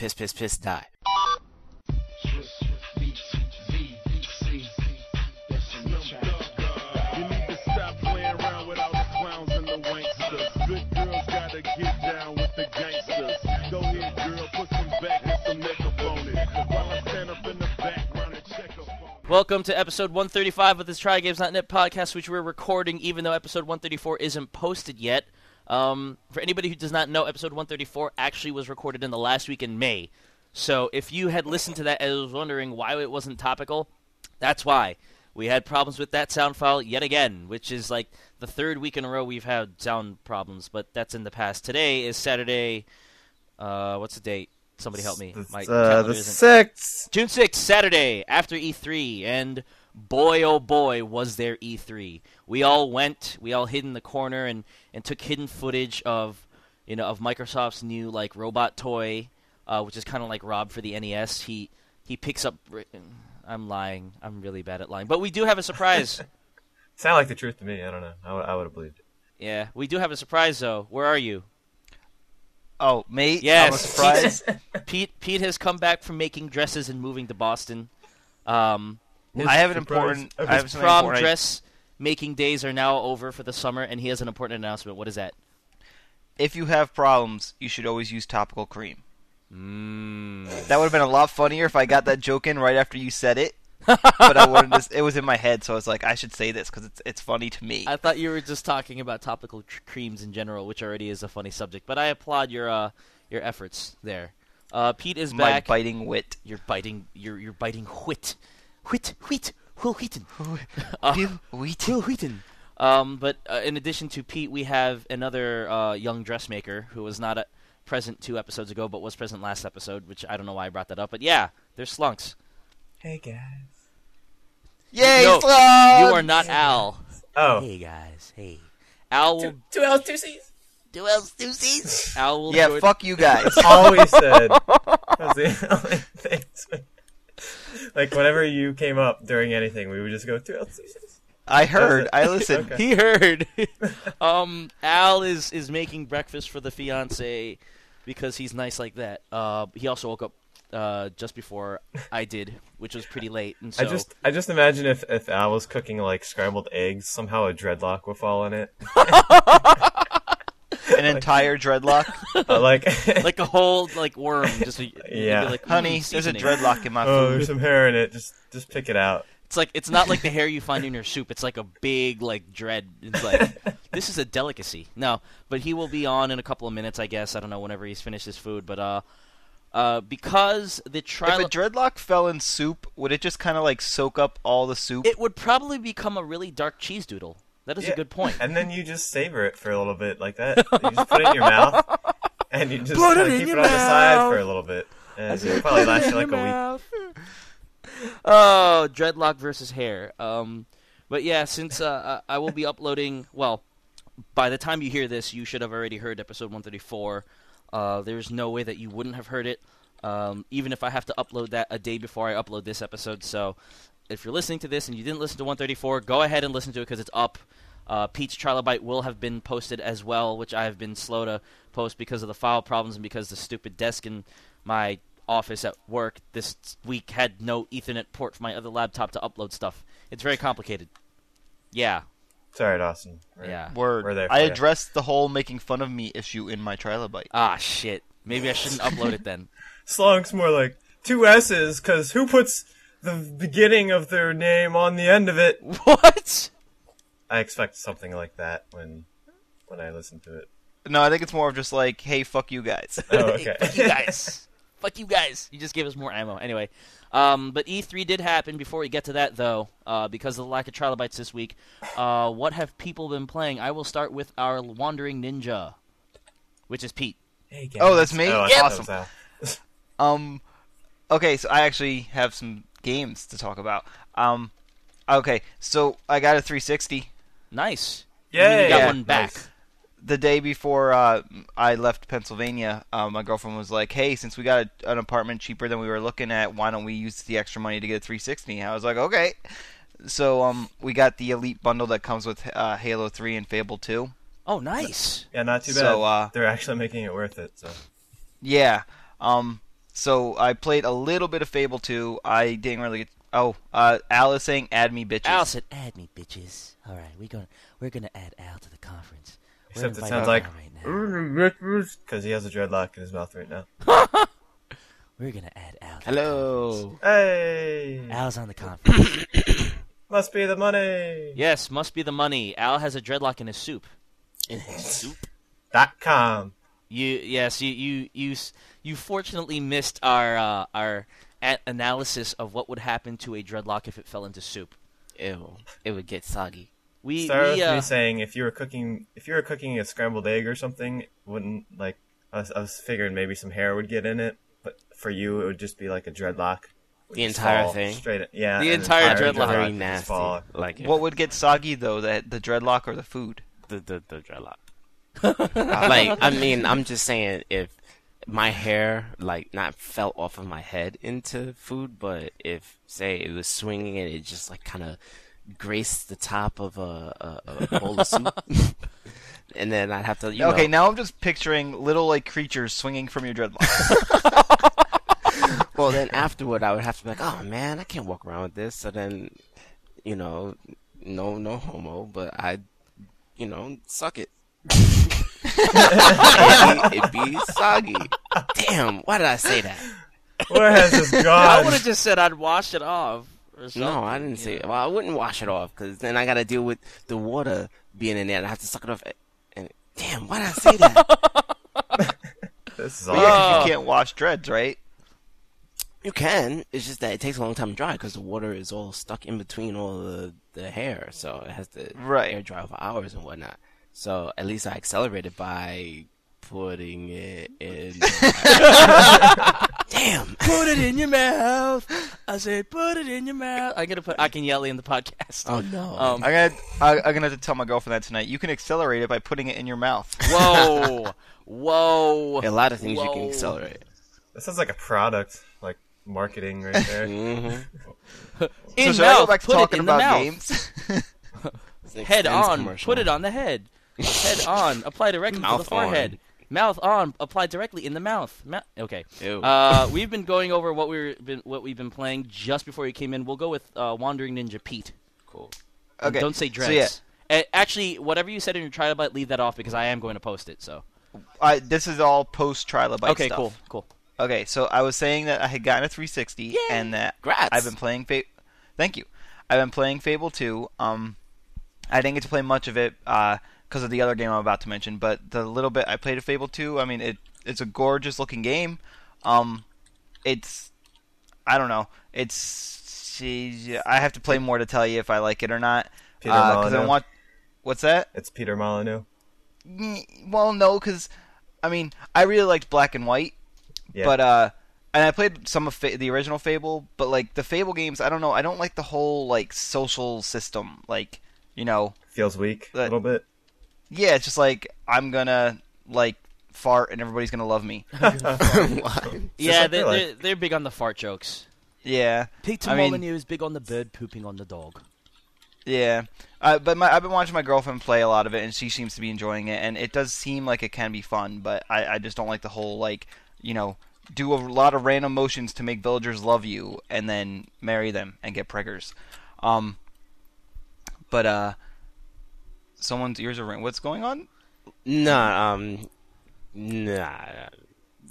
Piss, piss, piss, die. You to stop playing around the clowns and the wanksters. Good girls gotta get down with the gangsters. Go ahead, girl, put some back and some makeup on it. While I stand up in the background and check up on Welcome to episode 135 of this TryGames.net podcast, which we're recording even though episode 134 isn't posted yet. Um, for anybody who does not know, episode 134 actually was recorded in the last week in May. So if you had listened to that and was wondering why it wasn't topical, that's why. We had problems with that sound file yet again, which is like the third week in a row we've had sound problems, but that's in the past. Today is Saturday. Uh, what's the date? Somebody help me. My uh, the sixth. June 6th, Saturday, after E3, and boy oh boy was there E3. We all went, we all hid in the corner and, and took hidden footage of you know of Microsoft's new like robot toy, uh, which is kind of like Rob for the NES. He he picks up. I'm lying. I'm really bad at lying, but we do have a surprise. Sound like the truth to me. I don't know. I would, I would have believed it. yeah, we do have a surprise though. Where are you? Oh, mate. Yes. I'm a surprise. Pete Pete has come back from making dresses and moving to Boston. Um, I have an important. okay. I have His something prom important. dress making days are now over for the summer, and he has an important announcement. What is that? If you have problems, you should always use topical cream. Mm. That would have been a lot funnier if I got that joke in right after you said it. but I wanted to, it was in my head, so I was like, I should say this because it's it's funny to me. I thought you were just talking about topical tr- creams in general, which already is a funny subject. But I applaud your uh, your efforts there. Uh, Pete is my back. biting wit. You're biting. You're you're biting wit, wit, wheat, Wil Wheaton. Uh, Bill Wheaton. Wil Wheaton. Um, but uh, in addition to Pete, we have another uh, young dressmaker who was not uh, present two episodes ago, but was present last episode. Which I don't know why I brought that up, but yeah, they're slunks. Hey guys. Yay, No, slugs! You are not Al. Oh, Hey guys, hey. Al will Two, two L's, two C's. do else do C's. Al will Yeah, join- fuck you guys. Always we said was the only things. Like whenever you came up during anything, we would just go LCCs. I heard. I listened. Okay. He heard. um, Al is is making breakfast for the fiance because he's nice like that. Uh, he also woke up uh, just before I did, which was pretty late, and so I just, I just imagine if if Al was cooking like scrambled eggs, somehow a dreadlock would fall in it. An entire dreadlock. Uh, like, like a whole like worm. Just you'd be Yeah. like, Honey, mm, there's a seasoning. dreadlock in my oh, food. there's some hair in it. Just, just pick it out. It's like it's not like the hair you find in your soup. It's like a big like dread. It's like this is a delicacy. No, but he will be on in a couple of minutes, I guess. I don't know whenever he's finished his food, but uh, uh, because the If trial a dreadlock fell in soup, would it just kind of like soak up all the soup? it would probably become a really dark cheese doodle. That is a good point. And then you just savor it for a little bit like that. You just put it in your mouth, and you just Put it kinda keep your it on the side for a little bit. And it'll probably last you like a week. Oh, dreadlock versus hair. Um, but yeah, since uh, I I will be uploading, well, by the time you hear this, you should have already heard episode 134. Uh, there's no way that you wouldn't have heard it, um, even if I have to upload that a day before I upload this episode. So, if you're listening to this and you didn't listen to 134, go ahead and listen to it because it's up. Uh, Pete's Trilobite will have been posted as well, which I have been slow to post because of the file problems and because the stupid desk in my office at work this week had no Ethernet port for my other laptop to upload stuff. It's very complicated. Yeah, Sorry, Dawson. We're- yeah. Word. We're there I ya. addressed the whole making fun of me issue in my trilobite. Ah, shit. Maybe I shouldn't upload it then. Slonk's more like two S's, because who puts the beginning of their name on the end of it? What? I expect something like that when when I listen to it. No, I think it's more of just like, hey, fuck you guys. Oh, okay. Fuck you guys. Fuck you guys. You just gave us more ammo. Anyway, um, but E3 did happen. Before we get to that, though, uh, because of the lack of trilobites this week, uh, what have people been playing? I will start with our wandering ninja, which is Pete. Hey. Oh, that's me? Oh, I Yep. thought that was Al. Um, okay, so I actually have some games to talk about. Um, okay, so I got a 360 Nice. Yay! You got Yeah, one back. nice. the day before uh, I left Pennsylvania. Uh, my girlfriend was like, "Hey, since we got a, an apartment cheaper than we were looking at, why don't we use the extra money to get a 360?" I was like, "Okay." So um, we got the elite bundle that comes with uh, Halo 3 and Fable 2. Oh, nice. Yeah, not too bad. So, uh, They're actually making it worth it. So Yeah. Um so I played a little bit of Fable 2. I didn't really get. Oh, uh, Al is saying add me bitches. Al said, "Add me, bitches." All right, we gonna we're gonna add Al to the conference. We're Except it sounds like Al right because he has a dreadlock in his mouth right now. We're gonna add Al. To Hello. Hey, The conference. Al's on the conference. must be the money. yes, must be the money. Al has a dreadlock in his soup. In his soup. Dot com. You yes, you you you you fortunately missed our uh, our a- analysis of what would happen to a dreadlock if it fell into soup. Ew. It would get soggy. We Start we with uh, me saying if you were cooking if you were cooking a scrambled egg or something, wouldn't like I was, I was figuring maybe some hair would get in it, but for you it would just be like a dreadlock. The entire thing? straight. Yeah, The an entire Very, dreadlock. Very would just nasty. fall. Like What would get soggy though? The the dreadlock or the food? the the, the dreadlock. like I mean, I'm just saying if my hair like not fell off of my head into food, but if say it was swinging and it just like kind of graced the top of a, a, a bowl of soup, and then I'd have to you okay, know, now I'm just picturing little like creatures swinging from your dreadlocks. well then afterward I would have to be like, oh man, I can't walk around with this. So then, you know, no no homo, but I, you know, suck it. It'd, be, it'd be soggy. Damn, why did I say that? Where has this gone? I would have just said I'd wash it off. No, I didn't you say. know. Well, I wouldn't wash it off because then I got to deal with the water being in there, and I have to suck it off. And damn, why did I say that? This is But all. yeah, 'cause you can't wash dreads, right? you can. It's just that it takes a long time to dry because the water is all stuck in between all the the hair, so it has to Right. air dry for hours and whatnot. So at least I accelerated by putting it in. damn. Put it in your mouth. I said, put it in your mouth. I'm gonna put I can yell in the podcast. Oh no. Um, I'm gonna I, I'm gonna have to tell my girlfriend that tonight. You can accelerate it by putting it in your mouth. whoa, whoa. a lot of things you can accelerate. That sounds like a product, like marketing right there. hmm In so should I go mouth, back to put talking it in the mouth. games? Head on, put it on the head. Head on, apply directly to the forehead. on. Mouth on, apply directly in the mouth. Ma- okay. Ew. Uh, we've been going over what we've been what we've been playing just before you came in. We'll go with uh, Wandering Ninja Pete. cool. And Okay. Don't say So dreads. yeah, Uh, actually, whatever you said in your trilobite, leave that off because I am going to post it. So. I, this is all post trilobite okay. stuff. Cool. Cool. Okay, so I was saying that I had gotten a 360 and that Grats. I've been playing Fa- Thank you. I've been playing Fable 2. Um, I didn't get to play much of it because of the other game I'm about to mention, but the little bit I played of Fable 2, I mean, it it's a gorgeous looking game. Um, it's I don't know. It's I have to play more to tell you if I like it or not. Peter Because I want. What's that? It's Peter Molyneux. Mm, Well, no, because I mean, I really liked Black and White, Yeah. but uh, and I played some of Fa- the original Fable, but like the Fable games, I don't know, I don't like the whole like social system, like you know, feels weak a little bit. Yeah, it's just like I'm gonna like fart and everybody's gonna love me. Yeah, like they're, real life. they're they're big on the fart jokes. yeah, Peter I mean- Molyneux is big on the bird pooping on the dog. yeah. Uh, but my, I've been watching my girlfriend play a lot of it, and she seems to be enjoying it, and it does seem like it can be fun. But I, I just don't like the whole like you know do a lot of random motions to make villagers love you, and then marry them and get preggers. Um, but uh, someone's ears are ringing. What's going on? Nah, um, nah.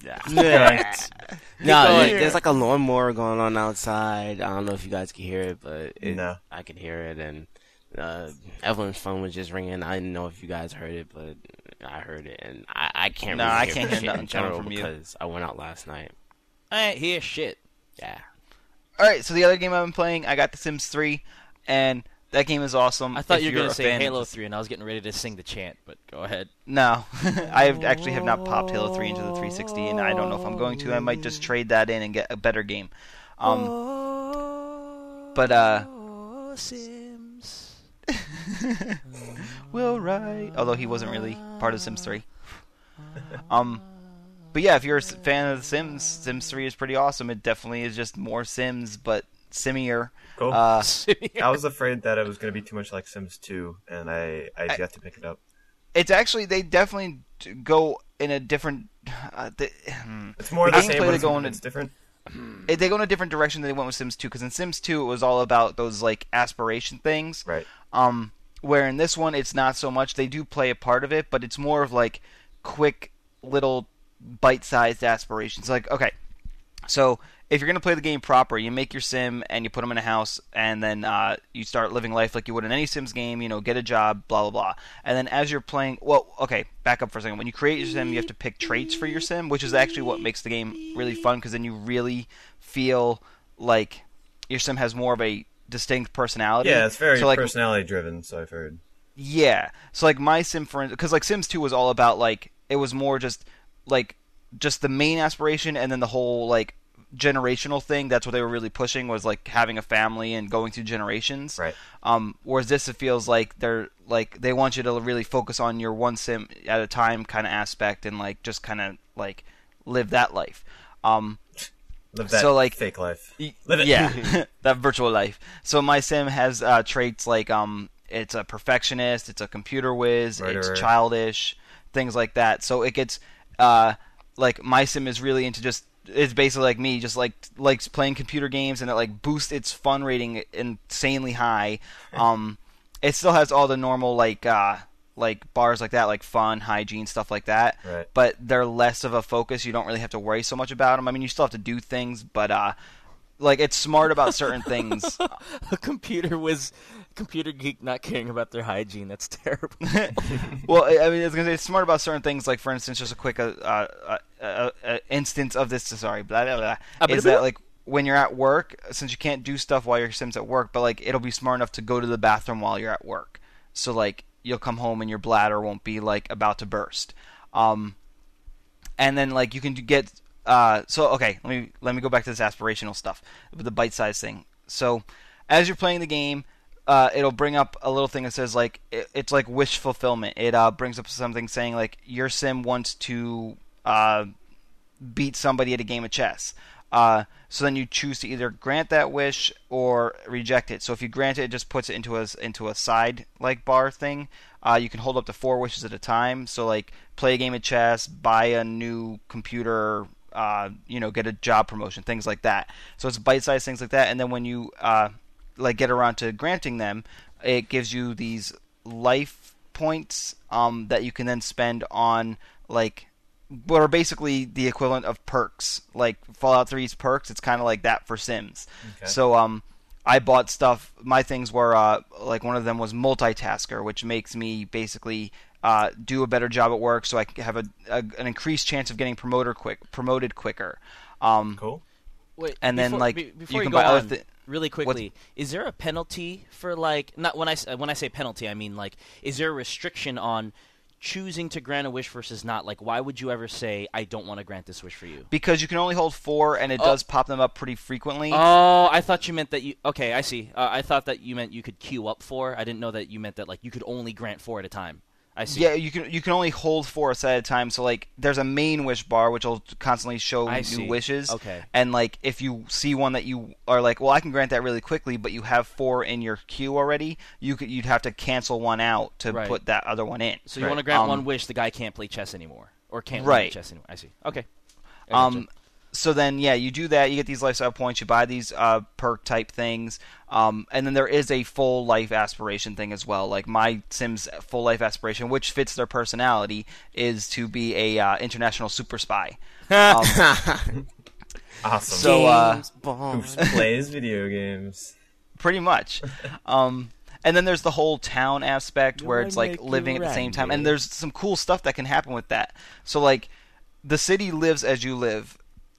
Nah, Correct. no, going. there's like a lawnmower going on outside. I don't know if you guys can hear it, but it, No. I can hear it. And uh, Evelyn's phone was just ringing. I didn't know if you guys heard it, but I heard it, and I, I can't. No, really I hear can't hear shit nothing in general from you. because I went out last night. I ain't hear shit. Yeah, All right, so the other game I've been playing, I got The Sims 3, and that game is awesome. I thought you were gonna say Halo Three, and I was getting ready to sing the chant. But go ahead. No, I have- actually have not popped Halo 3 into the 360, and I don't know if I'm going to. I might just trade that in and get a better game. Um, but uh, Sims. Will Wright, although he wasn't really part of Sims 3. Um, but yeah, if you're a fan of The Sims, Sims 3 is pretty awesome. It definitely is just more Sims, but simier. Cool. Uh, I was afraid that it was going to be too much like Sims 2, and I I I- yet to pick it up. it's actually they definitely go in a different. Uh, the, hmm. It's more The the same, gameplay but they it's, go in- it's different. It- they go in a different direction than they went with Sims 2 because in Sims 2 it was all about those like aspiration things. Right. Um, where in this one it's not so much. They do play a part of it, but it's more of like quick little bite-sized aspirations. Like okay, so if you're gonna play the game proper, you make your sim and you put them in a house, and then uh, you start living life like you would in any Sims game. You know, get a job, blah blah blah. And then as you're playing, well, okay, back up for a second. When you create your sim, you have to pick traits for your sim, which is actually what makes the game really fun because then you really feel like your sim has more of a distinct personality. Yeah, it's very so, like, personality driven. So I've heard. yeah. So like my sim for because like Sims 2 was all about like it was more just like just the main aspiration and then the whole like generational thing. That's what they were really pushing was like having a family and going through generations. Right. Um, whereas this it feels like they're like they want you to really focus on your one sim at a time kind of aspect and like just kind of like live that life. Um, Live that So, like- fake life. Live it. Yeah, that virtual life. So my sim has uh, traits like um, it's a perfectionist, it's a computer whiz, Murderer. it's childish, things like that. So it gets uh, like my sim is really into just it's basically like me, just like likes playing computer games, and it like boosts its fun rating insanely high. Um, it still has all the normal like uh, like bars like that, like fun, hygiene, stuff like that. Right. But they're less of a focus. You don't really have to worry so much about them. I mean, you still have to do things, but uh, like it's smart about certain things. a computer was computer geek not caring about their hygiene. That's terrible. well, I mean, it's, it's smart about certain things. Like for instance, just a quick uh, uh, uh, uh, instance of this. Sorry, blah blah blah. Ah, is that like when you're at work, since you can't do stuff while your sim's at work, but like it'll be smart enough to go to the bathroom while you're at work. So like you'll come home and your bladder won't be like about to burst. Um, and then like you can get uh, so okay let me let me go back to this aspirational stuff with the bite size thing so as you're playing the game uh, it'll bring up a little thing that says like it, it's like wish fulfillment it uh, brings up something saying like your sim wants to uh, beat somebody at a game of chess uh, so then you choose to either grant that wish or reject it. So if you grant it, it just puts it into a into a side like bar thing. Uh, you can hold up to four wishes at a time. So like play a game of chess, buy a new computer, uh, you know, get a job promotion, things like that. So it's bite-sized things like that. And then when you like get around to granting them, it gives you these life points um, that you can then spend on like what are basically the equivalent of perks. Like Fallout 3's perks, it's kind of like that for Sims. Okay. So um, I bought stuff. My things were uh, like one of them was multitasker, which makes me basically uh, do a better job at work, so I have a, a an increased chance of getting promoted quick promoted quicker. Um, Cool. Wait, And then, like, be- you before you, can go buy other on, thi- really quickly, is there a penalty for like not when I when I say penalty, I mean like is there a restriction on choosing to grant a wish versus not? Like, why would you ever say I don't want to grant this wish for you? because you can only hold four, and it Oh. does pop them up pretty frequently. Oh, I thought you meant that you. Okay, I see. Uh, I thought that you meant you could queue up four. I didn't know that you meant that like you could only grant four at a time. I see. Yeah, you can you can only hold four a set at a time. So like, there's a main wish bar which will constantly show I new see. wishes. Okay. And like, if you see one that you are like, well, I can grant that really quickly, but you have four in your queue already, you could you'd have to cancel one out to Right. put that other one in. So you Right. want to grant Um, one wish, the guy can't play chess anymore, or can't play chess anymore. I see. Okay. I. Um, so then, yeah, you do that. You get these lifestyle points. You buy these uh, perk type things, um, and then there is a full life aspiration thing as well. Like my Sims full life aspiration, which fits their personality, is to be a uh, international super spy. Um, Awesome. So, uh, James Bond. Who plays video games? pretty much. Um, and then there's the whole town aspect where it's like living at the same time, and there's some cool stuff that can happen with that. So like, the city lives as you live,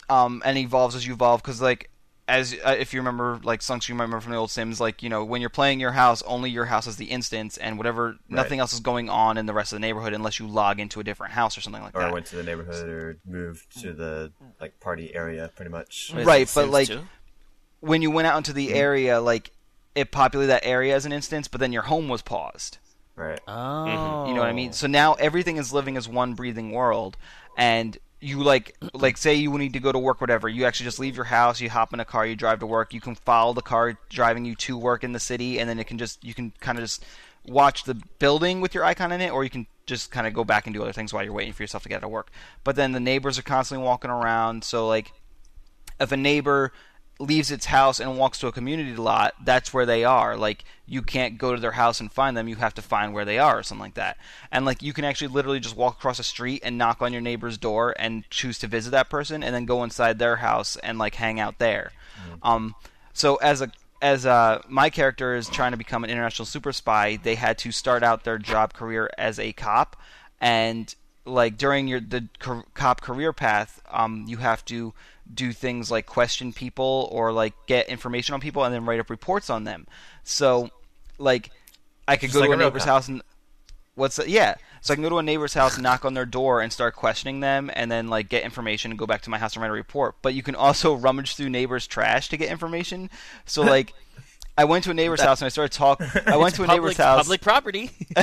um, and evolves as you evolve. Because like, as uh, if you remember, like Sunks, you might remember from the old Sims, like you know when you're playing your house, only your house is the instance, and whatever, nothing else is going on in the rest of the neighborhood unless you log into a different house or something like Or that. Or went to the neighborhood or moved to the like party area, pretty much. Right, but, Sims like, 2? when you went out into the area, like it populated that area as an instance, but then your home was paused. Right. Oh. You know what I mean? So now everything is living as one breathing world, and you like like say you need to go to work, whatever. You actually just leave your house, you hop in a car, you drive to work. You can follow the car driving you to work in the city, and then it can just you can kind of just watch the building with your icon in it, or you can just kind of go back and do other things while you're waiting for yourself to get to work. But then the neighbors are constantly walking around, so like if a neighbor leaves its house and walks to a community lot, that's where they are. Like you can't go to their house and find them. You have to find where they are or something like that. And like you can actually literally just walk across the street and knock on your neighbor's door and choose to visit that person and then go inside their house and like hang out there. Um so as a as uh, my character is trying to become an international super spy, they had to start out their job career as a cop, and like during your the co- cop career path, um, you have to do things like question people or like get information on people and then write up reports on them. So, like, I could Just go like to a neighbor's house and what's that? Yeah. So I can go to a neighbor's house, knock on their door, and start questioning them, and then like get information and go back to my house and write a report. But you can also rummage through neighbors' trash to get information. So like, I went to a neighbor's house and I started talking. I went to a neighbor's house. public property.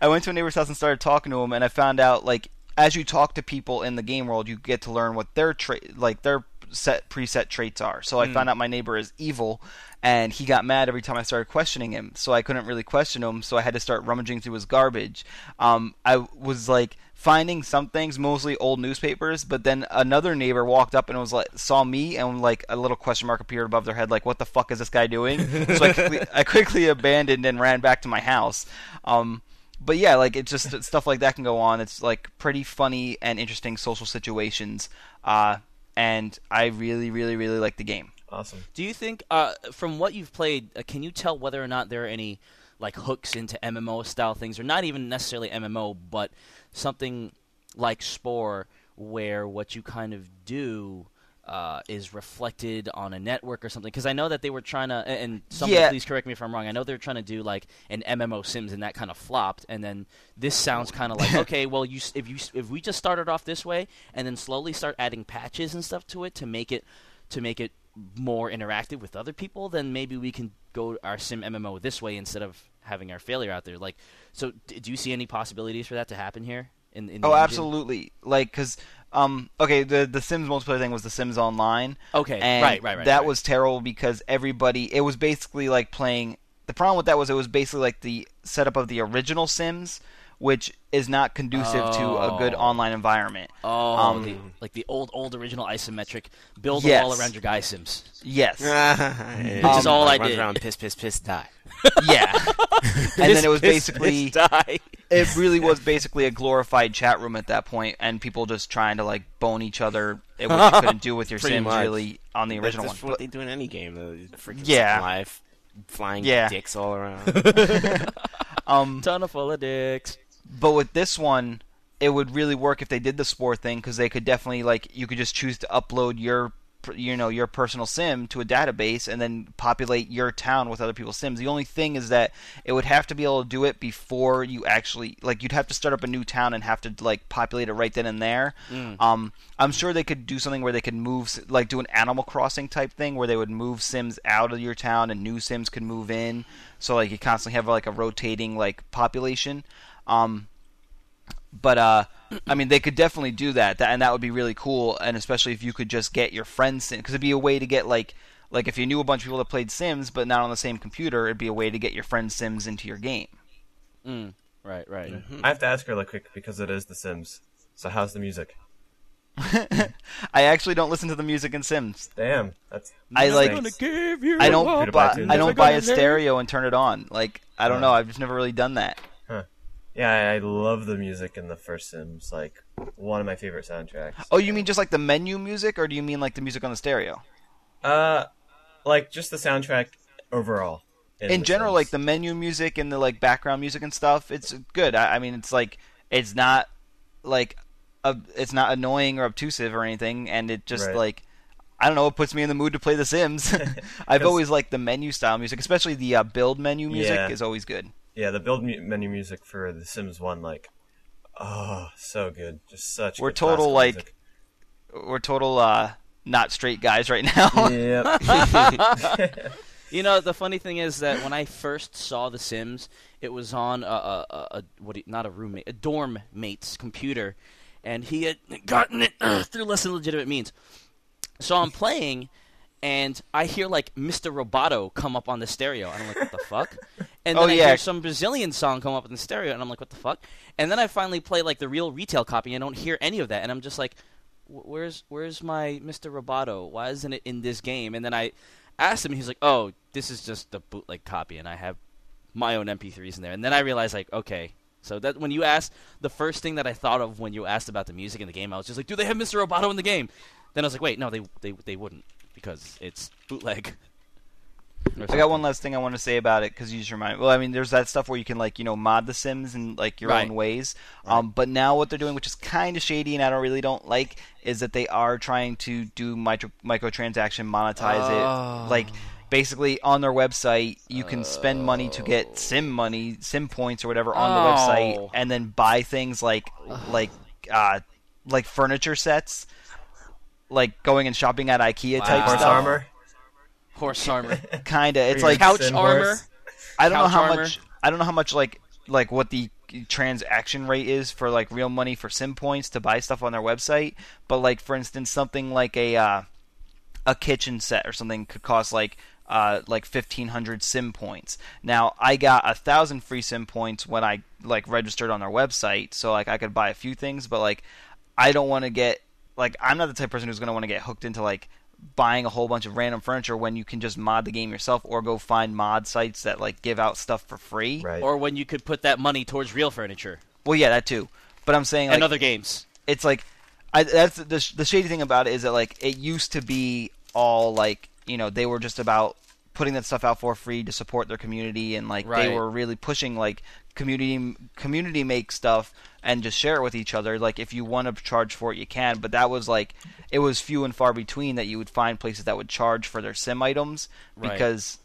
I went to a neighbor's house and started talking to him, and I found out like as you talk to people in the game world, you get to learn what their like their set preset traits are. So I found out my neighbor is evil, and he got mad every time I started questioning him. So I couldn't really question him, so I had to start rummaging through his garbage. Um, I was like finding some things, mostly old newspapers, but then another neighbor walked up and was like saw me and like a little question mark appeared above their head, like what the fuck is this guy doing? so I quickly, I quickly abandoned and ran back to my house. Um, but yeah, like it's just stuff like that can go on. It's like pretty funny and interesting social situations. Uh, and I really, really, really like the game. Awesome. Do you think, uh, from what you've played, uh, can you tell whether or not there are any like hooks into MMO style things, or not even necessarily MMO, but something like Spore, where what you kind of do uh, is reflected on a network or something? Because I know that they were trying to, and someone Yeah. please correct me if I'm wrong. I know they were trying to do like an MMO Sims, and that kind of flopped. And then this sounds kind of like okay, well, you if you if we just started off this way, and then slowly start adding patches and stuff to it to make it to make it more interactive with other people, then maybe we can go our sim MMO this way instead of having our failure out there. Like, so d- do you see any possibilities for that to happen here? In, in the Oh, engine? absolutely. Like, cause um, okay, the the Sims multiplayer thing was the Sims Online. Okay, and right, right, right. That right. was terrible because everybody. It was basically like playing. The problem with that was it was basically like the setup of the original Sims, which is not conducive to a good Oh. online environment. oh, um, the, like the old old original isometric build Yes. a wall around your guy sims. Yes. Which is all I runs did. around piss, piss, piss, die. yeah. and then it was Piss, basically. piss, die. it really was basically a glorified chat room at that point, and people just trying to like bone each other, which you couldn't do with your Sims much. really on the original That's, that's one. what they do in any game. though, freaking Yeah. Life, flying Yeah. dicks all around. um, Tunnel full of dicks. But with this one, it would really work if they did the sport thing because they could definitely like you could just choose to upload your you know your personal sim to a database and then populate your town with other people's sims. The only thing is that it would have to be able to do it before you actually like you'd have to start up a new town and have to like populate it right then and there. Um, I'm sure they could do something where they could move like do an Animal Crossing type thing where they would move sims out of your town and new sims could move in. So like you constantly have like a rotating like population. Um, but uh, I mean, they could definitely do that, that, and that would be really cool. And especially if you could just get your friends in, because it'd be a way to get like, like if you knew a bunch of people that played Sims, but not on the same computer, it'd be a way to get your friend Sims into your game. Mm, right, right. Mm-hmm. I have to ask really quick because it is The Sims. So how's the music? I actually don't listen to the music in Sims. Damn, that's. I like- give you I don't buy, I don't buy a stereo and turn it on. Like I don't know. I've just never really done that. Yeah, I I love the music in the first Sims. Like one of my favorite soundtracks. Oh, you mean just like the menu music, or do you mean like the music on the stereo? Uh, like just the soundtrack overall. in The general, Sims. like the menu music and the like background music and stuff, it's good. I, I mean, it's like it's not like uh, it's not annoying or obtrusive or anything, and it just Right. like I don't know, it puts me in the mood to play The Sims. I've always liked the menu style music, especially the uh, build menu music Yeah. is always good. Yeah, the build mu- menu music for The Sims One, like, oh, so good, just such. We're good total, like, music. We're total uh, not straight guys right now. Yep. You know, the funny thing is that when I first saw The Sims, it was on a, a, a, a what? do you- not a roommate, a dorm mate's computer, and he had gotten it through less than legitimate means. So I'm playing, and I hear like Mr. Roboto come up on the stereo. I'm like, what the fuck? And oh, then Oh, I yeah. hear some Brazilian song come up in the stereo, and I'm like, what the fuck? And then I finally play like the real retail copy, and I don't hear any of that, and I'm just like, where's where's my Mr. Roboto? Why isn't it in this game? And then I asked him, he's like, oh, this is just the bootleg copy, and I have my own MP3s in there. And then I realized, like, okay. So that when you asked, the first thing that I thought of when you asked about the music in the game, I was just like, do they have Mr. Roboto in the game? Then I was like, wait, no, they they they wouldn't because it's bootleg. Or I got one last thing I want to say about it because you just remind. Well, I mean, there's that stuff where you can like you know mod the Sims in like your Right. own ways. Um, but now what they're doing, which is kind of shady and I don't really don't like, is that they are trying to do micro microtransaction monetize Oh. it. Like basically on their website, you can spend money to get Sim money, Sim points or whatever on the Oh. website, and then buy things like like uh like furniture sets. Like going and shopping at IKEA type Wow. Horse stuff. armor. Horse armor, Kinda. It's like couch Sim armor. horse. I don't know how armor. much. I don't know how much like like what the transaction rate is for like real money for sim points to buy stuff on their website. But like for instance, something like a uh, a kitchen set or something could cost like uh, like fifteen hundred sim points. Now I got a thousand free sim points when I like registered on their website, so like I could buy a few things. But like I don't want to get like I'm not the type of person who's going to want to get hooked into like buying a whole bunch of random furniture when you can just mod the game yourself or go find mod sites that like give out stuff for free. Right. or when you could put that money towards real furniture Well, yeah, that too. But I'm saying like and other games. it's like I, that's the the shady thing about it is that like it used to be all like you know they were just about putting that stuff out for free to support their community and like they were really pushing like community community make stuff and just share it with each other. Like if you want to charge for it you can but that was like it was few and far between that you would find places that would charge for their sim items Right. because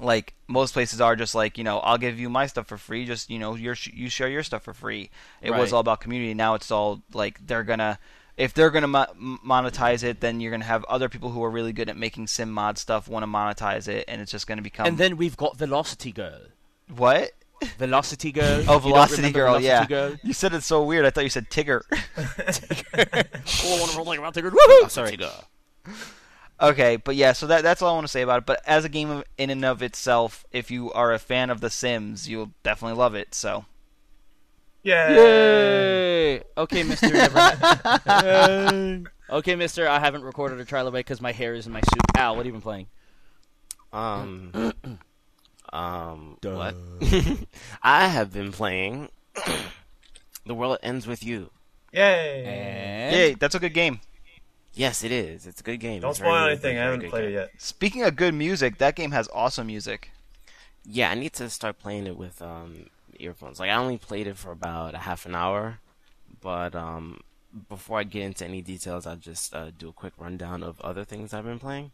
like most places are just like you know I'll give you my stuff for free just you know your you share your stuff for free. It was all about community. Now it's all like they're gonna if they're gonna mo- monetize it then you're gonna have other people who are really good at making sim mod stuff want to monetize it and it's just gonna become and then we've got Velocity Girl. what Velocity Girl. oh velocity remember girl Velocity yeah Girl? you said it so weird I thought you said Tigger Tigger. Cool, wonderful thing about Tigger. Woohoo! Oh, sorry. Okay, but yeah, so that that's all I want to say about it. But as a game of, in and of itself, if you are a fan of The Sims, you'll definitely love it. So Yay! Yay! Okay, Mister. Never... okay, Mister. I haven't recorded a trilobite because my hair is in my suit. Al, what have you been playing? Um. um. What? I have been playing. the world ends with you. Yay! And yay, that's a good game. Yes, it is. It's a good game. Don't It's spoil very- anything. I very haven't played game. it yet. Speaking of good music, that game has awesome music. Yeah, I need to start playing it with um earphones. Like I only played it for about a half an hour, but um before I get into any details, I'll just uh, do a quick rundown of other things I've been playing.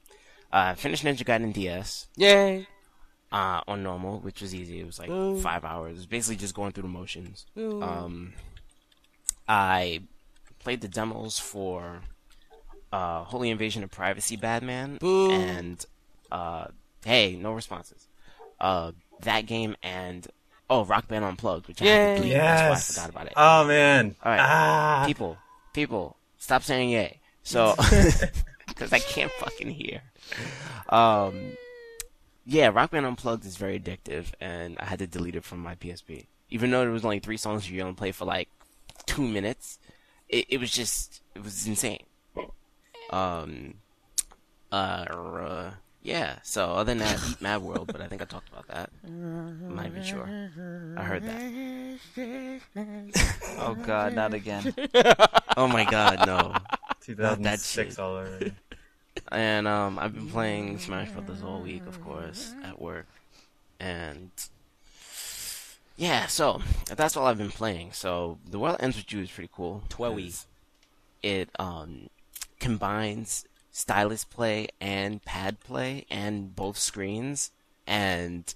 Uh, I finished Ninja Gaiden DS yay! uh, on normal, which was easy. It was like Ooh. five hours. It was basically just going through the motions. Ooh. Um, I played the demos for uh, Holy Invasion of Privacy Badman Boo. and uh, hey, no responses. Uh, that game and oh, Rock Band Unplugged, which I had Yay. to delete. Yes. That's why I forgot about it. Oh man. All right. Ah. people, people, stop saying yay. So, because I can't fucking hear. Um, yeah, Rock Band Unplugged is very addictive, and I had to delete it from my PSP. Even though there was only three songs you only play for like two minutes, it, it was just it was insane. Um, uh, uh, yeah. So other than that, Mad World, but I think I talked about that. I'm not even sure. I heard that. Oh God, not again. Oh my god, no. 2006 shit. all over. And um, I've been playing Smash Brothers all week, of course, at work. And yeah, so that's all I've been playing. So the world ends with you is pretty cool. Twoey. 'cause It um combines stylus play and pad play and both screens, and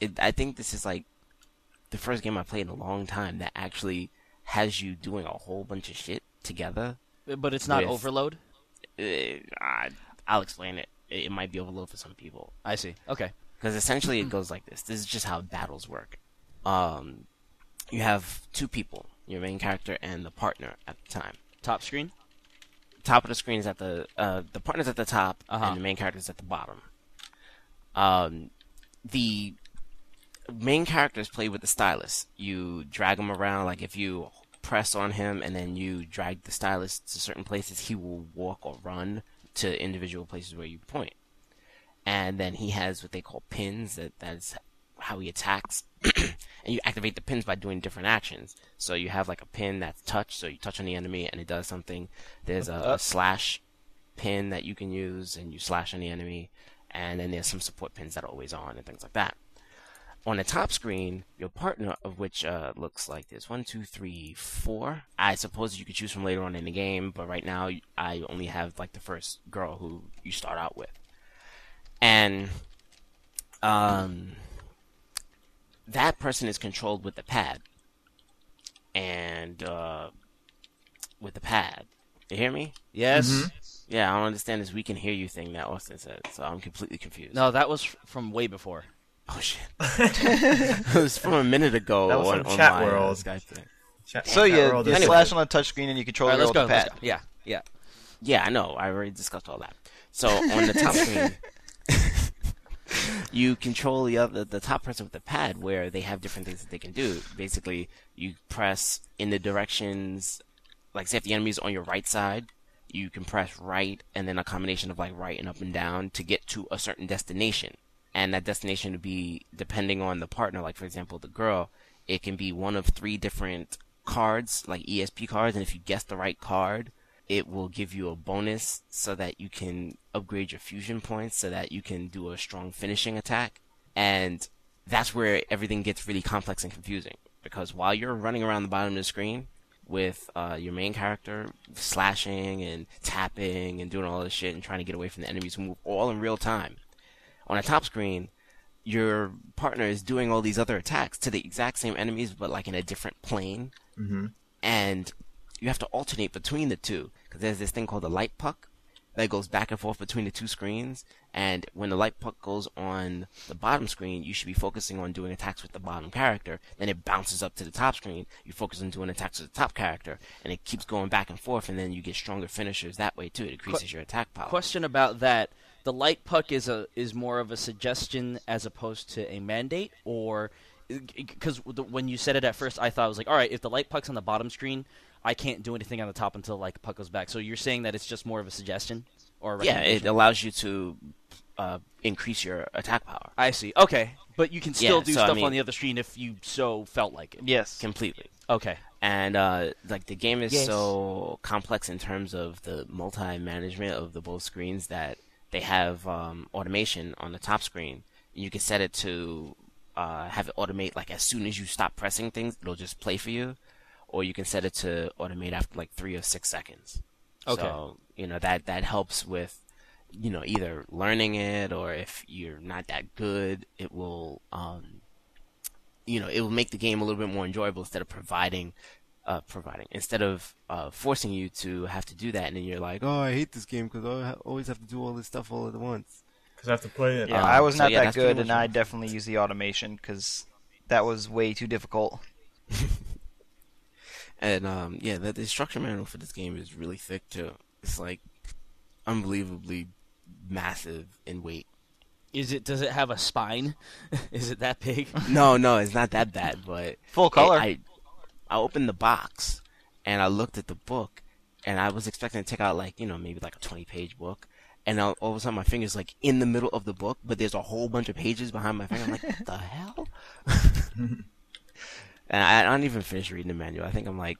it, I think this is like the first game I played in a long time that actually has you doing a whole bunch of shit together But it's not With- overload. uh, I, I'll explain it. it. It might be overload for some people I see. Okay. because essentially it goes like this. This is just how battles work. Um, you have two people, your main character and the partner at the time. Top screen. Top of the screen is at the uh, the partner's at the top Uh-huh. and the main character's at the bottom. Um, the main characters play with the stylus. You drag him around, like if you press on him and then you drag the stylus to certain places, he will walk or run to individual places where you point. And then he has what they call pins. That that's how he attacks. and you activate the pins by doing different actions. So you have like a pin that's touch, so you touch on the enemy and it does something. There's a, a uh-huh. slash pin that you can use and you slash on the enemy. And then there's some support pins that are always on and things like that on the top screen, your partner, of which uh, looks like this one, two, three, four. I suppose you could choose from later on in the game, but right now I only have like the first girl who you start out with, and um, that person is controlled with the pad, and uh, with the pad. You hear me? Yes. Yeah, I don't understand this "we can hear you" thing that Austin said, so I'm completely confused. No, that was from way before. Oh shit! it was from a minute ago That was on, from on Chat my, uh, World. Skype thing. Chat- So chat you, world you is- Anyway. slash on the touchscreen and you control All right, it let's go. the Let's pad. go. Yeah, yeah. Yeah, I know. I already discussed all that. So on the top screen, you control the other the top person with the pad, where they have different things that they can do. Basically, you press in the directions, like say if the enemy's on your right side, you can press right and then a combination of like right and up and down to get to a certain destination. And that destination would be depending on the partner. Like for example, the girl, it can be one of three different cards, like ESP cards, and if you guess the right card, it will give you a bonus so that you can upgrade your fusion points so that you can do a strong finishing attack. And that's where everything gets really complex and confusing. Because while you're running around the bottom of the screen with uh, your main character slashing and tapping and doing all this shit and trying to get away from the enemies who move all in real time, on a top screen, your partner is doing all these other attacks to the exact same enemies but like in a different plane mm-hmm. and you have to alternate between the two because there's this thing called the light puck that goes back and forth between the two screens. And when the light puck goes on the bottom screen, you should be focusing on doing attacks with the bottom character. Then it bounces up to the top screen. You focus on doing attacks with the top character, and it keeps going back and forth. And then you get stronger finishers that way too. It increases your attack power. Question about that: the light puck is a is more of a suggestion as opposed to a mandate, or because when you said it at first, I thought I was like, all right, if the light puck's on the bottom screen, I can't do anything on the top until like puck goes back. So you're saying that it's just more of a suggestion, or a Yeah, it allows you to uh, increase your attack power I see. Okay, but you can still Yeah, do so, I stuff mean- on the other screen if you so felt like it. Yes. completely. Okay. and uh, like the game is Yes. so complex in terms of the multi-management of the both screens that they have um, automation on the top screen. You can set it to uh, have it automate like as soon as you stop pressing things, it'll just play for you, or you can set it to automate after like three or six seconds. Okay. So you know that that helps with you know either learning it or if you're not that good, it will um, you know, it will make the game a little bit more enjoyable instead of providing, uh, providing instead of uh, forcing you to have to do that, and then you're like, oh, I hate this game because I always have to do all this stuff all at once. Because I have to play it. Yeah, Um, I was so not yeah, that good, and I definitely used the automation because that was way too difficult. And um, yeah, the, the instruction manual for this game is really thick too. It's like unbelievably massive in weight. Is it? Does it have a spine? is it that big? no, no, it's not that bad, but Full color. it- I I opened the box and I looked at the book and I was expecting to take out like you know maybe like a twenty page book. And all, all of a sudden, my finger's like in the middle of the book, but there's a whole bunch of pages behind my finger. I'm like, what the hell? and I, I don't even finish reading the manual. I think I'm like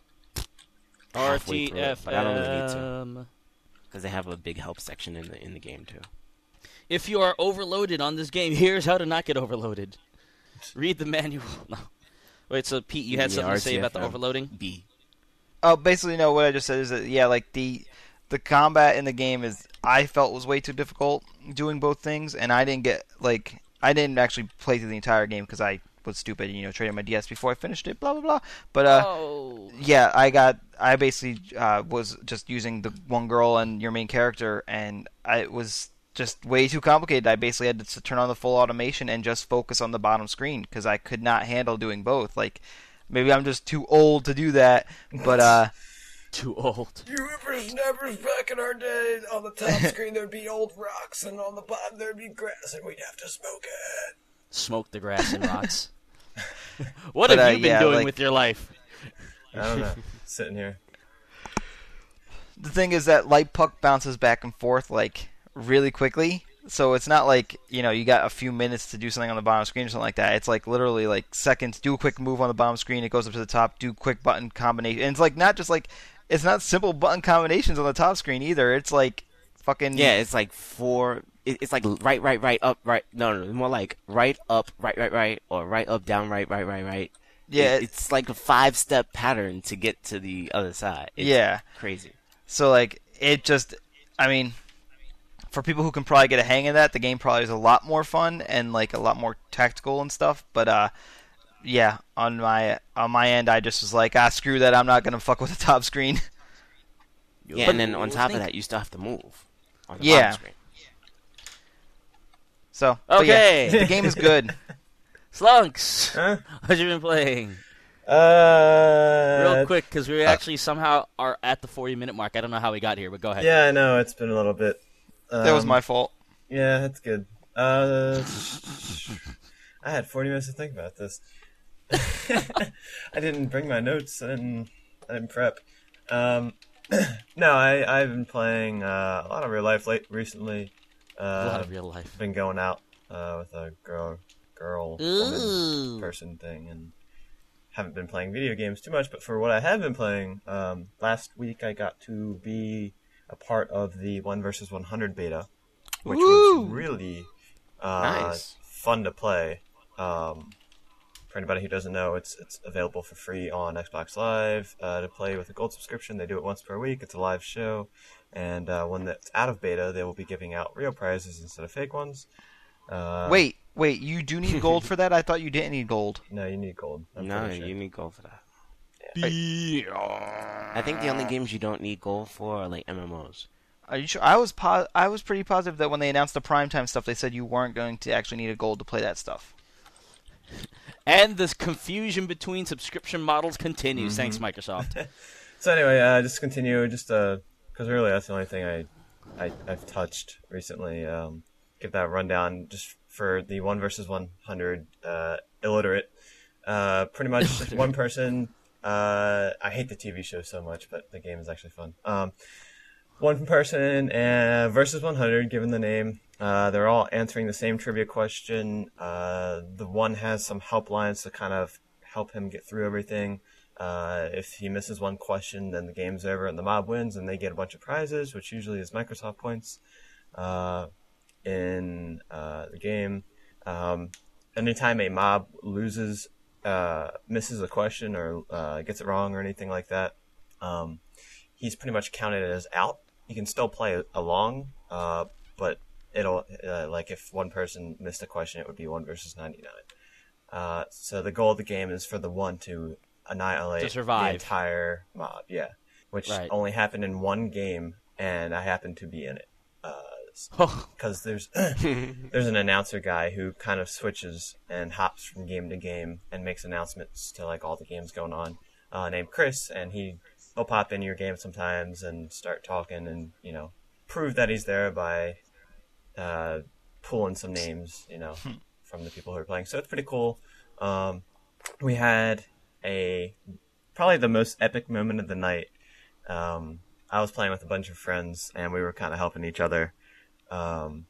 halfway through it, but I don't really need to because they have a big help section in the in the game too. If you are overloaded on this game, here's how to not get overloaded. Read the manual. No. Wait, so Pete, you had Yeah, something to say about the overloading? B. Oh, basically, no. What I just said is that yeah, like the the combat in the game is I felt was way too difficult doing both things, and I didn't get like I didn't actually play through the entire game because I was stupid, you know, trading my DS before I finished it, blah blah blah. But uh, oh. yeah, I got I basically uh, was just using the one girl and your main character, and I it was just way too complicated. I basically had to turn on the full automation and just focus on the bottom screen because I could not handle doing both. Like maybe I'm just too old to do that, but uh. Too old. You whippersnappers back in our day, on the top screen there'd be old rocks, and on the bottom there'd be grass, and we'd have to smoke it. Smoke the grass and rocks. What But, have uh, you been yeah, doing like- with your life? I don't know. Sitting here. the thing is that light puck bounces back and forth like really quickly. So it's not like you know you got a few minutes to do something on the bottom screen or something like that. It's like literally like seconds. Do a quick move on the bottom screen. It goes up to the top. Do quick button combination. And it's like not just like it's not simple button combinations on the top screen either. It's like fucking Yeah, it's like four. It's like right, right, right, up, right. No, no, more like right, up, right, right, right, or right, up, down, right, right, right, right. Yeah, It- it's like a five-step pattern to get to the other side. It's yeah. crazy. So like it just, I mean, for people who can probably get a hang of that, the game probably is a lot more fun and like a lot more tactical and stuff. But uh, yeah, on my on my end, I just was like, ah, screw that. I'm not gonna fuck with the top screen. Yeah, But and then on top think- of that, you still have to move on the Yeah. bottom screen. So but yeah, Okay. the game is good. Slunks, Huh? what you been playing? Uh, Real quick, because we actually somehow are at the 40 minute mark. I don't know how we got here, but go ahead. Yeah, I know it's been a little bit. That was Um, my fault. Yeah, that's good. Uh, I had 40 minutes to think about this. I didn't bring my notes. I didn't. I didn't prep. Um, no, I I've been playing uh, a lot of real life late recently. A lot Uh, of real life. been going out uh, with a girl, girl, woman, person thing, and haven't been playing video games too much. But for what I have been playing, um, last week I got to be a part of the one versus one hundred beta, which Woo! was really uh, Nice. fun to play. Um, for anybody who doesn't know, it's it's available for free on Xbox Live uh, to play with a gold subscription. They do it once per week. It's a live show, and uh, when that's out of beta, they will be giving out real prizes instead of fake ones. Uh, Wait, wait, you do need gold for that? I thought you didn't need gold. no, you need gold. I'm no, sure. you need gold for that. I think the only games you don't need gold for are like MMOs. Are you sure? I was po- I was pretty positive that when they announced the primetime stuff, they said you weren't going to actually need a gold to play that stuff. And this confusion between subscription models continues. Mm-hmm. Thanks, Microsoft. So anyway, uh, just continue. Just because really that's the only thing I, I I've touched recently. Um, give that rundown just for the one versus one hundred uh, illiterate. Uh, pretty much one person. Uh, I hate the TV show so much, but the game is actually fun. Um, one person uh, versus 100, given the name. Uh, they're all answering the same trivia question. Uh, the one has some helplines to kind of help him get through everything. Uh, if he misses one question, then the game's over and the mob wins, and they get a bunch of prizes, which usually is Microsoft points uh, in uh, the game. Um, anytime a mob loses, uh, misses a question, or uh, gets it wrong, or anything like that, um, he's pretty much counted as out. You can still play along, uh, but it'll uh, like if one person missed a question, it would be one versus ninety nine. Uh, so the goal of the game is for the one to annihilate To survive. the entire mob. Yeah, which Right. only happened in one game, and I happened to be in it. Oh, Because there's there's an announcer guy who kind of switches and hops from game to game and makes announcements to like all the games going on. Uh, named Chris, and he will pop in your game sometimes and start talking and you know prove that he's there by uh, pulling some names, you know, from the people who are playing. So it's pretty cool. Um, we had a probably the most epic moment of the night. Um, I was playing with a bunch of friends and we were kind of helping each other. Um,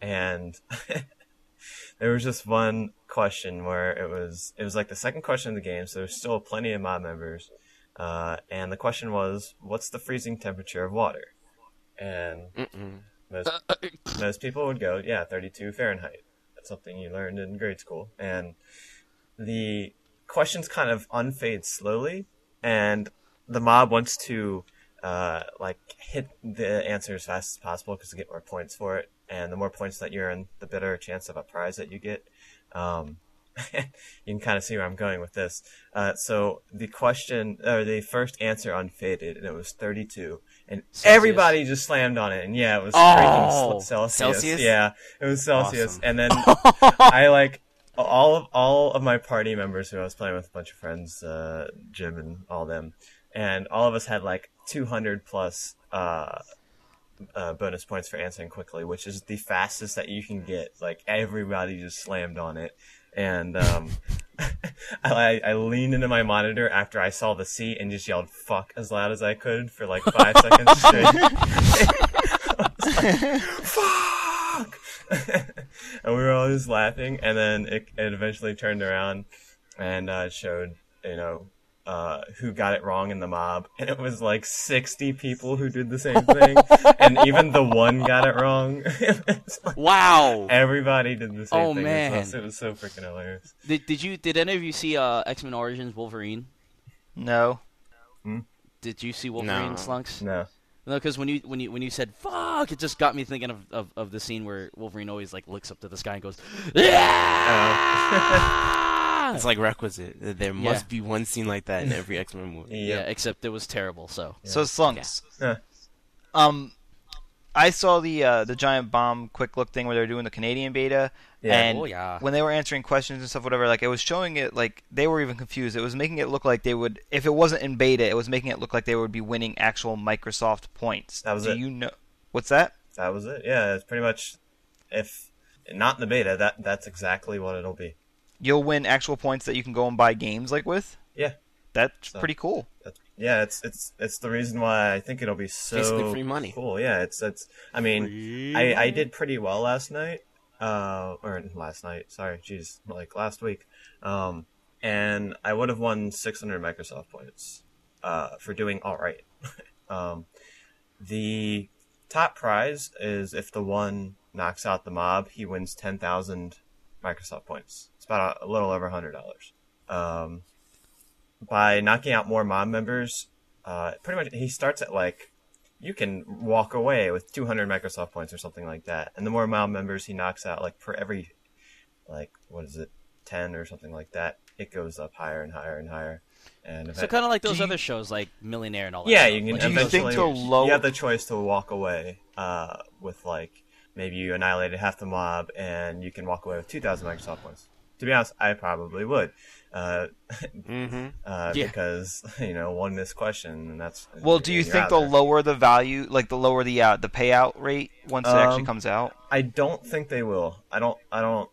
and there was just one question where it was it was like the second question of the game, so there's still plenty of mob members. Uh, and the question was, "What's the freezing temperature of water?" And Mm-mm. most most people would go, "Yeah, 32 Fahrenheit." That's something you learned in grade school. And the questions kind of unfade slowly, and the mob wants to uh, like hit the answer as fast as possible because you get more points for it. And the more points that you're in, the better chance of a prize that you get. Um, you can kind of see where I'm going with this. Uh, so the question, or the first answer unfaded, and it was 32, and everybody just slammed on it. And yeah, it was freaking Oh, Celsius. Celsius? Yeah, it was Celsius. Awesome. And then I like all of all of my party members who I was playing with a bunch of friends, uh, Jim and all them, and all of us had like 200 plus uh, uh, bonus points for answering quickly, which is the fastest that you can get. Like everybody just slammed on it, and um, I, I leaned into my monitor after I saw the C and just yelled "fuck" as loud as I could for like five seconds straight. Like, fuck! and we were all just laughing, and then it, it eventually turned around and uh, showed, you know, uh, who got it wrong in the mob, and it was like 60 people who did the same thing, and even the one got it wrong. It's like Wow. Everybody did the same Oh, thing. man. It was, it was so freaking hilarious. Did, did you? Did any of you see uh, X Men Origins Wolverine? No. Did you see Wolverine No. Slunks? No. No, because when you when you when you said "fuck," it just got me thinking of, of, of the scene where Wolverine always like looks up to the sky and goes, "Yeah!" It's like requisite. There must be one scene like that in every X Men movie. yeah, Yep. except it was terrible. So So slunks. Yeah. Um, I saw the uh, the giant bomb quick look thing where they were doing the Canadian beta, Yeah. and Oh, yeah. when they were answering questions and stuff, whatever, like it was showing it like they were even confused. It was making it look like they would, if it wasn't in beta, it was making it look like they would be winning actual Microsoft points. That was Do it. you know what's that? That was it. Yeah, it's pretty much, if not in the beta, that that's exactly what it'll be. You'll win actual points that you can go and buy games like with. Yeah. That's So- pretty cool. That's, yeah, it's it's it's the reason why I think it'll be so Basically free money. cool. Yeah, it's it's. I mean, I I did pretty well last night. Uh, or last night. Sorry, jeez, like last week. Um, and I would have won 600 Microsoft points. Uh, for doing all right. um, the top prize is if the one knocks out the mob, he wins 10,000 Microsoft points. It's about a, a little over hundred dollars. Um, by knocking out more mob members, uh, pretty much he starts at like you can walk away with 200 Microsoft points or something like that. And the more mob members he knocks out, like for every like what is it, 10 or something like that, it goes up higher and higher and higher. And so kind of like those Do you- other shows like Millionaire and all that. yeah, stuff. you can Like, Do you eventually. think the low- You have the choice to walk away uh, with like maybe you annihilated half the mob, and you can walk away with two thousand Microsoft points. To be honest, I probably would, uh, Mm-hmm. uh, Yeah. because you know one missed question, and that's Well, do you think they'll there. lower the value, like the lower the uh, the payout rate once it actually Um, comes out? I don't think they will. I don't. I don't.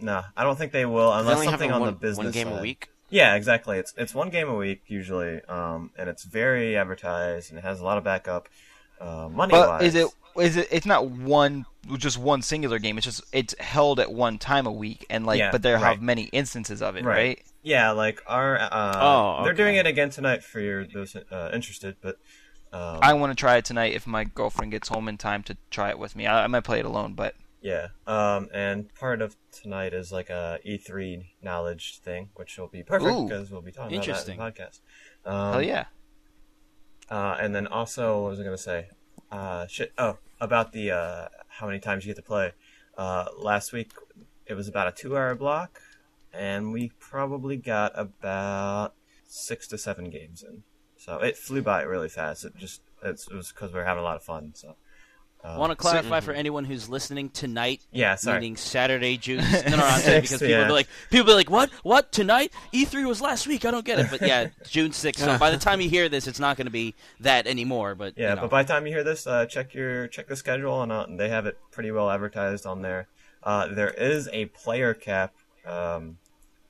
No, I don't think they will unless have something on one, the business one game side. a week. Yeah, exactly. It's it's one game a week usually, um, and it's very advertised and it has a lot of backup. Uh, money But wise, is it is it? It's not one just one singular game. It's just it's held at one time a week, and like, Yeah, but there right. have many instances of it, right? Yeah, like our uh, Oh, they're doing it again tonight for your those uh, interested, but um, I want to try it tonight if my girlfriend gets home in time to try it with me. I, I might play it alone, but yeah, um, and part of tonight is like a E3 knowledge thing, which will be perfect Ooh. because we'll be talking about that in the podcast. Um, hell yeah. Uh, and then also, what was I gonna say? Uh, shit. Oh, about the uh, how many times you get to play. Uh, last week it was about a two-hour block, and we probably got about six to seven games in. So it flew by really fast. It just it was because we were having a lot of fun. So uh, I want to clarify for anyone who's listening tonight, Yeah, sorry. meaning Saturday, June. No, no, I'm saying because people yeah. be like, people be like, what, what tonight? E3 was last week. I don't get it. But yeah, June sixth. So by the time you hear this, it's not going to be that anymore. But Yeah, you know. but by the time you hear this, uh, check your check the schedule, and uh, they have it pretty well advertised on there. Uh, there is a player cap um,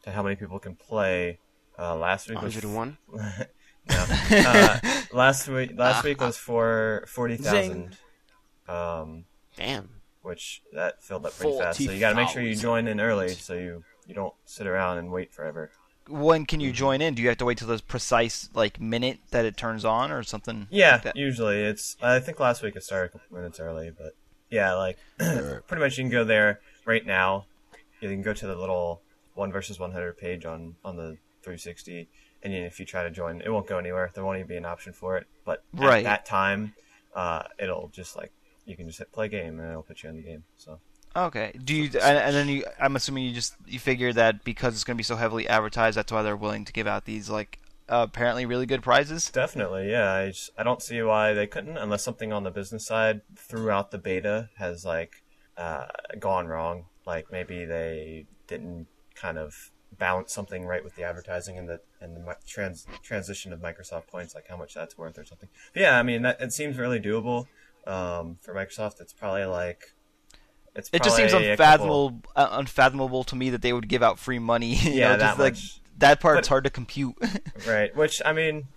to how many people can play. Uh, last week was 101. no. Uh, last week last week was for forty thousand, um, Damn. which that filled up pretty fast. So you got to make sure you join in early, so you you don't sit around and wait forever. When can you join in? Do you have to wait till the precise like minute that it turns on, or something? Yeah, like that? usually it's. I think last week it started a couple minutes early, but yeah, like pretty much you can go there right now. You can go to the little one versus one hundred page on on the 360, and then if you try to join, it won't go anywhere. There won't even be an option for it. But Right. at that time, uh, it'll just like you can just hit play game, and it'll put you in the game. So Okay. Do you and, and then you? I'm assuming you just you figure that because it's going to be so heavily advertised, that's why they're willing to give out these like uh, apparently really good prizes. definitely, yeah. I just, I don't see why they couldn't, unless something on the business side throughout the beta has like uh, gone wrong. Like maybe they didn't kind of balance something right with the advertising and the and the trans transition of Microsoft points, like how much that's worth or something. But yeah, I mean that it seems really doable. Um, for Microsoft, it's probably like. It's It just seems a couple- unfathomable, uh, unfathomable to me that they would give out free money. you Yeah, know, that just like much. that part's But- hard to compute. Right. Which I mean,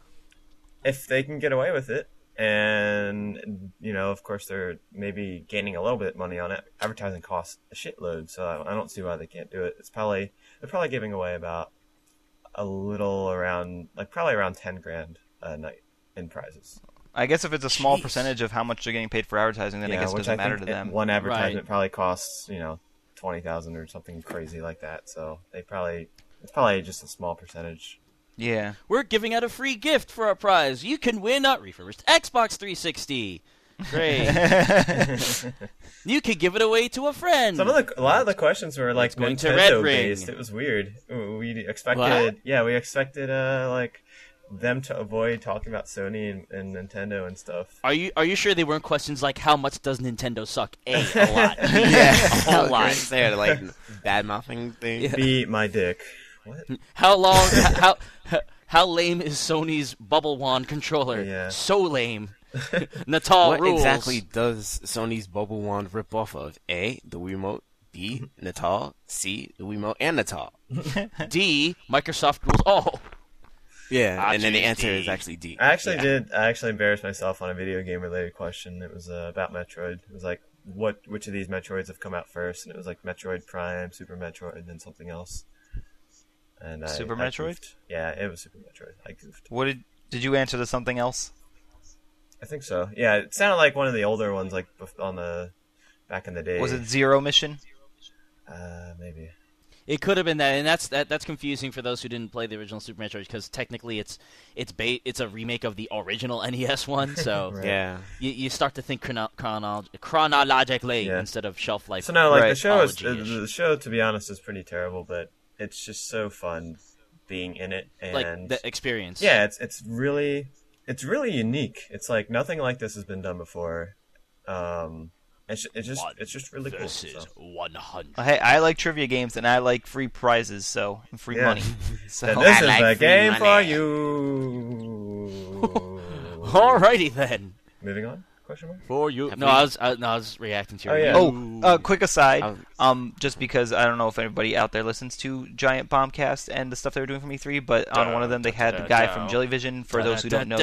if they can get away with it, and you know, of course, they're maybe gaining a little bit of money on it. Advertising costs a shitload, so I, I don't see why they can't do it. It's probably they're probably giving away about a little around, like probably around ten grand a night in prizes. I guess if it's a small Jeez. percentage of how much they're getting paid for advertising, then I guess it doesn't matter to them. One advertisement Right. probably costs you know twenty thousand or something crazy like that. So they probably it's probably just a small percentage. Yeah. We're giving out a free gift for our prize. You can win a refurbished Xbox 360. Great. you could give it away to a friend. Some of the a lot of the questions were like going to Nintendo Red Ring. based. It was weird. We expected, What? yeah, we expected uh like them to avoid talking about Sony and, and Nintendo and stuff. Are you are you sure they weren't questions like how much does Nintendo suck? A, a lot. Yeah, a whole lot. There, like bad mouthing thing. Yeah. Be my dick. What? How long? how how lame is Sony's bubble wand controller? Yeah. So lame. Natal what rules. exactly does Sony's Bubble Wand rip off of? A. The Wiimote. B. Mm-hmm. Natal. C. The Wiimote and Natal. D. Microsoft rules all. Yeah, Ah, and then the answer D. is actually D. I actually Yeah. did. I actually embarrassed myself on a video game related question. It was uh, about Metroid. It was like, what? Which of these Metroids have come out first? And it was like Metroid Prime, Super Metroid, and then something else. And I, Super I Metroid? goofed. Yeah, it was Super Metroid. I goofed. What did did you answer to something else? I think so. Yeah, it sounded like one of the older ones, like on the back in the day. Was it Zero Mission? Uh, maybe. It could have been that, and that's that, that's confusing for those who didn't play the original Super Metroid because technically it's it's ba- it's a remake of the original NES one. So Right. Yeah. you, you start to think chrono- chrono- chronologically Yeah. instead of shelf life. So no, like the show is the, the show. To be honest, is pretty terrible, but it's just so fun being in it, and like the experience. yeah, it's it's really it's really unique. It's like nothing like this has been done before. Um, it's it's just One it's just really cool. versus so. one hundred. Hey, I like trivia games and I like free prizes, so and free Yeah. money. So And this I is like the free game for you. Alrighty then. Moving on. Question mark. For you. No, I was I, no, I was reacting to your. Oh, yeah. Oh, uh, quick aside. Um, just because I don't know if anybody out there listens to Giant Bombcast and the stuff they were doing for me three, but on one of them they had the guy from Jellyvision. For those who don't know,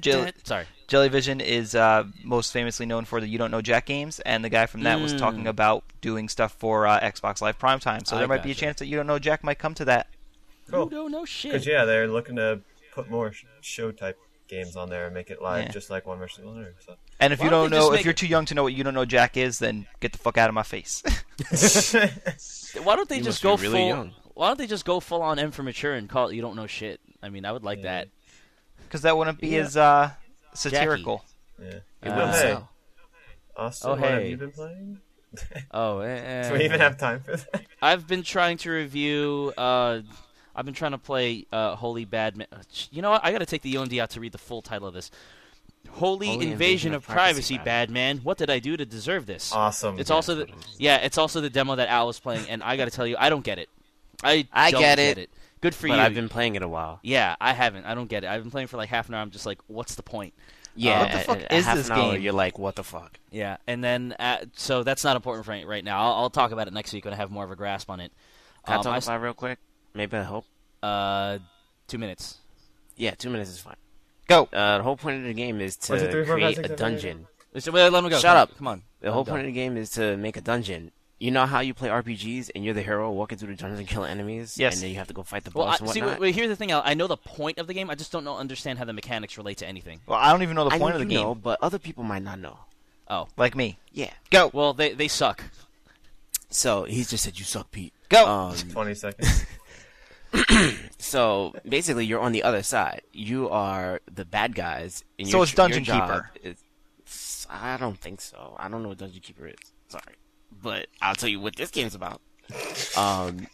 Jill- Sorry. Jellyvision is uh, most famously known for the You Don't Know Jack games, and the guy from that was Mm. talking about doing stuff for uh, Xbox Live Primetime. So I there might be a chance that You Don't Know Jack might come to that. Cool. You don't know shit. Because yeah, they're looking to put more show type games on there and make it live, Yeah. just like one versus one. So. And if Why you don't don't know, if make you're it- too young to know what You Don't Know Jack is, then get the fuck out of my face. Why don't they You just go really full? young. Why don't they just go full on M for mature and call it you don't know shit? I mean, I would like Yeah. that. Because that wouldn't be Yeah. as uh, satirical. yeah. It Uh, would hey. sell. Austin, Oh, what have hey. you been playing? Oh, eh, Do we even eh. have time for that? I've been trying to review. Uh, I've been trying to play uh, Holy Bad. You know what? I got to take the UMD out to read the full title of this. Holy, Holy Invasion, of Privacy, Bad Man. What did I do to deserve this? Awesome. It's also the yeah. It's also the demo that Al was playing, and I got to tell you, I don't get it. I I don't get it. Good for but you. I've been playing it a while. Yeah, I haven't. I don't get it. I've been playing for like half an hour. I'm just like, what's the point? Yeah. what the at- fuck at is half this an hour, game? You're like, what the fuck? Yeah, and then uh, so that's not important for right, right now. I'll, I'll talk about it next week when I have more of a grasp on it. Can Um, I talk I s- about it real quick? Maybe I hope. Uh, two minutes. Yeah, two minutes is fine. Go. Uh, the whole point of the game is to Was it three, four, five, create six, a dungeon. Listen, wait, let me go. Shut Come up. Come on. The I'm whole done. point of the game is to make a dungeon. You know how you play RPGs and you're the hero walking through the dungeon and killing enemies? Yes. And then you have to go fight the Well, boss I, and see, whatnot? wait, wait, here's the thing. Al. I know the point of the game. I just don't know understand how the mechanics relate to anything. Well, I don't even know the point know of the game. know, but other people might not know. Oh, Like me. Yeah. Go. well, they they suck. So he just said you suck, Pete. Go. Um, Twenty seconds. so basically, you're on the other side. You are the bad guys. And So your, it's Dungeon Keeper. Is, I don't think so. I don't know what Dungeon Keeper is. Sorry, but I'll tell you what this game's about. Um,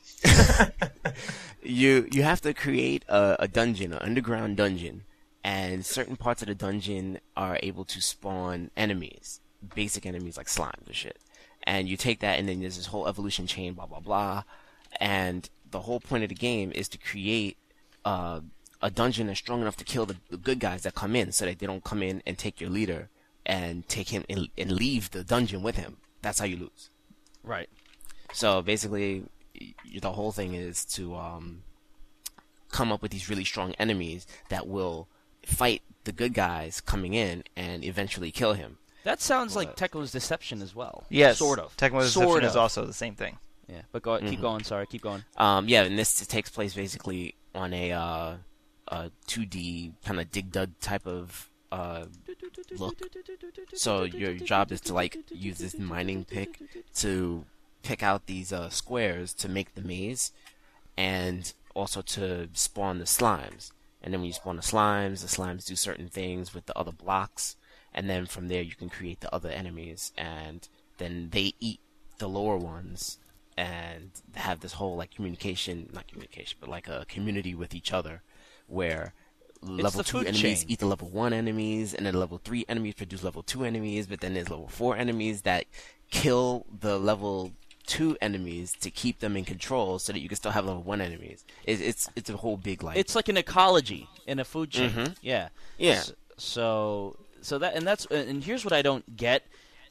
you you have to create a, a dungeon, an underground dungeon, and certain parts of the dungeon are able to spawn enemies, basic enemies like slimes and shit. And you take that, and then there's this whole evolution chain, blah blah blah. And the whole point of the game is to create uh, a dungeon that's strong enough to kill the, the good guys that come in, so that they don't come in and take your leader and take him and, and leave the dungeon with him. That's how you lose. Right. So basically, the whole thing is to um, come up with these really strong enemies that will fight the good guys coming in and eventually kill him. That sounds like Tecmo's Deception as well. Yes, Sort of. Tecmo Sort Deception is also the same thing. Yeah, but go Mm-hmm. keep going. Sorry, keep going. Um, yeah, and this takes place basically on a uh, a 2D kind of dig dug type of uh, look. So your job is to like use this mining pick to pick out these uh, squares to make the maze, and also to spawn the slimes. And then when you spawn the slimes, the slimes do certain things with the other blocks, and then from there you can create the other enemies, and then they eat the lower ones, and have this whole like communication, not communication, but like a community with each other, where level two enemies chain. eat the level one enemies, and then level three enemies produce level two enemies, but then there's level four enemies that kill the level two enemies to keep them in control, so that you can still have level one enemies. It, it's it's a whole big like It's like an ecology in a food chain. Mhm. Yeah. Yeah. S- So so that and that's and here's what I don't get.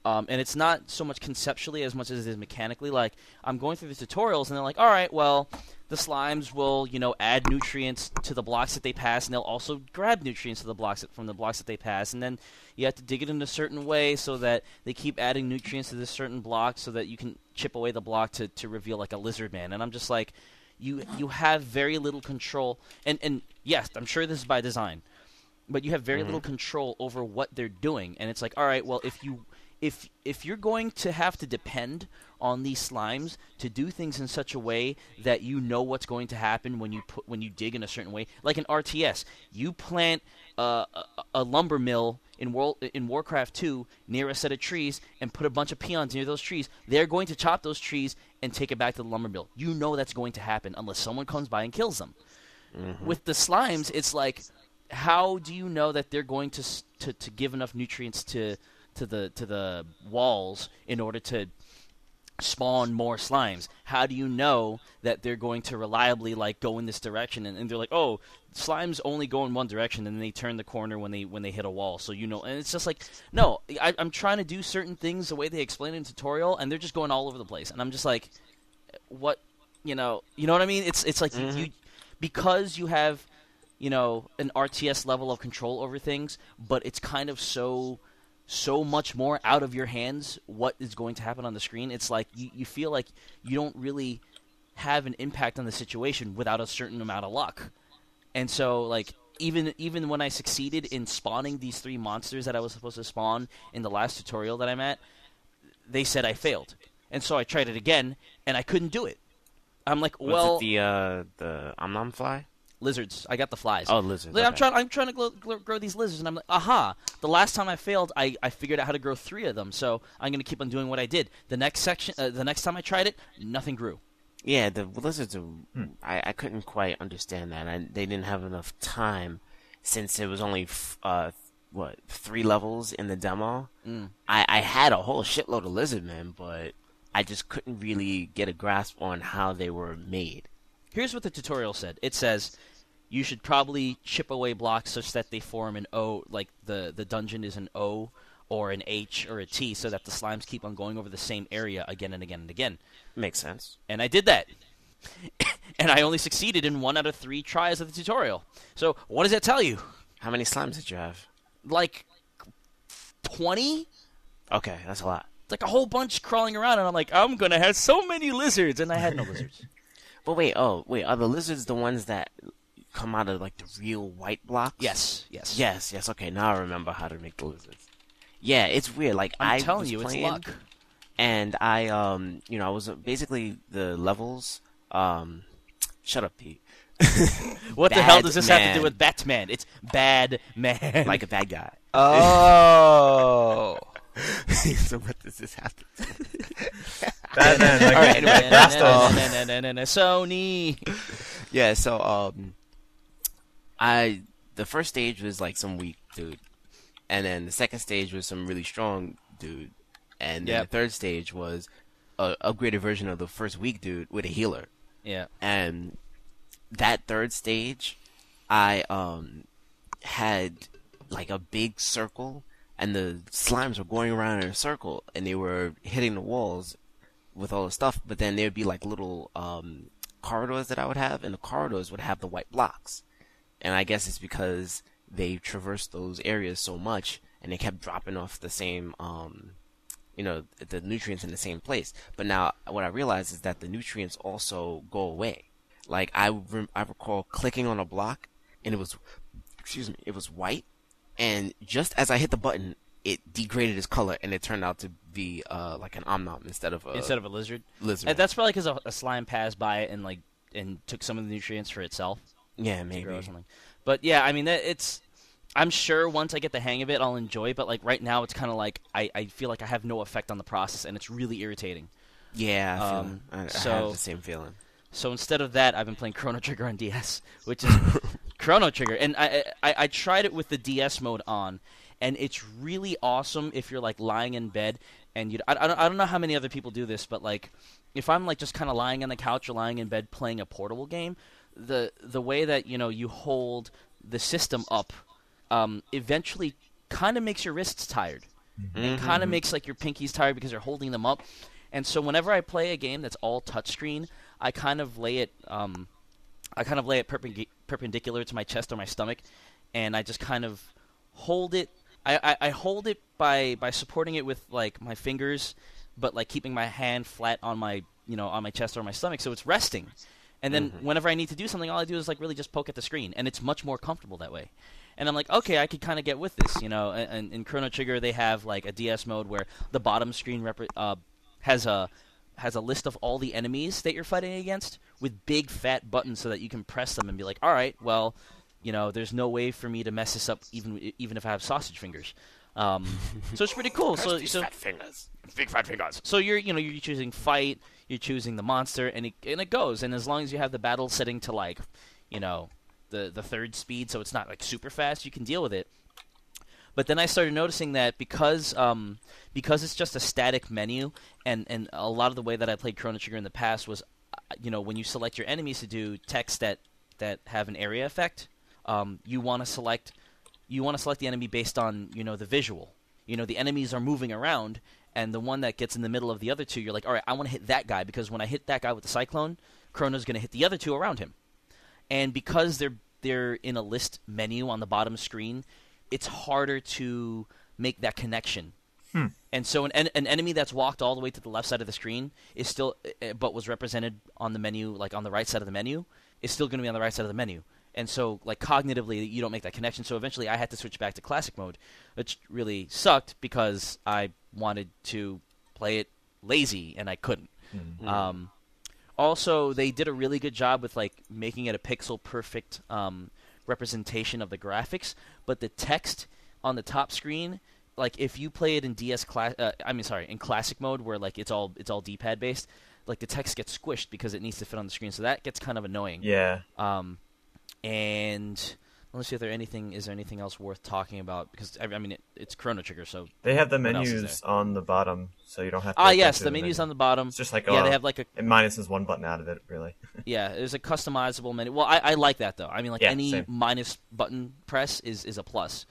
Um, and it's not so much conceptually as much as it is mechanically. Like I'm going through the tutorials, and they're like, "All right, well, the slimes will, you know, add nutrients to the blocks that they pass, and they'll also grab nutrients to the blocks that, from the blocks that they pass. And then you have to dig it in a certain way so that they keep adding nutrients to this certain block, so that you can chip away the block to, to reveal like a lizard man. And I'm just like, you you have very little control. And and yes, I'm sure this is by design but you have very mm-hmm. little control over what they're doing and it's like all right well if you if if you're going to have to depend on these slimes to do things in such a way that you know what's going to happen when you put when you dig in a certain way like an RTS you plant uh, a, a lumber mill in world in Warcraft 2 near a set of trees and put a bunch of peons near those trees. They're going to chop those trees and take it back to the lumber mill. You know that's going to happen unless someone comes by and kills them. With the slimes, it's like, how do you know that they're going to to, to give enough nutrients to to the to the walls in order to spawn more slimes? How do you know that they're going to reliably like go in this direction? And, and they're like, oh, slimes only go in one direction, and then they turn the corner when they when they hit a wall. So you know, and it's just like, no, I, I'm trying to do certain things the way they explain it in tutorial, and they're just going all over the place, and I'm just like, what, you know, you know what I mean? It's it's like you, you because you have you know an RTS level of control over things, but it's kind of so so much more out of your hands what is going to happen on the screen. It's like you, you feel like you don't really have an impact on the situation without a certain amount of luck. And so like even even when I succeeded in spawning these three monsters that I was supposed to spawn in the last tutorial that I'm at, they said I failed. And so I tried it again and I couldn't do it. I'm like, was well, it the uh the Omnom fly? Lizards. I got the flies. Oh, lizards, Like, I'm trying. I'm trying to grow, grow, grow these lizards, and I'm like, aha! The last time I failed, I, I figured out how to grow three of them. So I'm gonna keep on doing what I did. The next section, uh, the next time I tried it, nothing grew. Yeah, the lizards. Are, I I couldn't quite understand that. I, they didn't have enough time since it was only f- uh what three levels in the demo. Mm. I I had a whole shitload of lizard men, but I just couldn't really get a grasp on how they were made. Here's what the tutorial said. It says you should probably chip away blocks such that they form an O, like the the dungeon is an O or an H or a T, so that the slimes keep on going over the same area again and again and again. Makes sense. and I did that. and I only succeeded in one out of three tries of the tutorial. So what does that tell you? How many slimes did you have? Like twenty? Okay, that's a lot. Like a whole bunch crawling around, and I'm like, I'm gonna have so many lizards, and I had no lizards. But wait, oh wait, are the lizards the ones that come out of like the real white blocks? yes, yes, Yes, yes. Okay, now I remember how to make the lizards. Yeah, it's weird. Like I'm I telling you, playing, it's luck. and I um you know I was uh, basically the levels um shut up Pete What the hell does this have to do with Batman? It's bad man. like a bad guy. Oh. so what does this have to do? Batman, like, All right, anyway, Sony. Yeah, so um I the first stage was like some weak dude. And then the second stage was some really strong dude. And then Yep. the third stage was a upgraded version of the first weak dude with a healer. Yeah. and that third stage i um had like a big circle and the slimes were going around in a circle, and they were hitting the walls with all the stuff. But then there'd be like little um, corridors that I would have, and the corridors would have the white blocks. And I guess it's because they traversed those areas so much, and they kept dropping off the same, um, you know, the nutrients in the same place. But now what I realize is that the nutrients also go away. Like I, rem- I recall clicking on a block, and it was, excuse me, it was white, and just as I hit the button, it degraded its color, and it turned out to be uh, like an omnom instead of a instead of a lizard. lizard. And that's probably because a, a slime passed by it and like and took some of the nutrients for itself. yeah, maybe. or something. But yeah, I mean, that, it's. I'm sure once I get the hang of it, I'll enjoy. But like right now, it's kind of like I, I feel like I have no effect on the process, and it's really irritating. Yeah, I, feel Um, I, I so- have the same feeling. So instead of that, I've been playing Chrono Trigger on DS, which is Chrono Trigger, and I, I I tried it with the DS mode on, and it's really awesome if you're like lying in bed and you I, I don't know how many other people do this, but like if I'm like just kind of lying on the couch or lying in bed playing a portable game, the the way that you know you hold the system up, um, eventually kind of makes your wrists tired. It kind of makes like your pinkies tired because you're holding them up. And so whenever I play a game that's all touchscreen, I kind of lay it um, I kind of lay it perpendic- perpendicular to my chest or my stomach, and I just kind of hold it. I, I, I hold it by by supporting it with like my fingers, but like keeping my hand flat on my you know on my chest or my stomach, so it's resting. And then whenever I need to do something, all I do is like really just poke at the screen, and it's much more comfortable that way. And I'm like, okay, I could kind of get with this, you know. And, in Chrono Trigger, they have like a DS mode where the bottom screen repre- uh, has a has a list of all the enemies that you're fighting against with big fat buttons so that you can press them and be like, all right, well, you know, there's no way for me to mess this up even even if I have sausage fingers. Um, so it's pretty cool. so so fat fingers, big fat fingers. so you're you know you're choosing fight, you're choosing the monster, and it and it goes. And as long as you have the battle setting to like, you know, the the third speed, so it's not like super fast, you can deal with it. But then I started noticing that because um, because it's just a static menu, and, and a lot of the way that I played Chrono Trigger in the past was, uh, you know, when you select your enemies to do text that that have an area effect, um, you want to select you want to select the enemy based on you know the visual. You know the enemies are moving around, and the one that gets in the middle of the other two, you're like, all right, I want to hit that guy because when I hit that guy with the cyclone, Chrono's going to hit the other two around him and because they're they're in a list menu on the bottom screen, it's harder to make that connection. And so an, an enemy that's walked all the way to the left side of the screen is still, uh, but was represented on the menu, like on the right side of the menu, is still going to be on the right side of the menu. And so, like cognitively, you don't make that connection. So eventually, I had to switch back to classic mode, which really sucked because I wanted to play it lazy and I couldn't. Um, also, they did a really good job with like making it a pixel perfect um, representation of the graphics, but the text on the top screen, like if you play it in DS class, uh, I mean sorry, in classic mode where like it's all it's all D-pad based, like the text gets squished because it needs to fit on the screen, so that gets kind of annoying. Yeah. Um, and let's see if there anything is there anything else worth talking about because I, I mean it, it's Chrono Trigger, so They have the What else is menus on the bottom, so you don't have to. ah yes, the menus menu. on the bottom. It's just like oh yeah, they have like a it minuses one button out of it, really. Yeah, there's a customizable menu. Well, I, I like that though. I mean, like Yeah, any same. minus button press is, is a plus.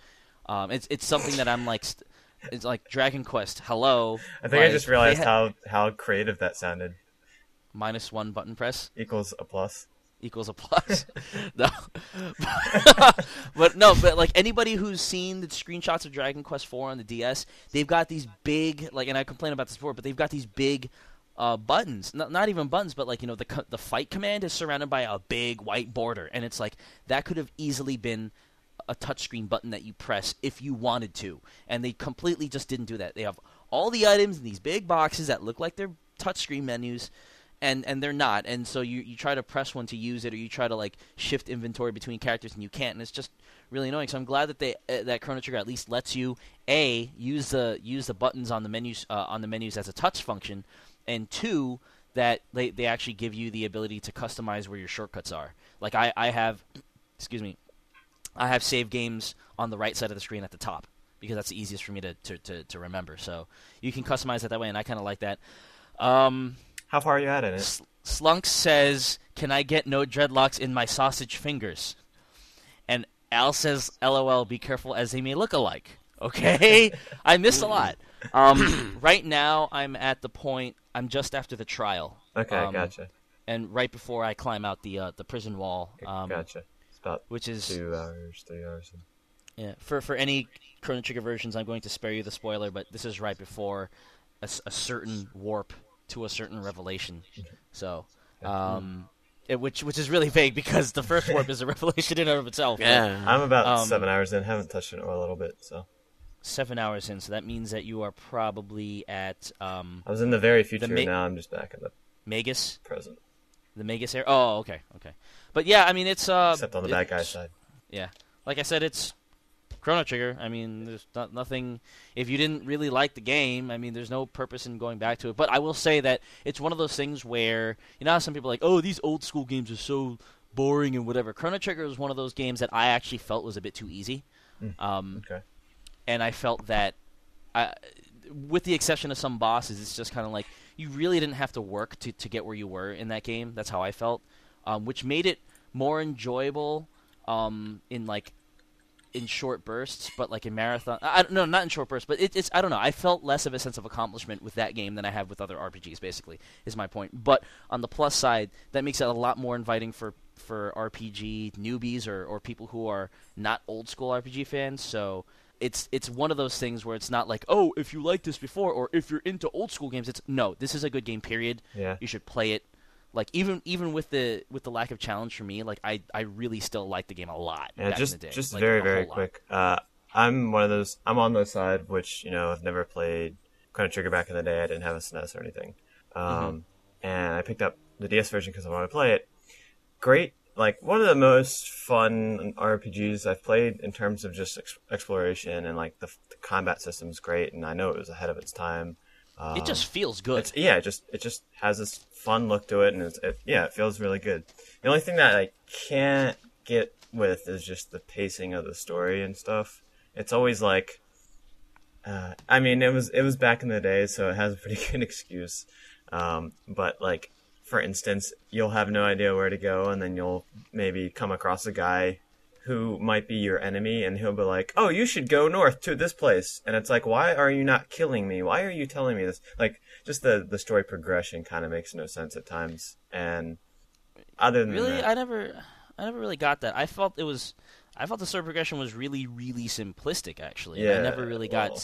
Um, it's it's something that I'm like, st- it's like Dragon Quest. Hello. I think I just realized ha- how how creative that sounded. minus one button press Equals a plus. Equals a plus. no, but no, but like anybody who's seen the screenshots of Dragon Quest IV on the DS, they've got these big like, and I complain about this before, but they've got these big uh, buttons. Not, not even buttons, but like you know the co- the fight command is surrounded by a big white border, and it's like that could have easily been a touchscreen button that you press if you wanted to, and they completely just didn't do that. They have all the items in these big boxes that look like they're touchscreen menus, and and they're not. And so you you try to press one to use it, or you try to like shift inventory between characters, and you can't, and it's just really annoying. So I'm glad that they uh, that Chrono Trigger at least lets you a use the use the buttons on the menus uh, on the menus as a touch function, and two that they they actually give you the ability to customize where your shortcuts are. Like I I have, excuse me, I have save games on the right side of the screen at the top because that's the easiest for me to, to, to, to remember. So you can customize it that way, and I kind of like that. Um, How far are you at in it? S- Slunk says, "Can I get no dreadlocks in my sausage fingers?" And Al says, "LOL. Be careful, as they may look alike." Okay, I missed a lot. Um, right now, I'm at the point. I'm just after the trial. Okay, Um, gotcha. And right before I climb out the uh, the prison wall, um, gotcha. It's about which is two hours, three hours. Yeah, for for any Chrono Trigger versions, I'm going to spare you the spoiler, but this is right before a certain warp to a certain revelation. So, um, it, which which is really vague because the first warp is a revelation in and of itself. Yeah. I'm about Um, seven hours in. Haven't touched it in a little bit, so Seven hours in, so that means that you are probably at um, I was in the very future. ma- now I'm just back in the Magus, present, the Magus area. Oh, okay, okay. But yeah, I mean, it's uh, except on the bad it's- guy's side. Yeah, like I said, it's Chrono Trigger. I mean, there's not, nothing. If you didn't really like the game, I mean, there's no purpose in going back to it. But I will say that it's one of those things where you know some people are like, oh, these old school games are so boring and whatever. Chrono Trigger is one of those games that I actually felt was a bit too easy, um, Okay. and I felt that, I, with the exception of some bosses, it's just kind of like you really didn't have to work to to get where you were in that game. That's how I felt, um, which made it more enjoyable um, in like in short bursts, but like in marathon. I, I- no, not in short bursts, but it, it's I don't know. I felt less of a sense of accomplishment with that game than I have with other RPGs. Basically, is my point. But on the plus side, that makes it a lot more inviting for for RPG newbies or or people who are not old school RPG fans. So. It's it's one of those things where it's not like oh if you liked this before or if you're into old school games it's no this is a good game period Yeah. you should play it like even even with the with the lack of challenge for me like I I really still like the game a lot Yeah, just in the day. just Like, very very quick. Uh, I'm one of those. I'm on the side which you know I've never played Chrono Trigger back in the day. I didn't have a SNES or anything, um, Mm-hmm. and I picked up the DS version because I wanted to play it. Great, like one of the most fun RPGs I've played in terms of just ex- exploration and like the, the combat system's great, and I know it was ahead of its time. Um, it just feels good it's, yeah, it just it just has this fun look to it, and it's, it, yeah, it feels really good. The only thing that I can't get with is just the pacing of the story and stuff. It's always like, uh, I mean, it was it was back in the day, so it has a pretty good excuse. Um, but like, for instance, you'll have no idea where to go, and then you'll maybe come across a guy who might be your enemy, and he'll be like, "Oh, you should go north to this place," and it's like, "Why are you not killing me? Why are you telling me this?" Like, just the the story progression kind of makes no sense at times, and other than really that, I never I never really got that I felt it was I felt the story progression was really really simplistic actually and I never really got well,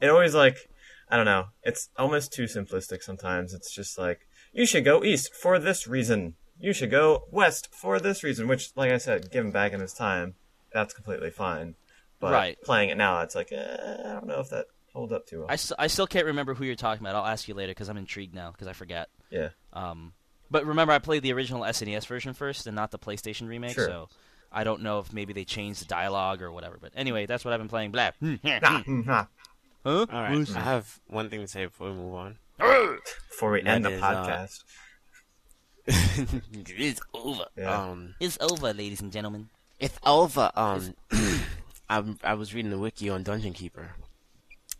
it always like I don't know. It's almost too simplistic sometimes. It's just like you should go east for this reason. You should go west for this reason. Which, like I said, given back in his time, that's completely fine. But Right. playing it now, it's like eh, I don't know if that holds up too well. I, s- I still can't remember who you're talking about I'll ask you later because I'm intrigued now because I forget yeah, um but remember I played the original SNES version first and not the PlayStation remake Sure. so I don't know if maybe they changed the dialogue or whatever but anyway that's what I've been playing blah huh All right. I have one thing to say before we move on. before we That end the is, uh, podcast. it's over. Yeah. Um, it's over ladies and gentlemen It's over. Um, I I was reading the wiki on Dungeon Keeper,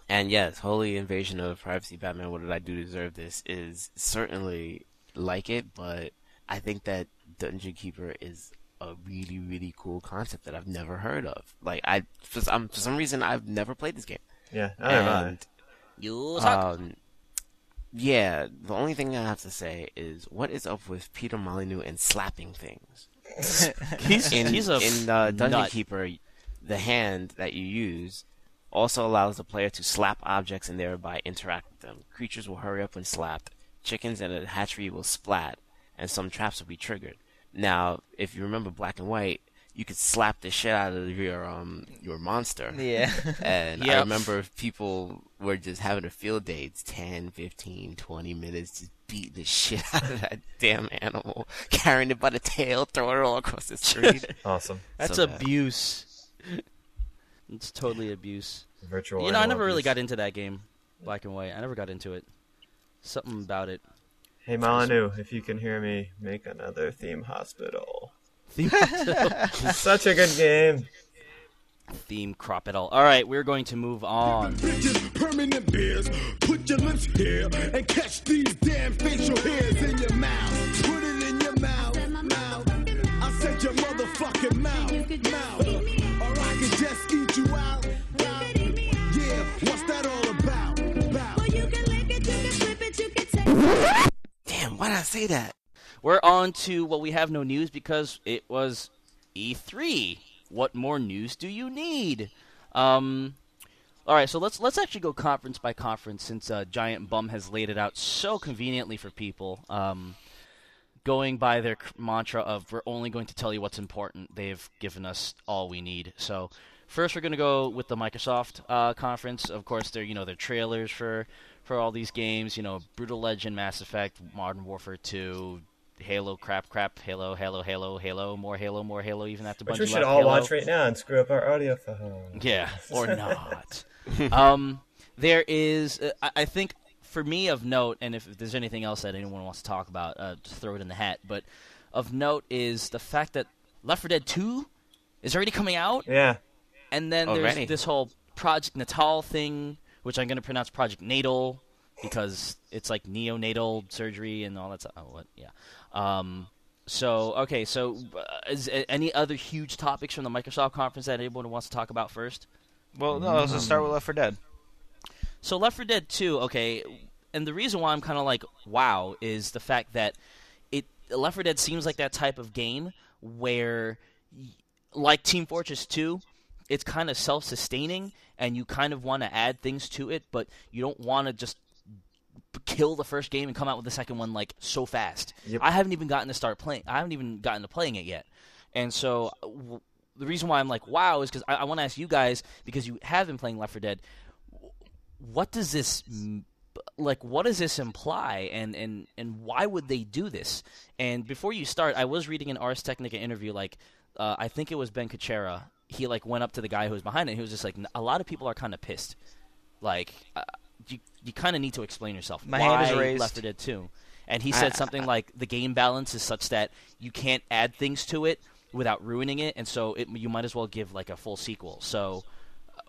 and yes, Holy Invasion of Privacy Batman. What did I do to deserve this? Is certainly like it, but I think that Dungeon Keeper is a really really cool concept that I've never heard of. Like I for some for some reason I've never played this game, yeah, I don't know. you suck um, yeah, the only thing I have to say is what is up with Peter Molyneux and slapping things? he's in, he's a in uh, Dungeon nut. Keeper, the hand that you use also allows the player to slap objects and thereby interact with them. Creatures will hurry up when slapped. Chickens and a hatchery will splat, and some traps will be triggered. Now, if you remember Black and White, you could slap the shit out of your um your monster. Yeah. And I remember people were just having a field day. It's 10, 15, 20 minutes just beating the shit out of that damn animal, carrying it by the tail, throwing it all across the street. Awesome. That's So abuse. It's totally abuse. Virtual. you know, I animal never really got into that game, Black and White. I never got into it. Something about it. Hey Molyneux, if you can hear me, make another theme hospital theme. Such a good game. Theme crop it all. All right, we're going to move on. permanent beers. Put your lips here and catch these damn facial hairs in your mouth. Put it in your mouth. mouth. I said your motherfucking mouth. mouth. Or I could just eat you out. Yeah, what's that all about? Damn, why did I say that? We're on to well, we have no news because it was E3. What more news do you need? Um, all right, so let's let's actually go conference by conference since uh, Giant Bomb has laid it out so conveniently for people. Um, going by their mantra of we're only going to tell you what's important. They've given us all we need. So first, we're going to go with the Microsoft uh, conference. Of course, they're you know their trailers for for all these games. You know, Brutal Legend, Mass Effect, Modern Warfare 2. Halo, crap, crap, Halo, Halo, Halo, Halo, more Halo, more Halo. Even after Which Bungie we should left all Halo. watch right now and screw up our audio phone. Yeah, or not. um, there is, uh, I I think, for me of note, and if, if there's anything else that anyone wants to talk about, uh, just throw it in the hat. But of note is the fact that Left 4 Dead 2 is already coming out, Yeah. and then Already? there's this whole Project Natal thing, which I'm going to pronounce Project Natal because it's like neonatal surgery and all that stuff. Oh, what? Yeah. Um, so okay, so uh, is uh, any other huge topics from the Microsoft conference that anyone wants to talk about first? Well, no, let's just start with Left 4 Dead. So Left 4 Dead 2, okay, and the reason why I'm kind of like wow is the fact that it Left 4 Dead seems like that type of game where like Team Fortress 2, it's kind of self-sustaining and you kind of want to add things to it, but you don't want to just kill the first game and come out with the second one like so fast. Yep. I haven't even gotten to start playing. I haven't even gotten to playing it yet. And so w- the reason why I'm like wow is because I, I want to ask you guys because you have been playing Left 4 Dead what does this like what does this imply and and and why would they do this and before you start i was reading an ars technica interview like uh, i think it was ben Kuchera. he like went up to the guy who was behind it he was just like a lot of people are kind of pissed like uh, you you kind of need to explain yourself My why hand is raised. left 4 dead 2 and he said I- something like the game balance is such that you can't add things to it without ruining it and so it, you might as well give like a full sequel so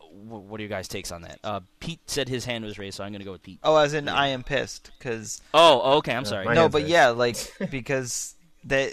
Wh- what are your guys' takes on that? Uh, Pete said his hand was raised, so I'm going to go with Pete. Oh, as in I am pissed because Oh, okay. I'm sorry. my no, hand's but raised. yeah, like because that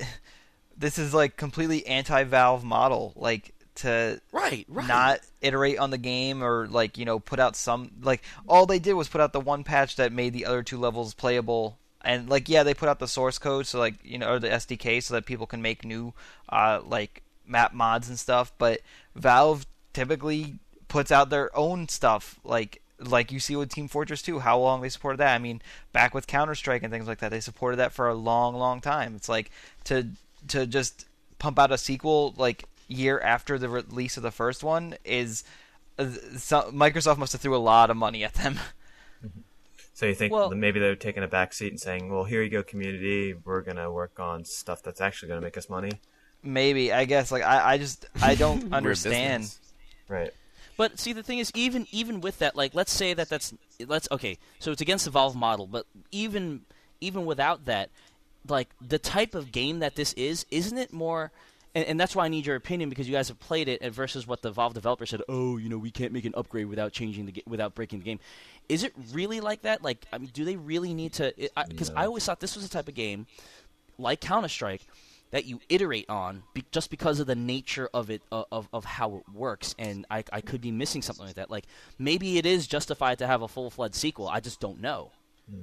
this is like completely anti-Valve model, like to Right, right. not iterate on the game or like you know put out some like all they did was put out the one patch that made the other two levels playable. And like yeah they put out the source code so like you know or the SDK so that people can make new uh like map mods and stuff. But Valve typically puts out their own stuff like like you see with Team Fortress 2 how long they supported that. I mean back with Counter Strike and things like that they supported that for a long long time. It's like to to just pump out a sequel like year after the release of the first one is uh, so, Microsoft must have threw a lot of money at them. So you think Well- maybe they're taking a back seat and saying, "Well, here you go, community. We're gonna work on stuff that's actually gonna make us money." Maybe I guess like I, I just I don't understand. Right. But see, the thing is, even even with that, like, let's say that that's let's okay. So it's against the Valve model, but even even without that, like the type of game that this is, isn't it more? And, and that's why I need your opinion because you guys have played it, versus what the Valve developer said. Oh, you know, we can't make an upgrade without changing the without breaking the game. Is it really like that? Like, I mean, do they really need to? Because I, always thought this was the type of game, like Counter Strike, that you iterate on be, just because of the nature of it of of how it works and I, I could be missing something like that like maybe it is justified to have a full-fledged sequel i just don't know hmm.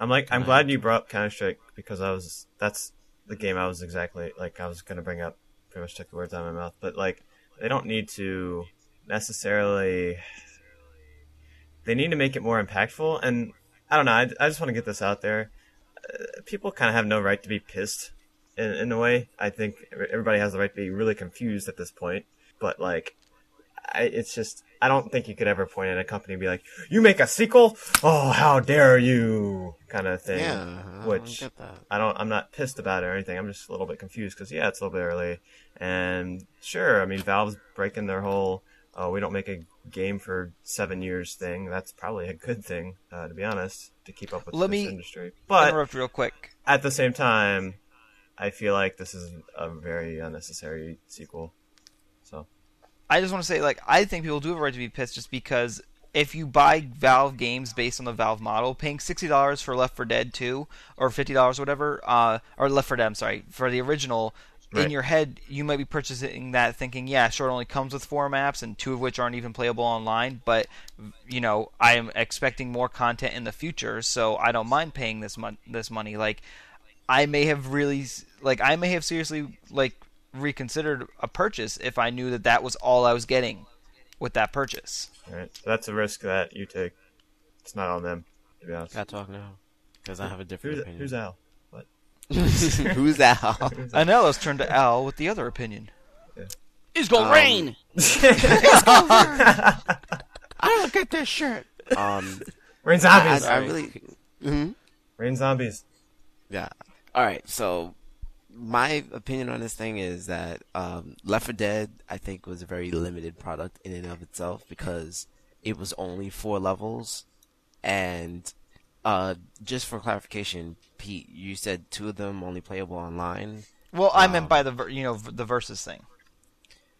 I'm like, I'm glad you brought up Counter Strike because I was that's the game I was exactly like I was gonna bring up. Pretty much took the words out of my mouth, but like they don't need to necessarily. They need to make it more impactful, and I don't know. I, I just want to get this out there. Uh, people kind of have no right to be pissed in, in a way. I think everybody has the right to be really confused at this point, but like I, it's just I don't think you could ever point at a company and be like, "You make a sequel? Oh, how dare you!" kind of thing. Yeah, I don't which get that. I don't. I'm not pissed about it or anything. I'm just a little bit confused because yeah, it's a little bit early, and sure, I mean Valve's breaking their whole "oh, we don't make a game for seven years" thing. That's probably a good thing, uh, to be honest, to keep up with Let this me industry. But Interrupt real quick. at the same time, I feel like this is a very unnecessary sequel. I just want to say like I think people do have a right to be pissed just because if you buy Valve games based on the Valve model, paying sixty dollars for Left 4 Dead 2 or fifty dollars whatever, uh, or Left 4 Dead, I'm sorry, for the original in your head you might be purchasing that thinking, yeah, sure, it only comes with four maps and two of which aren't even playable online, but you know, I am expecting more content in the future, so I don't mind paying this mon- this money. Like, I may have really like I may have seriously like reconsidered a purchase if I knew that that was all I was getting with that purchase. Right. So that's a risk that you take. It's not on them, to be honest. Got to talk now because I have a different Who's, opinion. who's Al? What? Who's Al? I know. Let's turn to Al with the other opinion. It's gonna Um, rain. I don't get this shirt. Um, Rain I, zombies. I really. Mhm. Rain zombies. Yeah. All right. So my opinion on this thing is that um, Left 4 Dead, I think, was a very limited product in and of itself because it was only four levels, and uh, just for clarification, Pete, you said two of them only playable online. Well, I Um, meant by the you know the versus thing.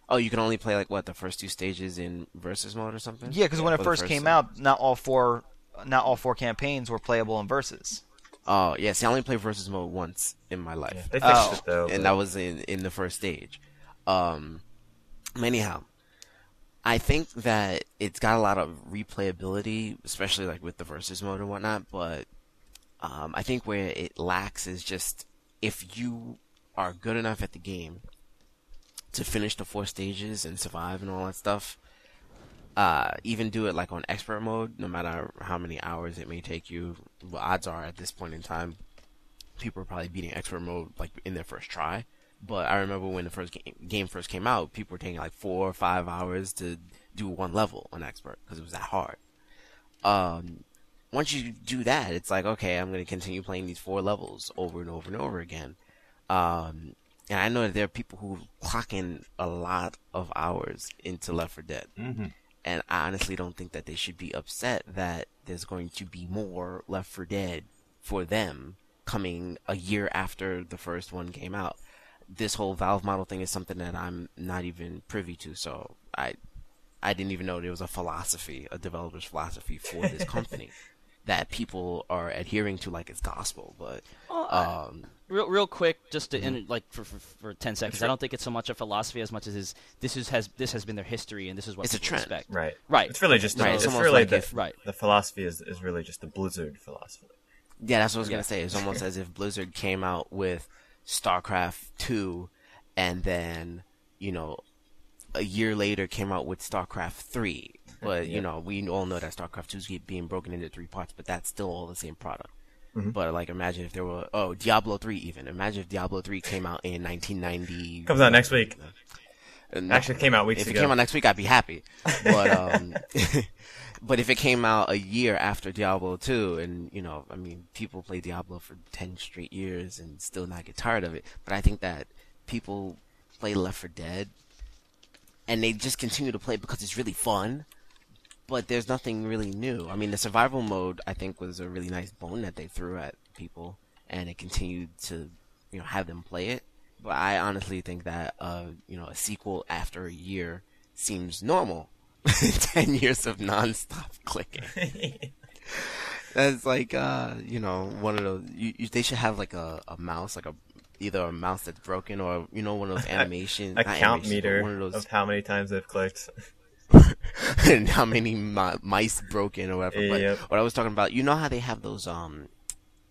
Oh, you can only play like what the first two stages in versus mode or something. Yeah, because when it first came out, not all four not all four campaigns were playable in versus. Oh, yeah. See, I only played versus mode once in my life. Yeah, Oh. it though. and that was in in the first stage. Um, anyhow, I think that it's got a lot of replayability, especially like with the versus mode and whatnot. But um, I think where it lacks is just if you are good enough at the game to finish the four stages and survive and all that stuff. Uh, even do it like on expert mode, no matter how many hours it may take you. Well, odds are at this point in time, people are probably beating expert mode like in their first try. But I remember when the first game, game first came out, people were taking like four or five hours to do one level on expert because it was that hard. Um, once you do that, it's like okay, I'm going to continue playing these four levels over and over and over again. Um, and I know that there are people who clock in a lot of hours into Left 4 Dead. Mm-hmm. And I honestly don't think that they should be upset that there's going to be more Left 4 Dead for them coming a year after the first one came out. This whole Valve model thing is something that I'm not even privy to, so I I didn't even know there was a philosophy, a developer's philosophy for this company that people are adhering to like it's gospel. But um, Real, real quick, just to mm-hmm. in, like for, for for ten seconds. I don't think it's so much a philosophy as much as is this is has this has been their history and this is what It's a people trend. expect. Right. Right. It's really just Right, the, it's it's almost really like the, if- Right. the philosophy is, is really just the Blizzard philosophy. Yeah, that's what I was Yeah. gonna say. It's almost as if Blizzard came out with StarCraft two, and then you know, a year later came out with StarCraft three. But Yeah. you know, we all know that StarCraft two is being broken into three parts, but that's still all the same product. Mm-hmm. But like, imagine if there were oh Diablo three even. Imagine if Diablo three came out in 1990. Comes out next week. No. Actually, it came out weeks if it came out next week, I'd be happy. But um, but if it came out a year after Diablo two, and you know, I mean, people play Diablo for ten straight years and still not get tired of it. But I think that people play Left 4 Dead, and they just continue to play because it's really fun. But there's nothing really new. I mean, the survival mode I think was a really nice bone that they threw at people, and it continued to, you know, have them play it. But I honestly think that, uh, you know, a sequel after a year seems normal. Ten years of nonstop clicking. That's like, uh, you know, one of those. You, you, they should have like a, a mouse, like a either a mouse that's broken or you know one of those animation a count animations, but meter one of those of how many times they've clicked. And how many mi- mice broken or whatever. But Yep. what I was talking about, you know how they have those um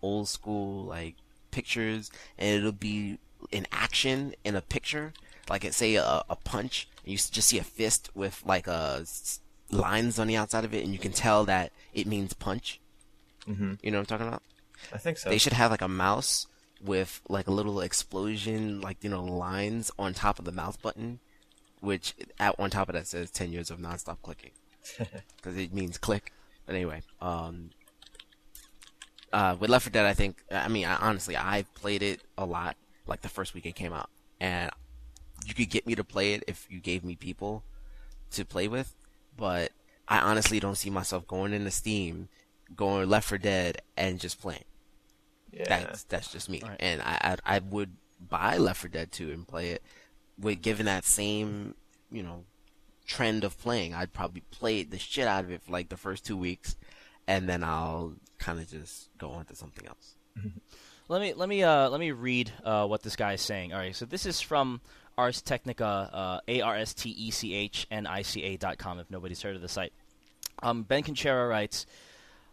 old school like pictures, and it'll be in action in a picture, like it say a, a punch, and you just see a fist with like s lines on the outside of it, and you can tell that it means punch. Mhm. You know what I'm talking about? I think so. They should have like a mouse with like a little explosion, like you know, lines on top of the mouse button, which at on top of that says 10 years of nonstop clicking because it means click. But anyway, um, uh, with Left 4 Dead, I think I mean I, honestly I played it a lot, like the first week it came out, and you could get me to play it if you gave me people to play with, but I honestly don't see myself going into Steam, going Left 4 Dead, and just playing. yeah. That's that's just me, Right. and I, I I would buy Left 4 Dead 2 and play it. With given that same you know trend of playing, I'd probably play the shit out of it for like the first two weeks, and then I'll kind of just go on to something else. Let me let me uh, let me read uh, what this guy is saying. All right, so this is from Ars Technica, uh, A R S T E C H N I C A dot com. If nobody's heard of the site, um, Ben Kuchera writes.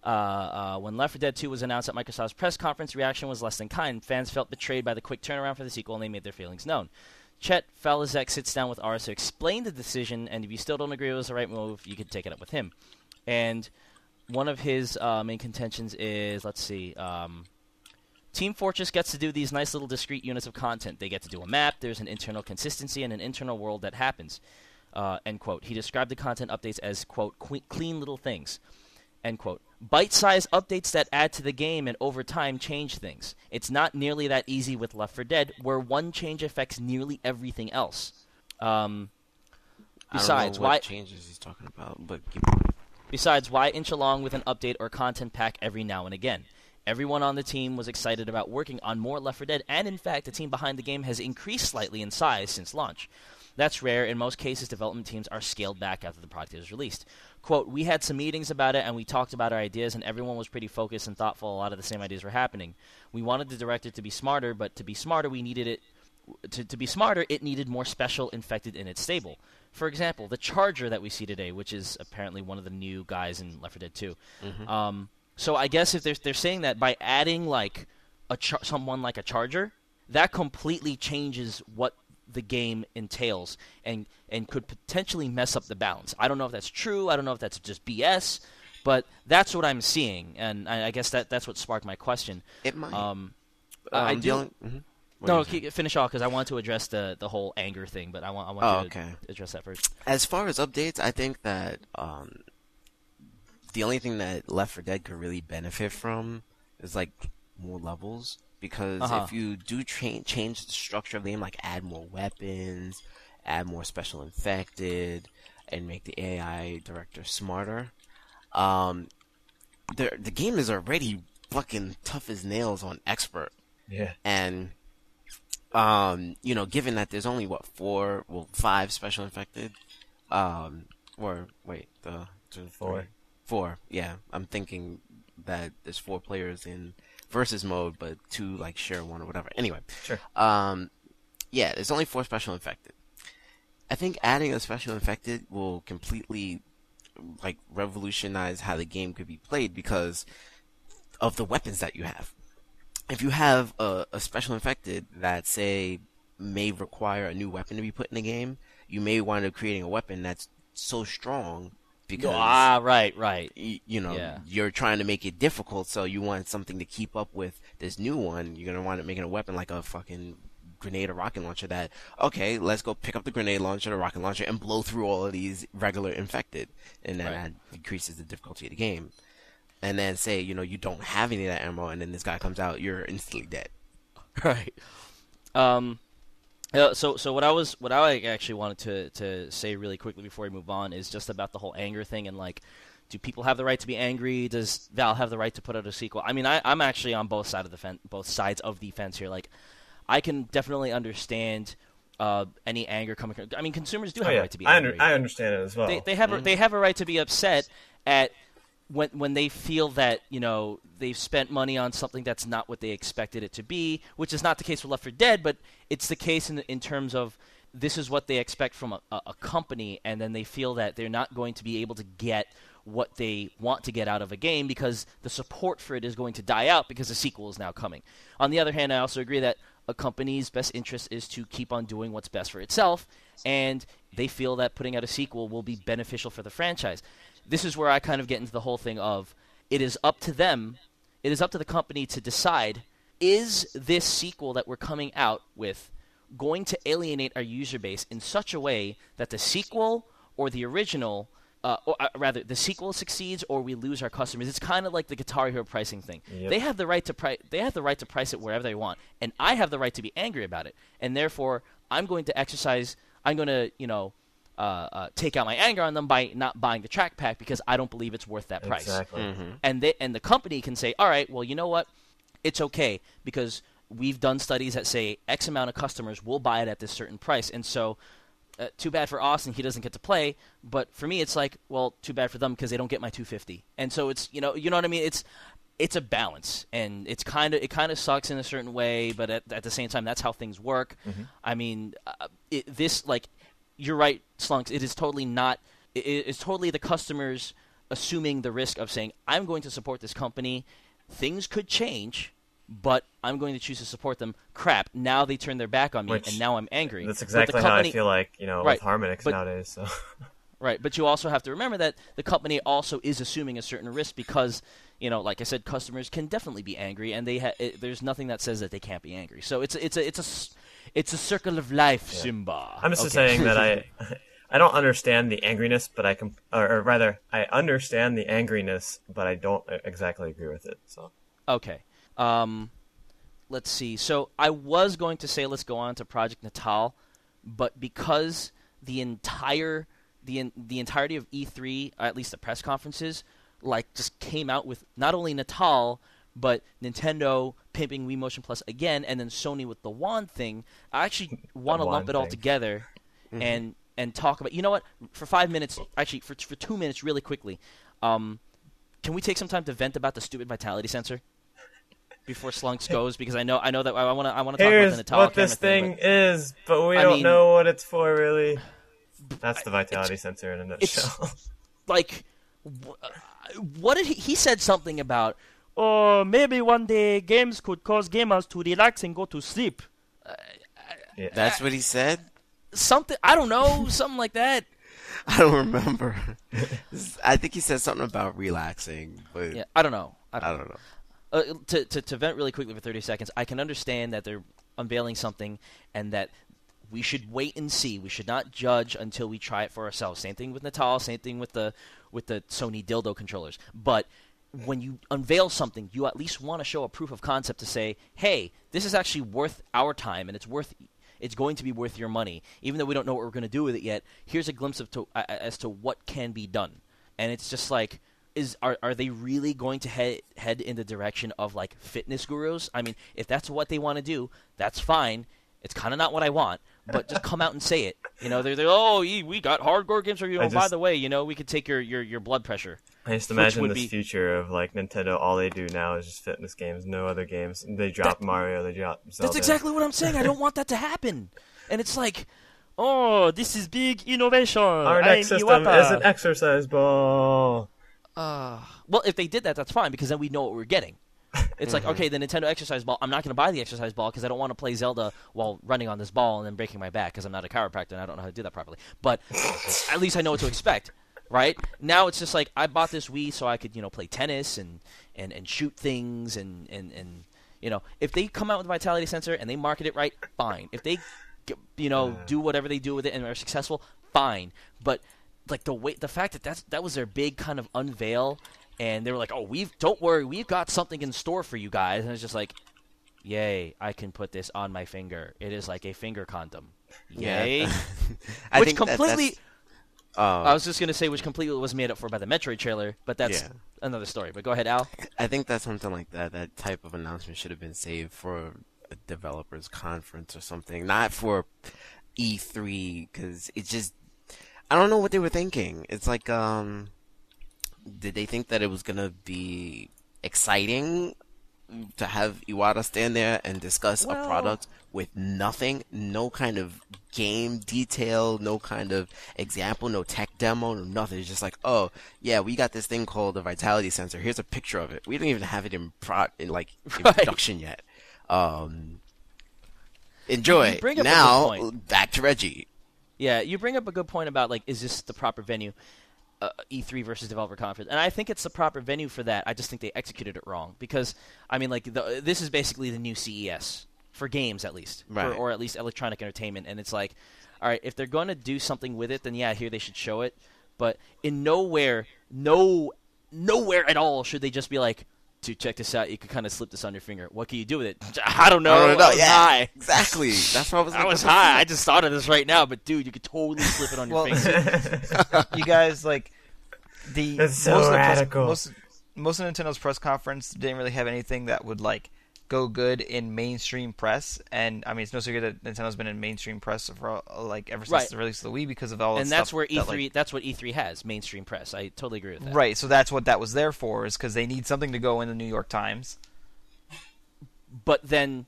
Uh, uh, when Left 4 Dead 2 was announced at Microsoft's press conference, reaction was less than kind. Fans felt betrayed by the quick turnaround for the sequel, and they made their feelings known. Chet Faliszek sits down with Ars to explain the decision, and if you still don't agree it was the right move, you could take it up with him. And one of his uh, main contentions is, let's see, um, Team Fortress gets to do these nice little discrete units of content. They get to do a map. There's an internal consistency and an internal world that happens. Uh, end quote. He described the content updates as quote clean little things. End quote. Bite-sized updates that add to the game and over time change things. It's not nearly that easy with Left 4 Dead, where one change affects nearly everything else. Um, besides, don't know what why changes he's talking about, but. Besides, why inch along with an update or content pack every now and again? Everyone on the team was excited about working on more Left 4 Dead, and in fact, the team behind the game has increased slightly in size since launch. That's rare. In most cases, development teams are scaled back after the product is released. Quote, we had some meetings about it and we talked about our ideas, and everyone was pretty focused and thoughtful. A lot of the same ideas were happening. We wanted the director to be smarter, but to be smarter, we needed it. To, to be smarter, it needed more special infected in its stable. For example, the Charger that we see today, which is apparently one of the new guys in Left 4 Dead 2. Um, so I guess if they're, they're saying that by adding like a char- someone like a Charger, that completely changes what the game entails and and could potentially mess up the balance. I don't know if that's true. I don't know if that's just BS, but that's what I'm seeing, and I, I guess that that's what sparked my question. It might. Um, Um, I the do. only- mhm. What no, are you saying? keep, finish off because I want to address the the whole anger thing, but I want I want Oh, to okay. address that first. As far as updates, I think that um, the only thing that Left 4 Dead could really benefit from is like more levels. Because Uh-huh. if you do cha- change the structure of the game, like add more weapons, add more special infected, and make the AI director smarter, um, the the game is already fucking tough as nails on expert Yeah. and um, you know, given that there's only what four, well, five special infected, um, or wait, the two, Four. four. Yeah, I'm thinking that there's four players in versus mode, but two like share one or whatever. Anyway, Sure. um, yeah, there's only four special infected. I think adding a special infected will completely like revolutionize how the game could be played because of the weapons that you have. If you have a, a special infected that say may require a new weapon to be put in the game, you may wind up creating a weapon that's so strong because ah, right, right. y- you know Yeah. you're trying to make it difficult so you want something to keep up with this new one you're going to wind up making a weapon like a fucking grenade or rocket launcher that okay let's go pick up the grenade launcher the rocket launcher and blow through all of these regular infected and then Right. that decreases the difficulty of the game and then say you know you don't have any of that ammo and then this guy comes out you're instantly dead Right. Um. Uh, so, so what I was, what I actually wanted to to say really quickly before we move on is just about the whole anger thing and like, do people have the right to be angry? Does Val have the right to put out a sequel? I mean, I, I'm actually on both side of the fence, both sides of the fence here. Like, I can definitely understand uh, any anger coming. from... I mean, consumers do Oh, have yeah. a right to be I, angry under, I understand it as well. they, they have a, they have a right to be upset at when when they feel that you know they've spent money on something that's not what they expected it to be, which is not the case with Left 4 Dead, but it's the case in in terms of this is what they expect from a, a, a company, and then they feel that they're not going to be able to get what they want to get out of a game because the support for it is going to die out because the sequel is now coming. On the other hand, I also agree that a company's best interest is to keep on doing what's best for itself, and they feel that putting out a sequel will be beneficial for the franchise. This is where I kind of get into the whole thing of it is up to them, it is up to the company to decide is this sequel that we're coming out with going to alienate our user base in such a way that the sequel or the original uh, or uh, rather the sequel succeeds or we lose our customers it's kind of like the guitar hero pricing thing Yep. they have the right to price they have the right to price it wherever they want and i have the right to be angry about it and therefore i'm going to exercise i'm going to you know uh, uh, take out my anger on them by not buying the track pack because i don't believe it's worth that price Exactly. and they and the company can say, all right, well, you know what, it's okay because we've done studies that say X amount of customers will buy it at this certain price, and so. Uh, too bad for Austin, he doesn't get to play. But for me, it's like, well, too bad for them because they don't get my 250. And so it's, you know, you know what I mean. It's, it's a balance, and it's kind of it kind of sucks in a certain way, but at, at the same time, that's how things work. I mean, uh, it, this like you're right, Slunks. It is totally not. It's totally the customers assuming the risk of saying, "I'm going to support this company. Things could change." But I'm going to choose to support them. Crap! Now they turn their back on me, Which- and now I'm angry. That's exactly how I feel like you know Right, with Harmonix but- nowadays. So Right, but you also have to remember that the company also is assuming a certain risk because, you know, like I said, customers can definitely be angry, and they ha- it, there's nothing that says that they can't be angry. So it's a, it's a it's a it's a circle of life, Simba. I'm just Okay. saying that I I don't understand the angriness, but I can, or, or rather, I understand the angriness, but I don't exactly agree with it. So Okay. Um, let's see. So I was going to say let's go on to Project Natal, but because the entire the the entirety of E3, at least the press conferences, like just came out with not only Natal but Nintendo pimping Wii Motion Plus again, and then Sony with the wand thing. I actually want to lump it all thing. together and and talk about. You know what? For five minutes, actually, for for two minutes, really quickly. Um, can we take some time to vent about the stupid vitality sensor before Slunks goes? Because I know I know that I want to I want to talk about the Natal what this thing. thing is, but we I don't mean- know what it's for really. That's the vitality sensor in a nutshell. like, uh, what did he? He said something about. Oh, maybe one day games could cause gamers to relax and go to sleep. That's what he said. Something I don't know, something like that. I don't remember. I think he said something about relaxing, but Yeah, I don't know. I don't I don't know. uh, to, to to vent really quickly for 30 seconds, I can understand that they're unveiling something and that we should wait and see. We should not judge until we try it for ourselves. Same thing with Natal, same thing with the with the Sony dildo controllers. But when you unveil something, you at least want to show a proof of concept to say, "Hey, this is actually worth our time and it's worth it's going to be worth your money, even though we don't know what we're going to do with it yet. Here's a glimpse of to, uh, as to what can be done." And it's just like is are are they really going to head head in the direction of like fitness gurus? I mean, if that's what they want to do, that's fine. It's kind of not what I want, but just come out and say it. You know, they're, they're oh, we got hardcore games for you. Oh, by the way, you know, we could take your, your, your blood pressure. I just imagine this be- future of like Nintendo. All they do now is just fitness games, no other games. They drop Mario, they drop Zelda. That's exactly what I'm saying. I don't want that to happen. And it's like, oh, this is big innovation. Our I'm next system Iwata. is an exercise ball. Uh, well, if they did that, that's fine because then we know what we're getting. It's like, mm-hmm. okay, the Nintendo exercise ball. I'm not going to buy the exercise ball because I don't want to play Zelda while running on this ball and then breaking my back because I'm not a chiropractor and I don't know how to do that properly. But at least I know what to expect, right? Now it's just like I bought this Wii so I could, you know, play tennis and and, and shoot things and, and and you know, if they come out with a vitality sensor and they market it right, fine. If they, you know, do whatever they do with it and are successful, fine. But like the way the fact that that's that was their big kind of unveil and they were like oh we've don't worry we've got something in store for you guys. And it's just like yay i can put this on my finger. It is like a finger condom. Yay. I which think that- completely uh, i was just going to say which completely was made up for by the metroid trailer but that's Yeah. another story. But go ahead al. I think that's something like that, that type of announcement should have been saved for a developers conference or something, not for E3 because it just I don't know what they were thinking. It's like um did they think that it was going to be exciting to have Iwata stand there and discuss Well- a product with nothing, no kind of game detail, no kind of example, no tech demo, no nothing. It's just like, oh yeah, we got this thing called a vitality sensor. Here's a picture of it. We don't even have it in pro in like in Right. production yet. Um, enjoy. Bring up a good now back to Reggie. Yeah, you bring up a good point about like, is this the proper venue? Uh, E3 versus developer conference, and I think it's the proper venue for that. I just think they executed it wrong because I mean, like, the, this is basically the new CES for games, at least, Right. or, or at least electronic entertainment. And it's like, all right, if they're going to do something with it, then yeah, here they should show it. But in nowhere, no, nowhere at all should they just be like, dude, check this out. You could kind of slip this on your finger. What can you do with it? I don't know. I don't know. I was Yeah, high. exactly. That's what I was. I was what the high. I just thought of this right now, but dude, you could totally slip it on your Well, finger. you guys like the That's so most of press- most most of Nintendo's press conference didn't really have anything that would like go good in mainstream press, and I mean it's no secret that Nintendo's been in mainstream press for like ever since Right. the release of the Wii because of all the and that's where E3 that, like- that's what E3 has mainstream press. I totally agree with that. Right, so that's what that was there for, is because they need something to go in the New York Times. But then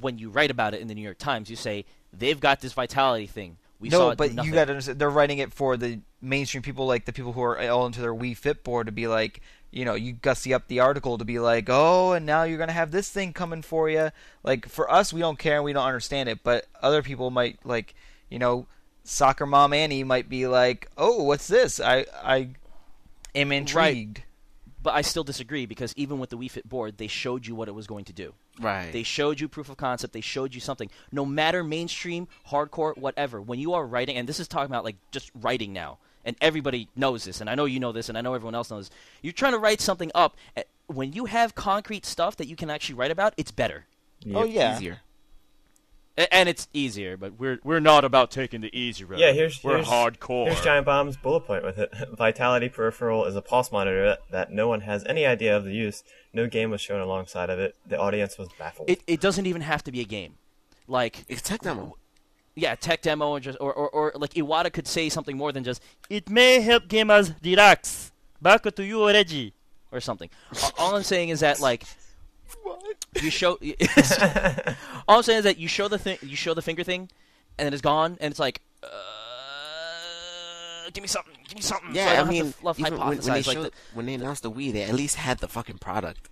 when you write about it in the New York Times, you say they've got this vitality thing. We saw no, but you got to understand, they're writing it for the mainstream people, like the people who are all into their Wii Fit board, to be like, you know, you gussy up the article to be like, oh, and now you're gonna have this thing coming for you. Like for us, we don't care and we don't understand it, but other people might like, you know, soccer mom Annie might be like, oh, what's this? I I am intrigued. But I still disagree because even with the Wii Fit board, they showed you what it was going to do. Right. They showed you proof of concept. They showed you something. No matter mainstream, hardcore, whatever. When you are writing, and this is talking about like just writing now, and everybody knows this, and I know you know this, and I know everyone else knows. This. You're trying to write something up. eh, When you have concrete stuff that you can actually write about, it's better, Oh yeah. Easier. And it's easier. But we're we're not about taking the easy road. Yeah, here's we're here's, hardcore. Here's Giant Bomb's bullet point with it. Vitality peripheral is a pulse monitor that, that no one has any idea of the use. No game was shown alongside of it. The audience was baffled. it it doesn't even have to be a game. Like It's tech demo. Yeah, tech demo or just or, or, or like Iwata could say something more than just it may help gamers relax. Back to you already or something. All I'm saying is that like what? you show all I'm saying is that you show the thing you show the finger thing and then it's gone and it's like uh, give me something, give me something. so I Yeah, I, mean, to love even when, when they like showed, the- when they announced the Wii, they at least had the fucking product.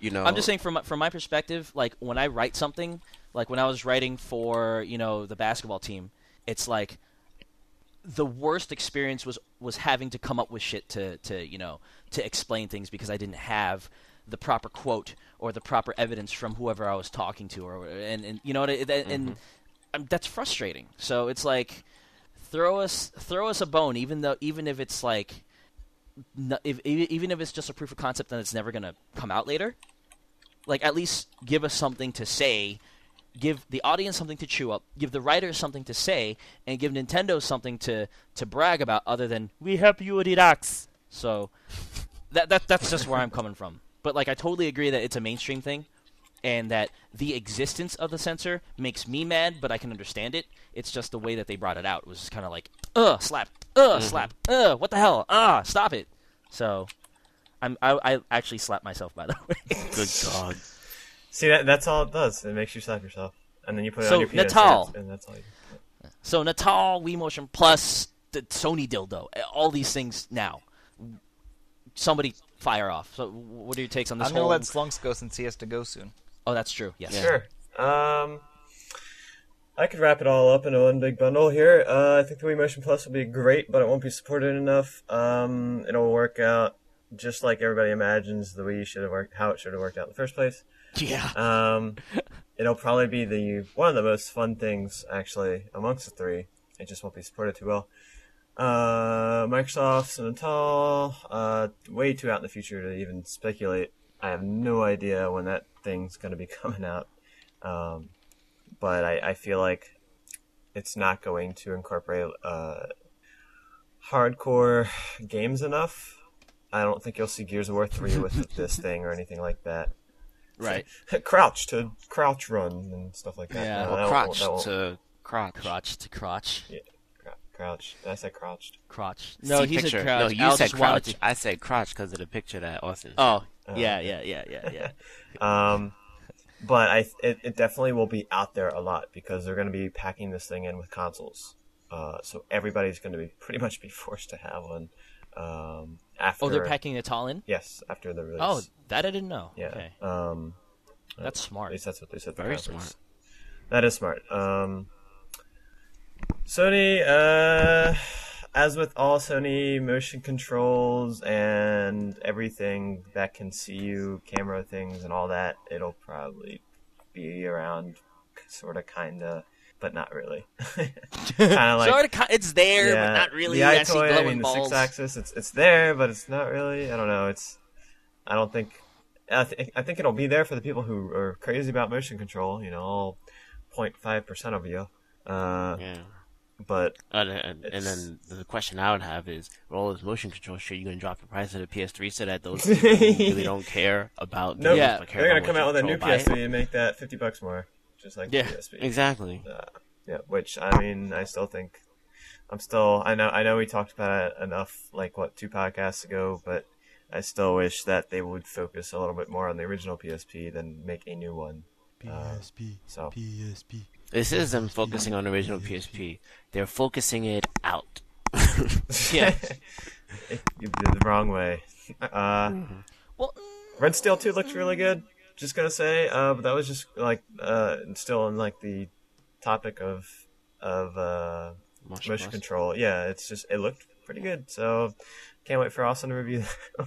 You know, I'm just saying from from my perspective, like when I write something, like when I was writing for you know the basketball team, it's like the worst experience was was having to come up with shit to to you know to explain things because I didn't have the proper quote or the proper evidence from whoever I was talking to or and, and you know that, and um, that's frustrating. So it's like throw us throw us a bone even though even if it's like if, even if it's just a proof of concept and it's never going to come out later, like at least give us something to say, give the audience something to chew up, give the writers something to say, and give Nintendo something to to brag about other than we help you with relax. So that that that's just where I'm coming from. But like I totally agree that it's a mainstream thing and that the existence of the sensor makes me mad, but I can understand it. It's just the way that they brought it out. It was just kind of like, uh, slap, uh, slap, uh, what the hell, ah, stop it. So, I'm I, I actually slapped myself by the way. good God. See that that's all it does. It makes you slap yourself, and then you put it So, on your penis, Natal. and that's- and that's all. You, so Natal, Wii Motion Plus, the Sony dildo, all these things now. Somebody fire off. So, what are your takes on this I'm gonna whole? let Slunks go since he has to go soon. oh, that's true. Yes. Sure. Um, I could wrap it all up into one big bundle here. Uh, I think the Wii Motion Plus will be great, but it won't be supported enough. Um, it'll work out just like everybody imagines the Wii should have worked, how it should have worked out in the first place. Yeah. Um, it'll probably be the one of the most fun things actually amongst the three. It just won't be supported too well. Uh, Microsoft's and Natal, uh, way too out in the future to even speculate. I have no idea when that thing's going to be coming out. Um, but I, I feel like it's not going to incorporate uh, hardcore games enough. I don't think you'll see Gears of War 3 with this thing or anything like that. Right. crouch to crouch run and stuff like that. Yeah. No, Or that won't- that won't- to crotch. Crotch to crotch. Crou- crouch. I say crouched? Crotch. No, See he picture. said crouch. No, you Al said crouch. to- I said crouch because of the picture that Austin. Oh, Oh, yeah, yeah, yeah, yeah, yeah. Um, but I it, it definitely will be out there a lot because they're going to be packing this thing in with consoles. Uh, so everybody's going to be pretty much be forced to have one. Um, after oh, they're packing Natal in. yes after the release. Oh, that I didn't know. yeah. Okay, Um, that's smart. At least that's what they said. at the Very smart. That is smart. Um, Sony, uh, as with all Sony motion controls and everything that can see you, camera things and all that, it'll probably be around, sort of, kind of, but not really. kind of like. sort of, it's there, yeah, but not really. The I see EyeToy, I glowing mean, the six-axis, it's it's there, but it's not really. I don't know. It's. I don't think. I, th- I think it'll be there for the people who are crazy about motion control. You know, all 0.5 percent of you. Uh, Yeah. but And, and, and then the question I would have is, with all this motion control shit, you gonna drop the price of the PS3 so that those people who really don't care about no, Yeah. care they're gonna come out with a new control, buy it? PS3 and make that fifty bucks more, just like Yeah, the PSP. Exactly. Uh, yeah, which I mean, I still think I'm still. I know. I know we talked about it enough, like what two podcasts ago, but I still wish that they would focus a little bit more on the original PSP than make a new one. Uh, PSP, So PSP. This is them focusing on original PSP. They're focusing it out. Yeah. you did the wrong way. Uh, mm-hmm. Well, Red Steel Two looks really good. Just gonna say, uh, but that was just like uh, still on like the topic of of uh, Motion motion control. Yeah, it's just it looked pretty good. So can't wait for Austin to review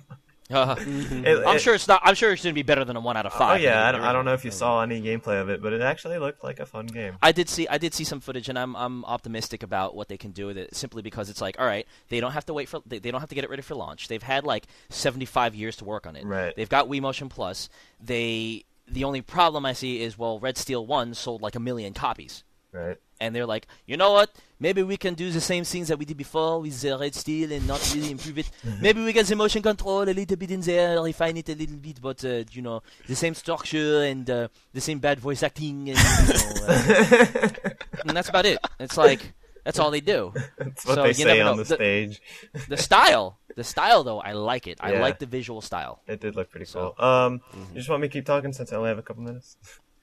uh, It- I'm it- sure it's not. I'm sure it's going to be better than a one out of Oh five. yeah, I don't, I don't know if you saw any gameplay of it, but it actually looked like a fun game. I did see I did see some footage, and I'm I'm optimistic about what they can do with it. Simply because it's like, all right, they don't have to wait for they, they don't have to get it ready for launch. They've had like 75 years to work on it. Right. They've got Wii Motion Plus. They the only problem I see is well, Red Steel One sold like a million copies, Right. and they're like, you know what? Maybe we can do the same things that we did before with the Red Steel and not really improve it. Maybe we get the motion control a little bit in there, refine it a little bit, but uh, you know the same structure and uh, the same bad voice acting, and, you know, uh, and that's about it. It's like that's all they do. That's what So, they you say on know. the The- stage. The style, the style though, I like it. I like the visual style. It did look pretty So- cool. Um, you just want me to keep talking since I only have a couple minutes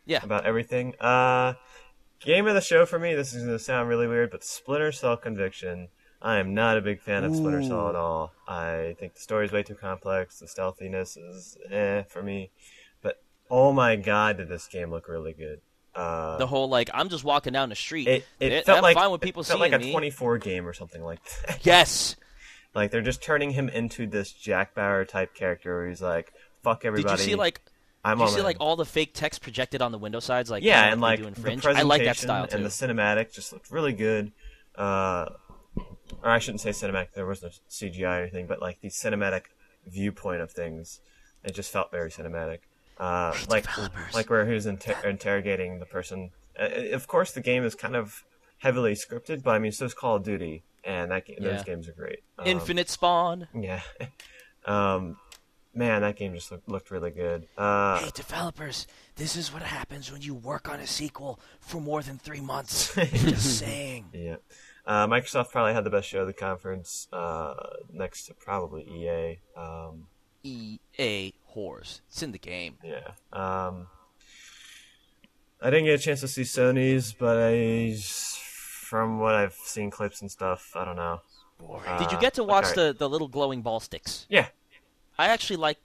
Yeah. about everything. Uh, game of the show for me. This is gonna sound really weird, but Splinter Cell Conviction. I am not a big fan of Splinter Cell at all. I think the story's way too complex. The stealthiness is eh for me. But oh my god, did this game look really good. Uh, The whole like I'm just walking down the street. it, it Eh, felt I'm like fine with people it felt like a me. 24 game or something like that. Yes. Like they're just turning him into this Jack Bauer type character where he's like, "Fuck everybody." Did everybody." you see like I'm you see like all the fake text projected on the window sides? Like yeah, and like the presentation I like that style too. and the cinematic just looked really good. Uh, or I shouldn't say cinematic. There was no CGI or anything, but like the cinematic viewpoint of things, it just felt very cinematic. Uh, like developers. like where he was inter- interrogating the person. Uh, of course, the game is kind of heavily scripted, but I mean, so is Call of Duty, and that Yeah. those games are great. Um, Infinite Spawn. Yeah. um, man, that game just looked, looked really good. Uh, Hey developers, this is what happens when you work on a sequel for more than three months. Just saying. yeah. Uh, Microsoft probably had the best show of the conference, uh, next to probably EA. Um, EA E whores. It's in the game. yeah. Um, I didn't get a chance to see Sony's, but I, from what I've seen clips and stuff, I don't know. Did you Uh, get to watch alright. the, the little glowing ball sticks? Yeah, I actually like.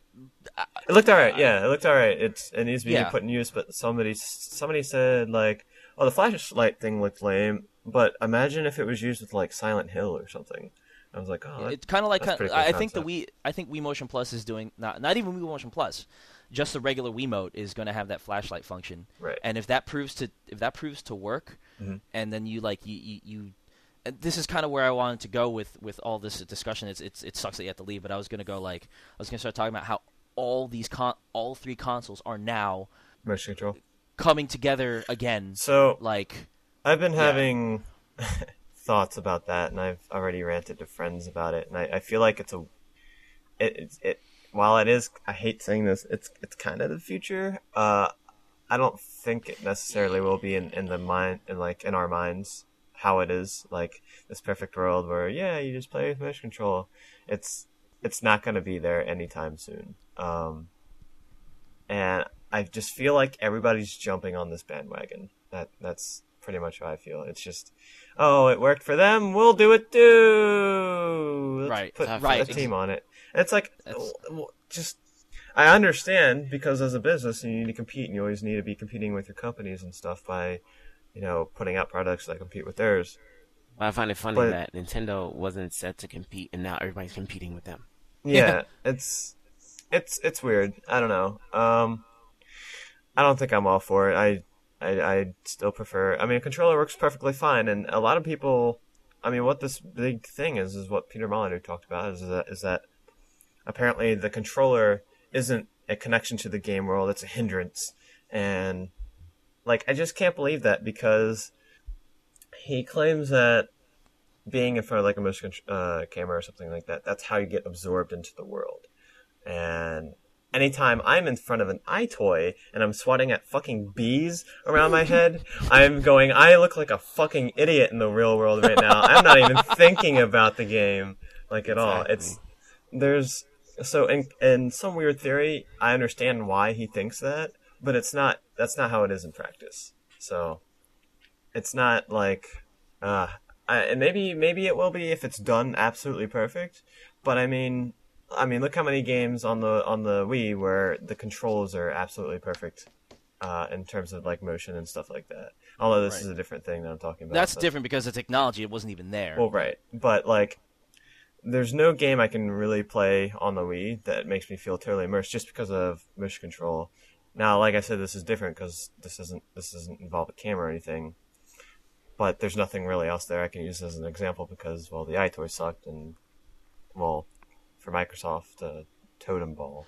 it looked alright. Yeah, it looked alright. It's it needs to be Yeah. put in use, but somebody somebody said like, oh, the flashlight thing looked lame, but imagine if it was used with like Silent Hill or something. I was like, oh, that- It's kind of like kinda, cool I think the. Wii. I think Wii Motion Plus is doing not not even Wii Motion Plus, just the regular Wiimote is going to have that flashlight function. Right. And if that proves to if that proves to work, Mhm. and then you like you you. you this is kind of where I wanted to go with, with all this discussion. It's, it's it sucks that you have to leave, but I was gonna go like I was gonna start talking about how all these con- all three consoles are now motion control. coming together again. So Like I've been having thoughts about that, and I've already ranted to friends about it, and I, I feel like it's a it, it it while it is I hate saying this, it's it's kind of the future. Uh, I don't think it necessarily will be in in the mind in like in our minds how it is like this perfect world where yeah you just play with motion control. It's it's not going to be there anytime soon. Um, and I just feel like everybody's jumping on this bandwagon. That that's pretty much how I feel. It's just, oh, it worked for them, we'll do it too. Let's Right, put, right. a team on it. And it's like, That's- just. I understand because as a business, you need to compete, and you always need to be competing with your companies and stuff by, you know, putting out products that compete with theirs. But I find it funny But- that Nintendo wasn't set to compete, and now everybody's competing with them. Yeah, it's it's it's weird. I don't know. Um, I don't think I'm all for it. I I I still prefer. I mean, a controller works perfectly fine, and a lot of people. I mean, what this big thing is is what Peter Molyneux talked about is that is that apparently the controller isn't a connection to the game world; it's a hindrance, and like I just can't believe that because he claims that being in front of like a motion uh, camera or something like that, that's how you get absorbed into the world. And anytime I'm in front of an EyeToy and I'm swatting at fucking bees around my head, I'm going, I look like a fucking idiot in the real world right now. I'm not even thinking about the game like at all. It's there's so in in some weird theory, I understand why he thinks that, but it's not that's not how it is in practice. So it's not like uh I, and maybe maybe it will be if it's done absolutely perfect, but I mean I mean look how many games on the on the Wii where the controls are absolutely perfect uh in terms of like motion and stuff like that. Although this Right. is a different thing that I'm talking about. That's different because the technology it wasn't even there. well, right, but like, there's no game I can really play on the Wii that makes me feel totally immersed just because of motion control. Now, like I said, this is different because this isn't this doesn't involve a camera or anything. But there's nothing really else there I can use as an example because well, the EyeToy sucked, and well, for Microsoft, uh, Totem Ball.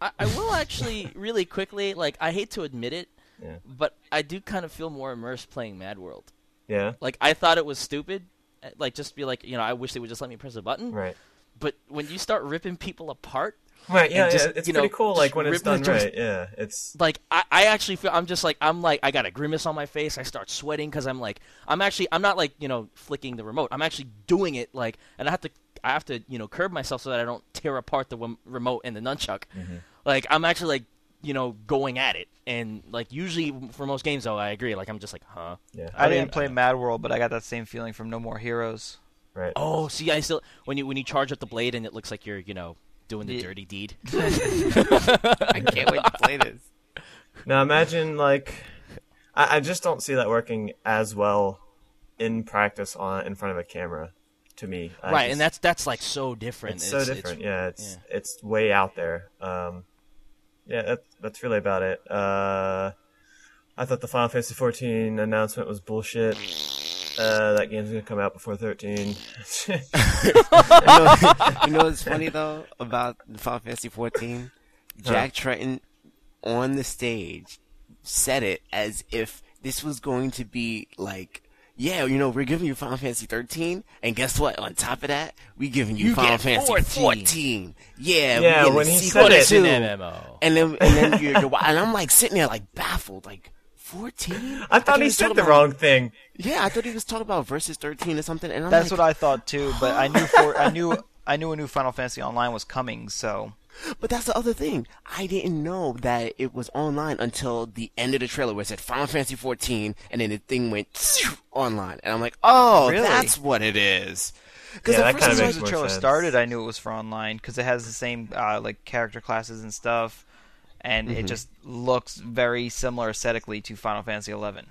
I, I will actually really quickly like I hate to admit it, Yeah. but I do kind of feel more immersed playing Mad World. Yeah, Like I thought it was stupid, uh, like just be like you know I wish they would just let me press a button. right. But when you start ripping people apart, Right, yeah, just, yeah, it's you know, pretty cool. Like when it's done joystick- right, yeah, it's like I, I actually feel I'm just like I'm like I got a grimace on my face. I start sweating because I'm like I'm actually I'm not like you know flicking the remote. I'm actually doing it like and I have to I have to you know curb myself so that I don't tear apart the rem- remote and the nunchuck. Mm-hmm. Like I'm actually like you know going at it and like usually for most games though I agree like I'm just like huh. yeah. I, mean, didn't play MadWorld, but I got that same feeling from No More Heroes. Right. Oh, see I still when you when you charge up the blade and it looks like you're you know doing the Yeah. dirty deed. I can't wait to play this. Now imagine like I, I just don't see that working as well in practice on in front of a camera to me. I right, just- and that's that's like so different. it's so different. yeah, it's yeah. it's way out there. Um, yeah, that, that's really about it. Uh, I thought the Final Fantasy 14 announcement was bullshit. Uh, that game's gonna come out before 13. you, know, you know what's funny though about the Final Fantasy 14? Jack Tretton on the stage said it as if this was going to be like, yeah, you know, we're giving you Final Fantasy 13, and guess what? On top of that, we're giving you, you Final Fantasy 14. 14. Yeah, Yeah, we when he said it- It's an. MMO. And then, and then you're, you're, and I'm like sitting there like baffled, like 14. I thought he was said talking the about- wrong thing. Yeah, I thought he was talking about versus 13 or something, and I'm That's like, what I thought too, but I knew for I knew I knew a new Final Fantasy Online was coming, so But that's the other thing. I didn't know that it was online until the end of the trailer where it said Final Fantasy 14 and then the thing went online. And I'm like, oh, Really? that's what it is. Because Yeah, that as kinda soon makes as the trailer sense. started, I knew it was for online because it has the same uh, like character classes and stuff, and Mm-hmm. it just looks very similar aesthetically to Final Fantasy Eleven.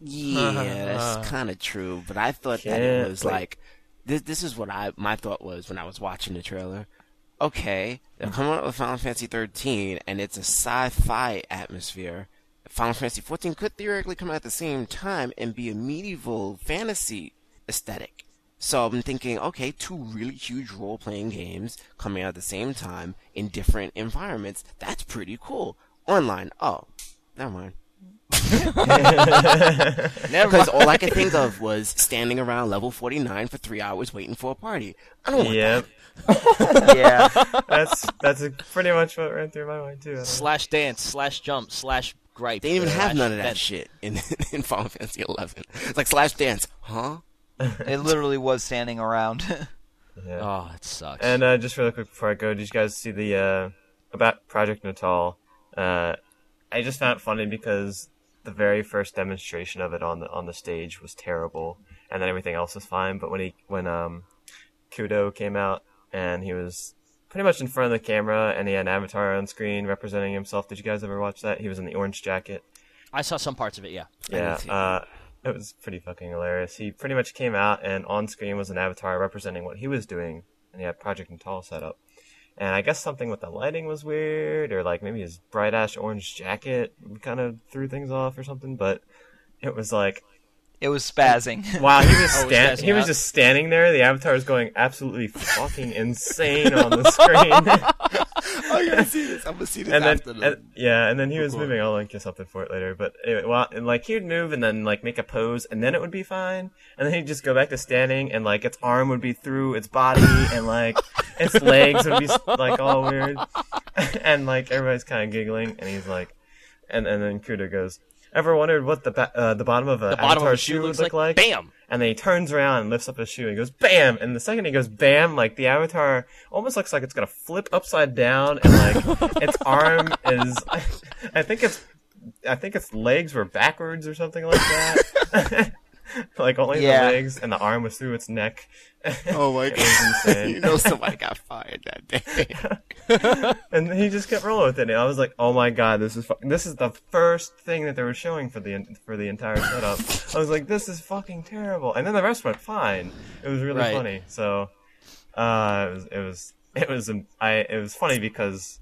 Yeah, that's kind of true. But I thought that it was like, this, this is what I my thought was when I was watching the trailer. Okay, they're coming up with Final Fantasy 13, and it's a sci-fi atmosphere. Final Fantasy 14 could theoretically come out at the same time and be a medieval fantasy aesthetic. So I'm thinking, okay, two really huge role-playing games coming out at the same time in different environments. That's pretty cool. Online, oh, never mind. Because all I could think of was standing around level 49 for three hours waiting for a party. I don't want Yep, yeah, that's that's pretty much what ran through my mind too. slash dance, slash jump, slash gripe. They didn't even have none of that vent. shit in in Final Fantasy 11. It's like slash dance, huh? it literally was standing around. Yeah. Oh, it sucks. And uh, just really quick before I go, did you guys see the uh, about Project Natal? Uh, I just found it funny because the very first demonstration of it on the on the stage was terrible, and then everything else was fine. But when he when um, Kudo came out and he was pretty much in front of the camera and he had an avatar on screen representing himself. Did you guys ever watch that? He was in the orange jacket. I saw some parts of it. Yeah. Yeah, uh, it was pretty fucking hilarious. He pretty much came out and on screen was an avatar representing what he was doing, and he had Project Natal set up. And I guess something with the lighting was weird, or like maybe his bright ash orange jacket kind of threw things off or something. But it was like, it was spazzing. wow, he was Oh, was he was just standing there. The avatar was going absolutely fucking insane on the screen. I'm gonna see this. I'm gonna see this and then after the. and- yeah, and then he was record. moving. I'll link you something for it later. But it, well, and like he'd move and then like make a pose, and then it would be fine. And then he'd just go back to standing, and like its arm would be through its body, and like its legs would be like all weird, and like everybody's kind of giggling, and he's like, and and then Kudo goes. Ever wondered what the ba- uh, the bottom of a The bottom of Avatar a shoe shoe would looks look like, like? bam. And then he turns around and lifts up his shoe and goes bam. And the second he goes bam, like the avatar almost looks like it's gonna flip upside down and like its arm is, I think it's, I think its legs were backwards or something like that. like only Yeah. the legs and the arm was through its neck. oh my god! you know somebody got fired that day. and he just kept rolling with it. And I was like, "Oh my god, this is fu- this is the first thing that they were showing for the for the entire setup." I was like, "This is fucking terrible." And then the rest went fine. It was really Right. funny. So, uh, it was it was it was um, I it was funny because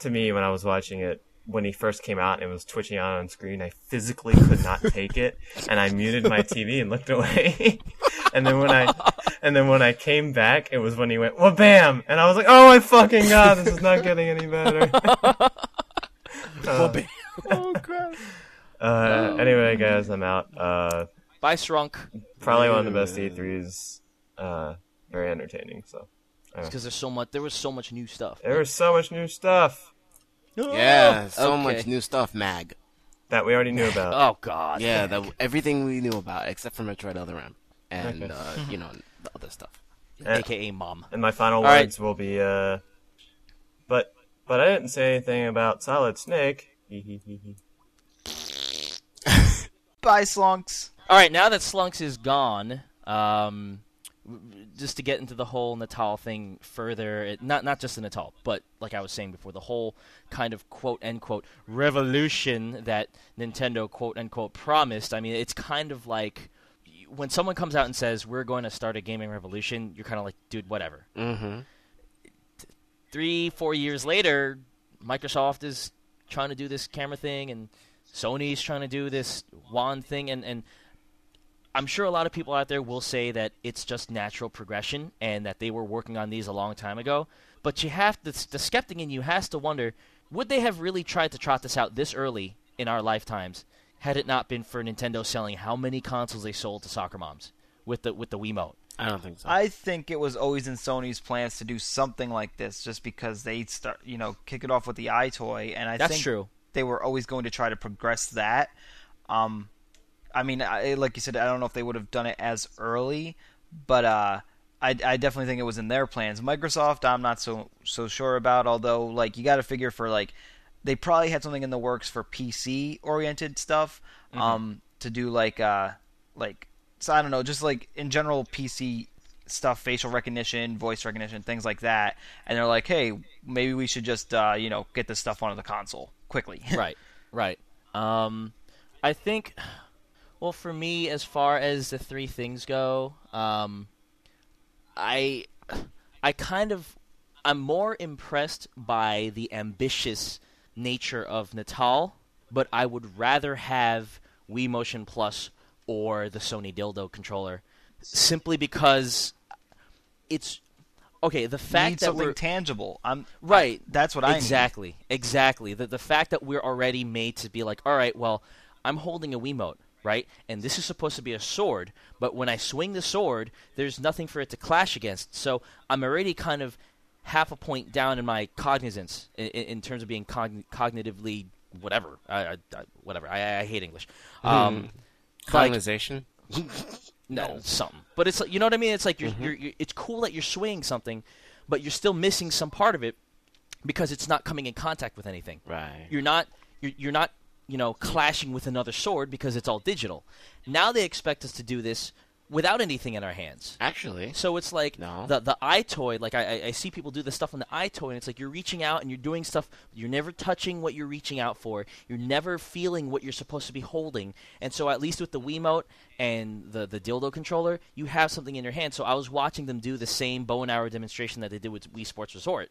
to me when I was watching it when he first came out and it was twitching out on screen, I physically could not take it, and I muted my TV and looked away. and then when I and then when I came back, it was when he went, well, bam! And I was like, oh my fucking god, this is not getting any better. uh, oh crap! uh, anyway, guys, I'm out. Uh, Bye, Shrunk. probably one of the best E3s. Uh, very entertaining. So It's Because there's so much. There was so much new stuff. there was so much new stuff Yeah, so Okay. much new stuff, Mag. that we already knew about. Oh God. Yeah, that everything we knew about except for Metroid Other M and Okay. uh, you know the other stuff. AKA mom. And my final All right. words will be, uh, but but I didn't say anything about Solid Snake. Bye, Slunks. All right, now that Slunks is gone, um, w- just to get into the whole Natal thing further, it, not not just the Natal, but like I was saying before, the whole kind of quote unquote revolution that Nintendo quote unquote promised. I mean, it's kind of like when someone comes out and says we're going to start a gaming revolution, you're kind of like, dude, whatever. Mm-hmm. Three, four years later, Microsoft is trying to do this camera thing, and Sony's trying to do this wand thing, and and I'm sure a lot of people out there will say that it's just natural progression and that they were working on these a long time ago. But you have to, the skeptic in you has to wonder: would they have really tried to trot this out this early in our lifetimes had it not been for Nintendo selling how many consoles they sold to soccer moms with the with the Wiimote? I don't think so. I think it was always in Sony's plans to do something like this, just because they start, you know, kick it off with the EyeToy, and I That's think true. they were always going to try to progress that. Um, I mean, I, like you said, I don't know if they would have done it as early, but uh, I, I definitely think it was in their plans. Microsoft, I'm not so so sure about. Although, like, you got to figure for like, they probably had something in the works for PC oriented stuff, um, to do like uh, like so I don't know, just like in general PC stuff, facial recognition, voice recognition, things like that. And they're like, hey, maybe we should just uh, you know get this stuff onto the console quickly. right, right. Um, I think, well, for me, as far as the three things go, um, I, I kind of, I'm more impressed by the ambitious nature of Natal, but I would rather have Wii Motion Plus or the Sony Dildo controller, simply because it's okay. The fact Need that something we're tangible. I'm Right. that's what I need. exactly, exactly. The the fact that we're already made to be like, all right, well, I'm holding a Wiimote, right, and this is supposed to be a sword, but when I swing the sword, there's nothing for it to clash against. So I'm already kind of half a point down in my cognizance in, in terms of being cogn- cognitively whatever. I, I, whatever. I, I hate English. Um, like- Colonization. no, something. But it's you know what I mean. It's like you're, Mm-hmm. you're, you're it's cool that you're swinging something, but you're still missing some part of it because it's not coming in contact with anything. Right. You're not you're, you're not you know clashing with another sword because it's all digital. Now they expect us to do this without anything in our hands. Actually, So it's like No. the the EyeToy. Like I, I- see people do this stuff on the EyeToy, and it's like you're reaching out and you're doing stuff. You're never touching what you're reaching out for. You're never feeling what you're supposed to be holding. And so at least with the Wiimote and the the dildo controller, you have something in your hand. So I was watching them do the same bow and arrow demonstration that they did with Wii Sports Resort,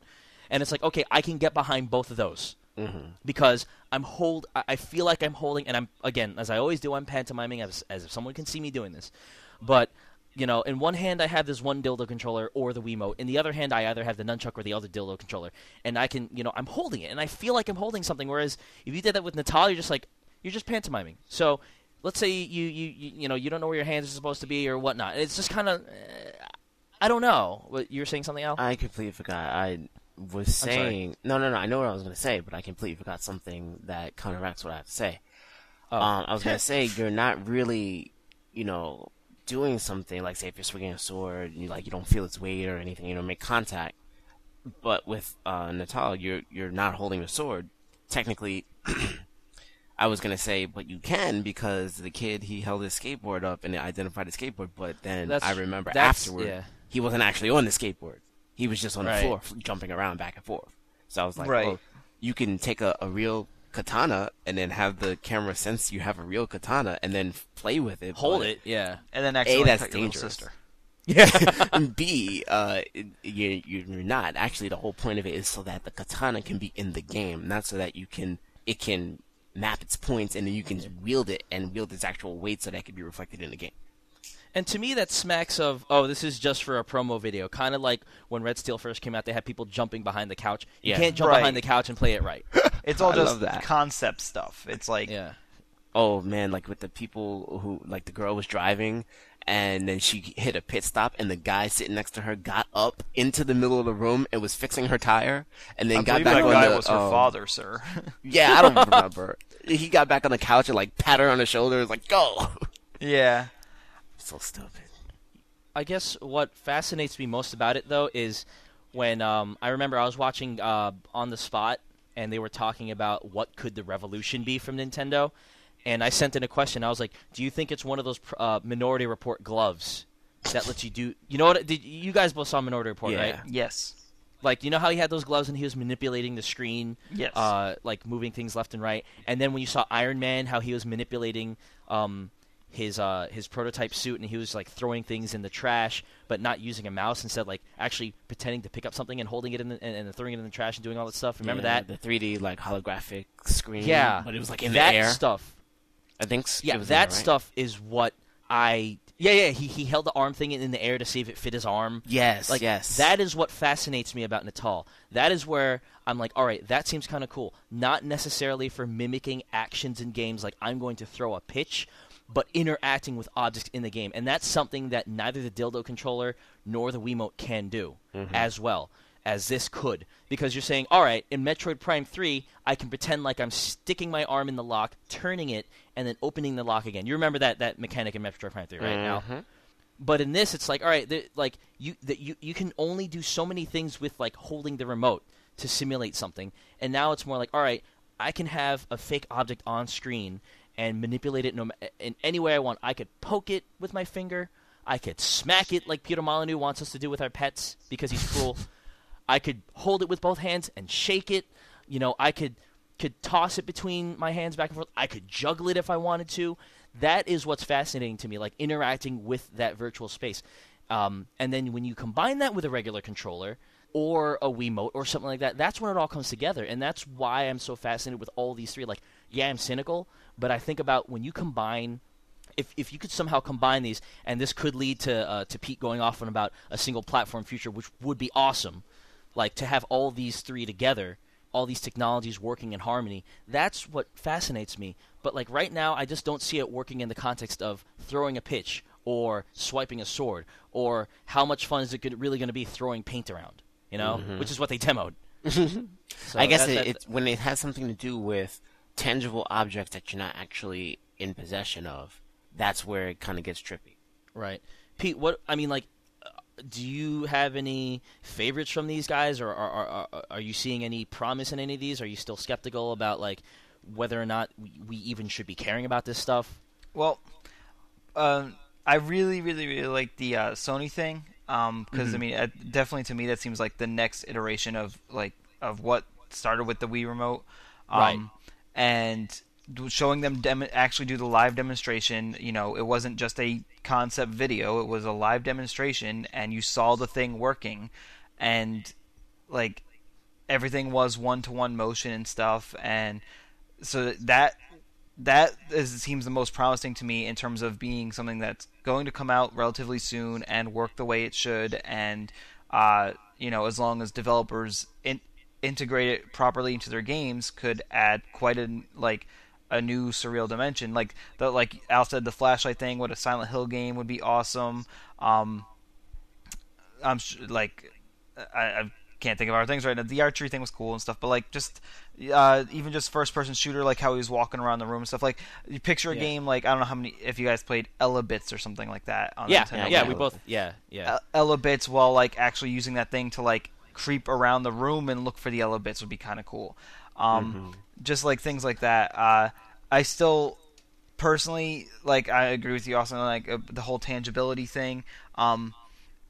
and it's like okay, I can get behind both of those Mm-hmm. because I'm hold. I feel like I'm holding, and I'm again, as I always do, I'm pantomiming as as if someone can see me doing this. But you know, in one hand I have this one dildo controller or the Wiimote. In the other hand, I either have the nunchuck or the other dildo controller, and I can, you know, I'm holding it, and I feel like I'm holding something. Whereas if you did that with Natalia, you're just like you're just pantomiming. So let's say you you you, you know you don't know where your hands are supposed to be or whatnot. It's just kind of eh, I don't know. What you were saying something else? I completely forgot. I was saying no, no, no. I know what I was going to say, but I completely forgot something that counteracts what I have to say. Oh. Um, I was going to say you're not really, you know, doing something like say if you're swinging a sword, you like you don't feel its weight or anything, you know, make contact. But with uh, Natal, you're you're not holding a sword. Technically, I was gonna say, but you can because the kid he held his skateboard up and it identified his skateboard. But then That's- I remember afterward, yeah. he wasn't actually on the skateboard. He was just on Right. the floor, jumping around back and forth. So I was like, Right. well, you can take a, a real katana and then have the camera sense you have a real katana and then play with it. Hold but- it, yeah. And then accidentally that's cut your little dangerous. sister. and B, uh, you, you're not. Actually, the whole point of it is so that the katana can be in the game, not so that you can it can map its points and then you can wield it and wield its actual weight so that it can be reflected in the game. And to me, that smacks of oh, this is just for a promo video. Kind of like when Red Steel first came out, they had people jumping behind the couch. You Yeah. can't jump Right. behind the couch and play it right. It's all I just that. concept stuff. It's like yeah. Oh man, like with the people who like the girl was driving and then she hit a pit stop and the guy sitting next to her got up into the middle of the room and was fixing her tire and then I got back that on guy the was her um, father, sir. Yeah, I don't remember. he got back on the couch and like pat her on the shoulder, was like, "Go." yeah. So stupid. I guess what fascinates me most about it though is when um, I remember I was watching uh, on the spot and they were talking about what could the revolution be from Nintendo, and I sent in a question. I was like, "Do you think it's one of those uh, Minority Report gloves that lets you do?" You know what? Did you guys both saw Minority Report, Yeah. right? Yes. Like you know how he had those gloves and he was manipulating the screen, Yes. uh, like moving things left and right. And then when you saw Iron Man, how he was manipulating um, his uh, his prototype suit and he was like throwing things in the trash, but not using a mouse instead, like actually pretending to pick up something and holding it in the, and, and throwing it in the trash and doing all that stuff. Remember Yeah, that? the 3D like holographic screen? Yeah, but it was like in that the air. stuff. I think. s- Yeah, it was that there, right? stuff is what I. Yeah, yeah. He he held the arm thing in the air to see if it fit his arm. Yes, Like yes. that is what fascinates me about Natal. That is where I'm like, all right, that seems kind of cool. Not necessarily for mimicking actions in games, like I'm going to throw a pitch, but interacting with objects in the game, and that's something that neither the dildo controller nor the Wiimote can do mm-hmm. as well as this could. Because you're saying, all right, in Metroid Prime 3, I can pretend like I'm sticking my arm in the lock, turning it, and then opening the lock again. You remember that that mechanic in Metroid Prime 3, right? Now, mm-hmm. but in this, it's like, all right, like you, that you you can only do so many things with like holding the remote to simulate something, and now it's more like, all right, I can have a fake object on screen and manipulate it no, in any way I want. I could poke it with my finger. I could smack it like Peter Molyneux wants us to do with our pets because he's cruel. I could hold it with both hands and shake it. You know, I could could toss it between my hands back and forth. I could juggle it if I wanted to. That is what's fascinating to me, like interacting with that virtual space. Um, and then when you combine that with a regular controller or a Wiimote or something like that, that's when it all comes together. And that's why I'm so fascinated with all these three. Like, yeah, I'm cynical, but I think about when you combine if if you could somehow combine these, and this could lead to uh, to Pete going off on about a single platform future, which would be awesome. Like to have all these three together, all these technologies working in harmony. That's what fascinates me. But like right now, I just don't see it working in the context of throwing a pitch or swiping a sword or how much fun is it good- really going to be throwing paint around. You know, which is what they demoed. So I guess that- it, that- when it has something to do with tangible objects that you're not actually in possession of. That's where it kind of gets trippy. Right, Pete. What I mean, like, uh, do you have any favorites from these guys, or are, are, are, are you seeing any promise in any of these? Are you still skeptical about like whether or not we, we even should be caring about this stuff? Well, um, I really, really, really like the uh, Sony thing because Mm-hmm. I mean, uh, definitely to me that seems like the next iteration of like of what started with the Wii remote, um, Right. And showing them dem- actually do the live demonstration. You know, it wasn't just a concept video; it was a live demonstration, and you saw the thing working, and like everything was one to one motion and stuff, and so that that is, seems the most promising to me in terms of being something that's going to come out relatively soon and work the way it should. And uh, you know, as long as developers in, integrate it properly into their games, could add quite a like a new surreal dimension. Like the like Al said, the flashlight thing. What a Silent Hill game would be awesome. Um, I'm sh- like I, I can't think of other things right now. The archery thing was cool and stuff, but like just uh, even just first person shooter, like how he was walking around the room and stuff. Like you picture a Yeah. game like I don't know how many if you guys played Elebits or something like that. On Yeah, Nintendo yeah, Wii. we both. Yeah, yeah. Elebits while like actually using that thing to like creep around the room and look for the yellow Bits would be kind of cool. Um, Just like things like that. Uh, I still personally like I agree with you also like uh, the whole tangibility thing. Um,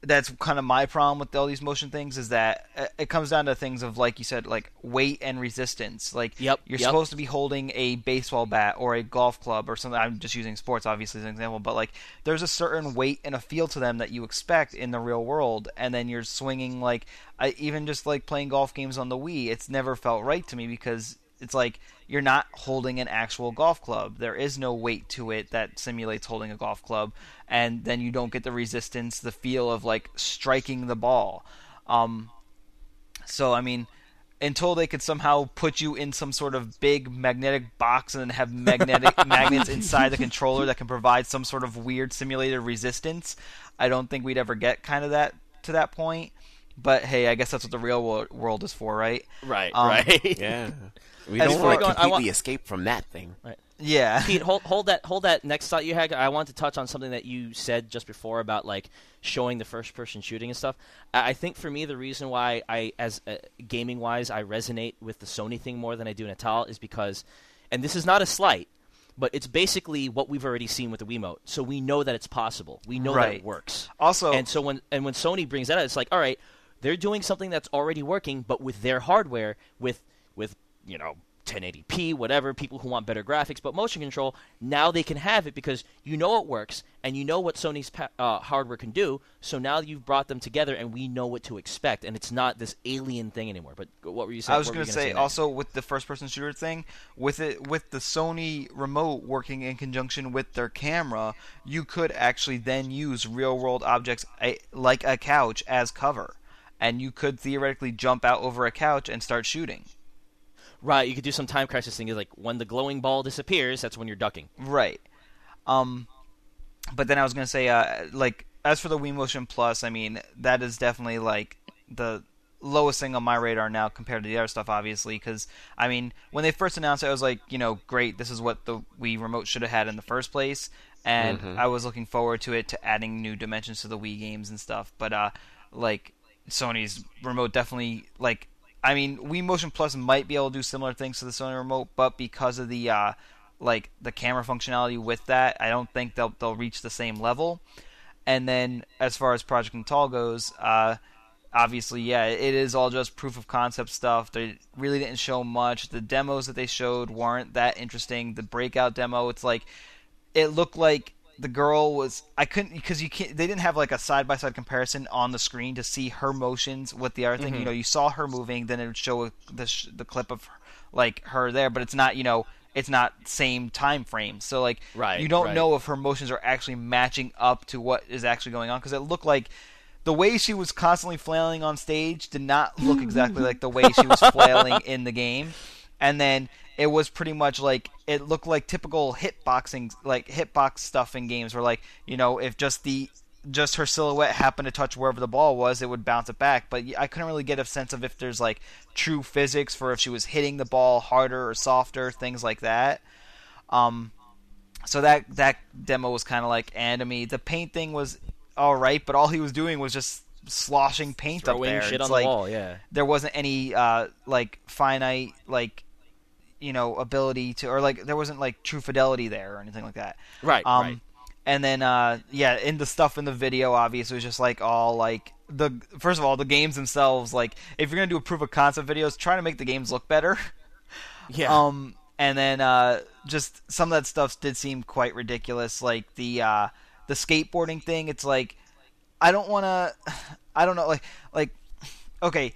that's kind of my problem with all these motion things is that uh, it comes down to things of like you said like weight and resistance like Yep, you're yep. supposed to be holding a baseball bat or a golf club or something i'm just using sports obviously as an example but like there's a certain weight and a feel to them that you expect in the real world and then you're swinging like I, even just like playing golf games on the wii it's never felt right to me because it's like you're not holding an actual golf club. There is no weight to it that simulates holding a golf club, and then you don't get the resistance, the feel of like striking the ball. Um, so I mean, until they could somehow put you in some sort of big magnetic box and have magnetic magnets inside the controller that can provide some sort of weird simulated resistance, I don't think we'd ever get kind of that to that point. But hey, I guess that's what the real world is for, right? right, um, right. Yeah. We don't want to completely want- escape from that thing. Right. Yeah. Pete, hold, hold that hold that next thought you had. I want to touch on something that you said just before about like showing the first person shooting and stuff. I I think for me the reason why I, as uh, gaming wise, I resonate with the Sony thing more than I do Natal is because, and this is not a slight, but it's basically what we've already seen with the Wiimote. So we know that it's possible. We know that it works. Also, And so when and when Sony brings that out, it's like, all right, they're doing something that's already working, but with their hardware, with with you know 1080p, whatever. People who want better graphics, but motion control, now they can have it because you know it works and you know what Sony's pa- uh, hardware can do. So now you've brought them together, and we know what to expect, and it's not this alien thing anymore. But what were you saying? I was going to say next? also with the first person shooter thing, with it with the Sony remote working in conjunction with their camera, you could actually then use real world objects like a couch as cover. And you could theoretically jump out over a couch and start shooting. Right. You could do some time crisis thing. Is like when the glowing ball disappears, that's when you're ducking. Right. Um, but then I was gonna say, uh, like as for the Wii Motion Plus, I mean that is definitely like the lowest thing on my radar now compared to the other stuff, obviously. Because I mean, when they first announced it, I was like, you know, great, this is what the Wii remote should have had in the first place, and I was looking forward to it to adding new dimensions to the Wii games and stuff. But uh, like Sony's remote definitely like. I mean, Wii Motion Plus might be able to do similar things to the Sony remote, but because of the uh, like the camera functionality with that, I don't think they'll they'll reach the same level. And then as far as Project Natal goes, uh, obviously, yeah, it is all just proof of concept stuff. They really didn't show much. The demos that they showed weren't that interesting. The breakout demo, it's like it looked like the girl was I couldn't because you can't they didn't have like a side by side comparison on the screen to see her motions with the other thing. You mm-hmm. know, you saw her moving, then it would show the sh- the clip of like her there, but it's not you know it's not same time frame. So like Right, you don't right. know if her motions are actually matching up to what is actually going on because it looked like the way she was constantly flailing on stage did not look exactly like the way she was flailing in the game. And then it was pretty much like it looked like typical hitboxing, like hitbox stuff in games, where like you know if just the just her silhouette happened to touch wherever the ball was, it would bounce it back. But I couldn't really get a sense of if there's like true physics for if she was hitting the ball harder or softer, things like that. Um, so that that demo was kind of like anime. The paint thing was all right, but all he was doing was just sloshing paint up there. shit It's on like, the wall. Yeah. there wasn't any uh, like finite like you know ability to or like there wasn't like true fidelity there or anything like that. Right. Um, right. And then uh, yeah, in the stuff in the video, obviously, was just like all like the first of all the games themselves. Like if you're gonna do a proof of concept videos, try to make the games look better. Yeah. Um, and then uh, just some of that stuff did seem quite ridiculous, like the uh, the skateboarding thing. It's like I don't want to. I don't know. Like like okay.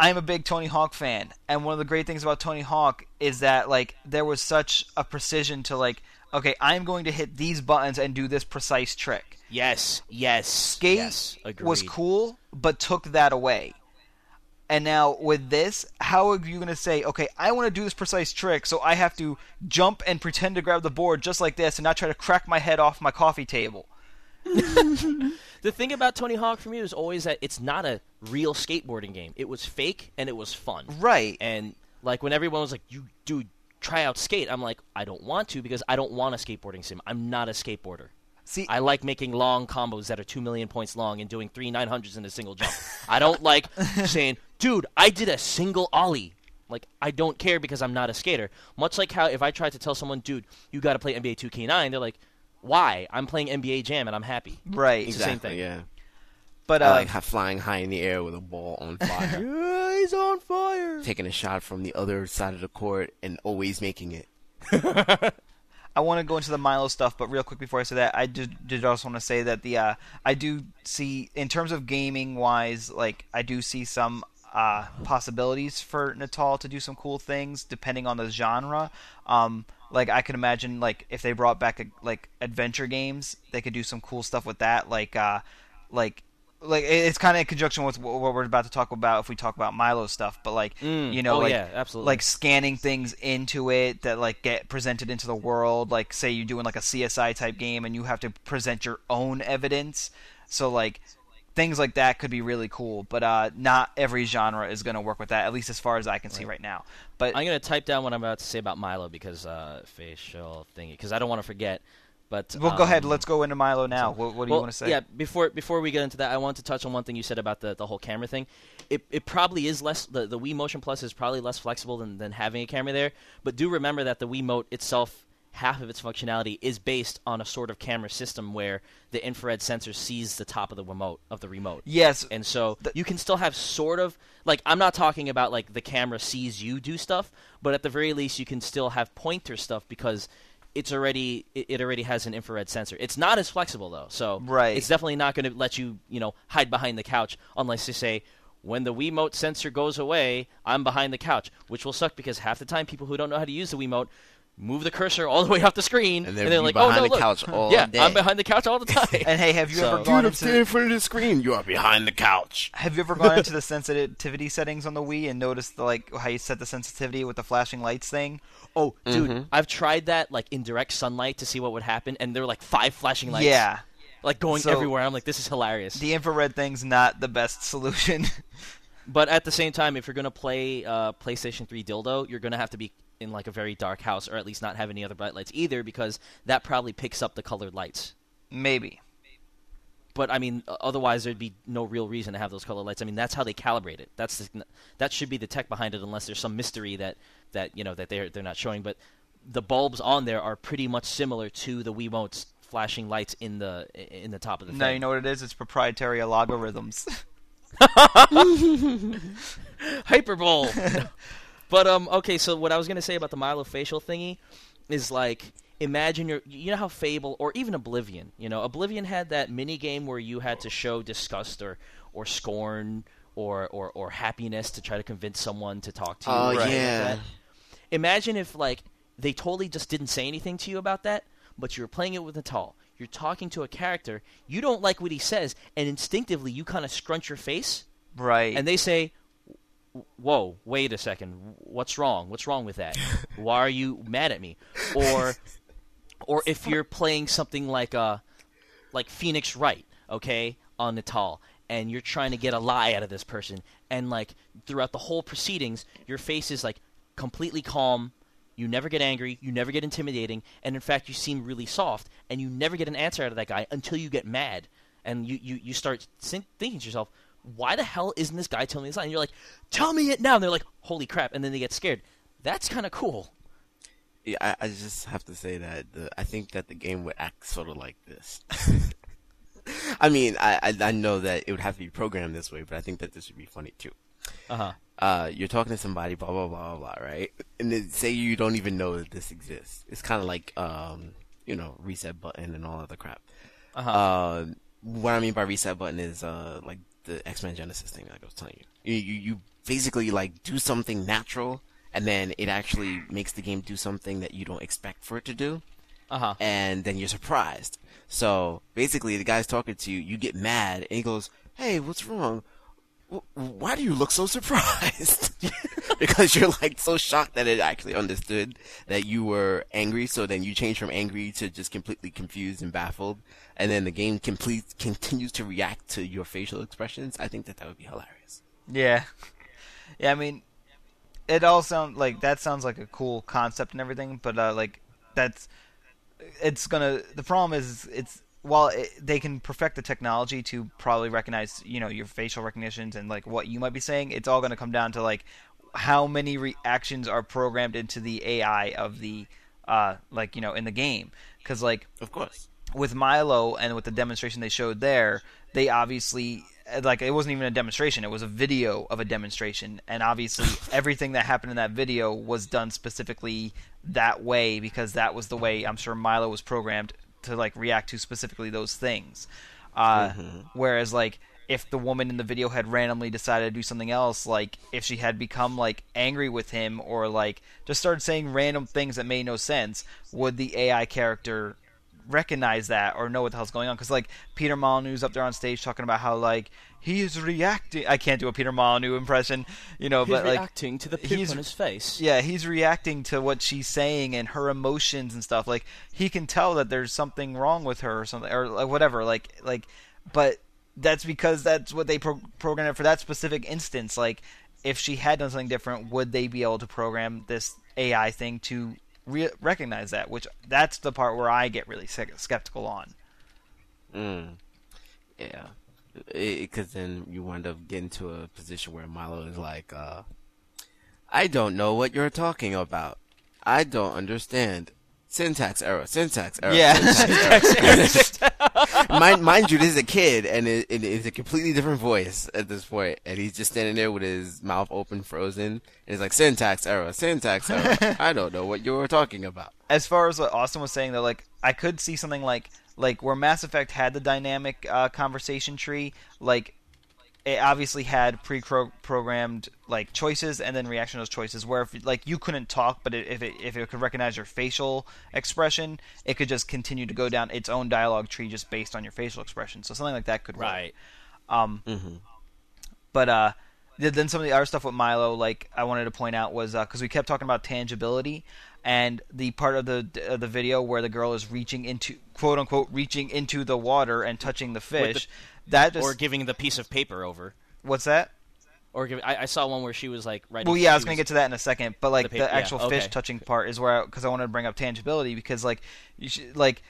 I'm a big Tony Hawk fan, and one of the great things about Tony Hawk is that like there was such a precision to like, okay, I'm going to hit these buttons and do this precise trick. Yes, yes, Skate yes, was cool, but took that away. And now with this, how are you going to say, okay, I want to do this precise trick, so I have to jump and pretend to grab the board just like this and not try to crack my head off my coffee table? The thing about Tony Hawk for me was always that it's not a real skateboarding game. It was fake and it was fun. Right. And like when everyone was like, "You dude, try out skate," I'm like, I don't want to because I don't want a skateboarding sim. I'm not a skateboarder. See, I like making long combos that are two million points long and doing three nine hundreds in a single jump. I don't like saying, "Dude, I did a single ollie." Like I don't care because I'm not a skater. Much like how if I tried to tell someone, "Dude, you got to play NBA 2K9," they're like, "Why? I'm playing NBA Jam and I'm happy." right. It's the same Exactly. thing. Yeah. But I uh, like flying high in the air with a ball on fire, Yeah, he's on fire. taking a shot from the other side of the court, and always making it. I want to go into the Milo stuff, but real quick before I say that, I did, did also want to say that the uh, I do see in terms of gaming wise, like I do see some uh, possibilities for Natal to do some cool things depending on the genre. Um, like I can imagine, like if they brought back a, like adventure games, they could do some cool stuff with that. Like uh, like like it's kind of in conjunction with what we're about to talk about if we talk about Milo stuff. But like Mm. you know, Oh, like yeah, absolutely. like scanning things into it that like get presented into the world. Like say you're doing like a CSI type game and you have to present your own evidence. So like things like that could be really cool. But uh, not every genre is going to work with that. At least as far as I can see right now. But I'm gonna type down what I'm about to say about Milo because uh, facial thingy because I don't want to forget. But well, go ahead. um, Let's go into Milo now. what, what do you want to say? Yeah, before before we get into that, I want to touch on one thing you said about the, the whole camera thing. It it probably is less the the Wii Motion Plus is probably less flexible than, than having a camera there. But do remember that the Wiimote itself, half of its functionality is based on a sort of camera system where the infrared sensor sees the top of the remote of the remote. Yes. And so you can still have sort of like I'm not talking about like the camera sees you do stuff, but at the very least you can still have pointer stuff because it's already it, already has an infrared sensor. It's not as flexible though, so Right. it's definitely not going to let you you know hide behind the couch unless you say. When the Wiimote sensor goes away, I'm behind the couch, which will suck because half the time people who don't know how to use the Wiimote move the cursor all the way off the screen, And and they're they're like, "Oh no, the look. couch all yeah, day. I'm behind the couch all the time." and hey, have you So- ever gone Dude, I'm into in front of the screen. You are behind the couch. Have you ever gone into the sensitivity settings on the Wii and noticed the, like how you set the sensitivity with the flashing lights thing? Oh, dude, Mm-hmm. I've tried that like in direct sunlight to see what would happen, and there were like five flashing lights. Yeah. like going So- everywhere. I'm like, this is hilarious. The infrared thing's not the best solution. but at the same time, if you're gonna play uh, PlayStation 3 dildo, you're gonna have to be in like a very dark house, or at least not have any other bright lights either, because that probably picks up the colored lights. Maybe. But I mean, otherwise there'd be no real reason to have those colored lights. I mean, that's how they calibrate it. That's the, that should be the tech behind it, unless there's some mystery that that you know that they're they're not showing. But the bulbs on there are pretty much similar to the Wiimote's flashing lights in the in the top of the No, thing. you know what it is? It's proprietary algorithms. hyperbole. But um, okay. So what I was gonna say about the Milo facial thingy is like imagine your you know how Fable or even Oblivion, you know, Oblivion had that mini game where you had to show disgust or or scorn or or, or happiness to try to convince someone to talk to you. Oh, like yeah. Imagine if like they totally just didn't say anything to you about that, but you were playing it with Natal. You're talking to a character, you don't like what he says, and instinctively you kind of scrunch your face right. and they say, "Whoa, wait a second, what's wrong? What's wrong with that? Why are you mad at me?" Or, or if you're playing something like uh, like Phoenix Wright, okay, on Natal, and you're trying to get a lie out of this person, and like throughout the whole proceedings, your face is like completely calm. You never get angry. You never get intimidating, and in fact, you seem really soft, and you never get an answer out of that guy until you get mad, and you you, you start thinking to yourself, "Why the hell isn't this guy telling me this line?" And you're like, "Tell me it now!" And they're like, "Holy crap!" And then they get scared. That's kind of cool. Yeah, I, I just have to say that the, I think that the game would act sort of like this. I mean, I, I I know that it would have to be programmed this way, but I think that this would be funny too. Uh huh. Uh, you're talking to somebody, blah blah blah blah blah, right? And then say you don't even know that this exists. It's kind of like um, you know, reset button and all other crap. Uh-huh. Uh, what I mean by reset button is uh, like the X Men Genesis thing like I was telling you. You, you. you basically like do something natural, and then it actually makes the game do something that you don't expect for it to do, Uh huh. and then you're surprised. So basically, the guy's talking to you, you get mad, and he goes, "Hey, what's wrong? Wh- Why do you look so surprised?" because you're like so shocked that it actually understood that you were angry. So then you change from angry to just completely confused and baffled, and then the game complete continues to react to your facial expressions. I think that that would be hilarious. Yeah, yeah. I mean, it all sounds like that sounds like a cool concept and everything, but uh, like that's it's gonna. The problem is it's while it, they can perfect the technology to probably recognize you know your facial recognitions and like what you might be saying. It's all gonna come down to like how many reactions are programmed into the AI of the uh like you know in the game because like Of course. with Milo and with the demonstration they showed there, they obviously like it wasn't even a demonstration; it was a video of a demonstration, and obviously everything that happened in that video was done specifically that way because that was the way I'm sure Milo was programmed to like react to specifically those things. Uh, Whereas like if the woman in the video had randomly decided to do something else, like if she had become like angry with him or like just started saying random things that made no sense, would the AI character recognize that or know what the hell's going on because like Peter Molyneux's up there on stage talking about how like he is reacting. I can't do a Peter Molyneux impression, you know, He's but like reacting to the poop on his face. yeah, he's reacting to what she's saying and her emotions and stuff. Like he can tell that there's something wrong with her or something or like whatever. Like like, but that's because that's what they pro- programmed it for that specific instance. Like if she had done something different, would they be able to program this AI thing to re- recognize that? Which that's the part where I get really skeptical on. Mm. Yeah. Because then you wind up getting to a position where Milo is like, uh, I don't know what you're talking about. I don't understand. Syntax error, syntax error. Yeah. syntax error. mind, mind you, this is a kid, and it, it is a completely different voice at this point, and he's just standing there with his mouth open, frozen, and he's like, syntax error, syntax error. I don't know what you were talking about. as far as what Austin was saying though, like I could see something like like where Mass Effect had the dynamic uh, conversation tree, like it obviously had pre-programmed like choices and then reaction to those choices. Where if like you couldn't talk, but it, if it if it could recognize your facial expression, it could just continue to go down its own dialogue tree just based on your facial expression. So something like that could work. Right. Um, Mm-hmm. but uh, then some of the other stuff with Milo, like I wanted to point out was because we kept talking about tangibility, and the part of the uh, the video where the girl is reaching into quote unquote reaching into the water and touching the fish. That just Or giving the piece of paper over. what's that? Or give, I, I saw one where she was like writing. Well, yeah, I was she gonna get to that in a second, but like The the, paper- yeah, actual fish touching part is where because I, wanted to bring up tangibility because like you should like.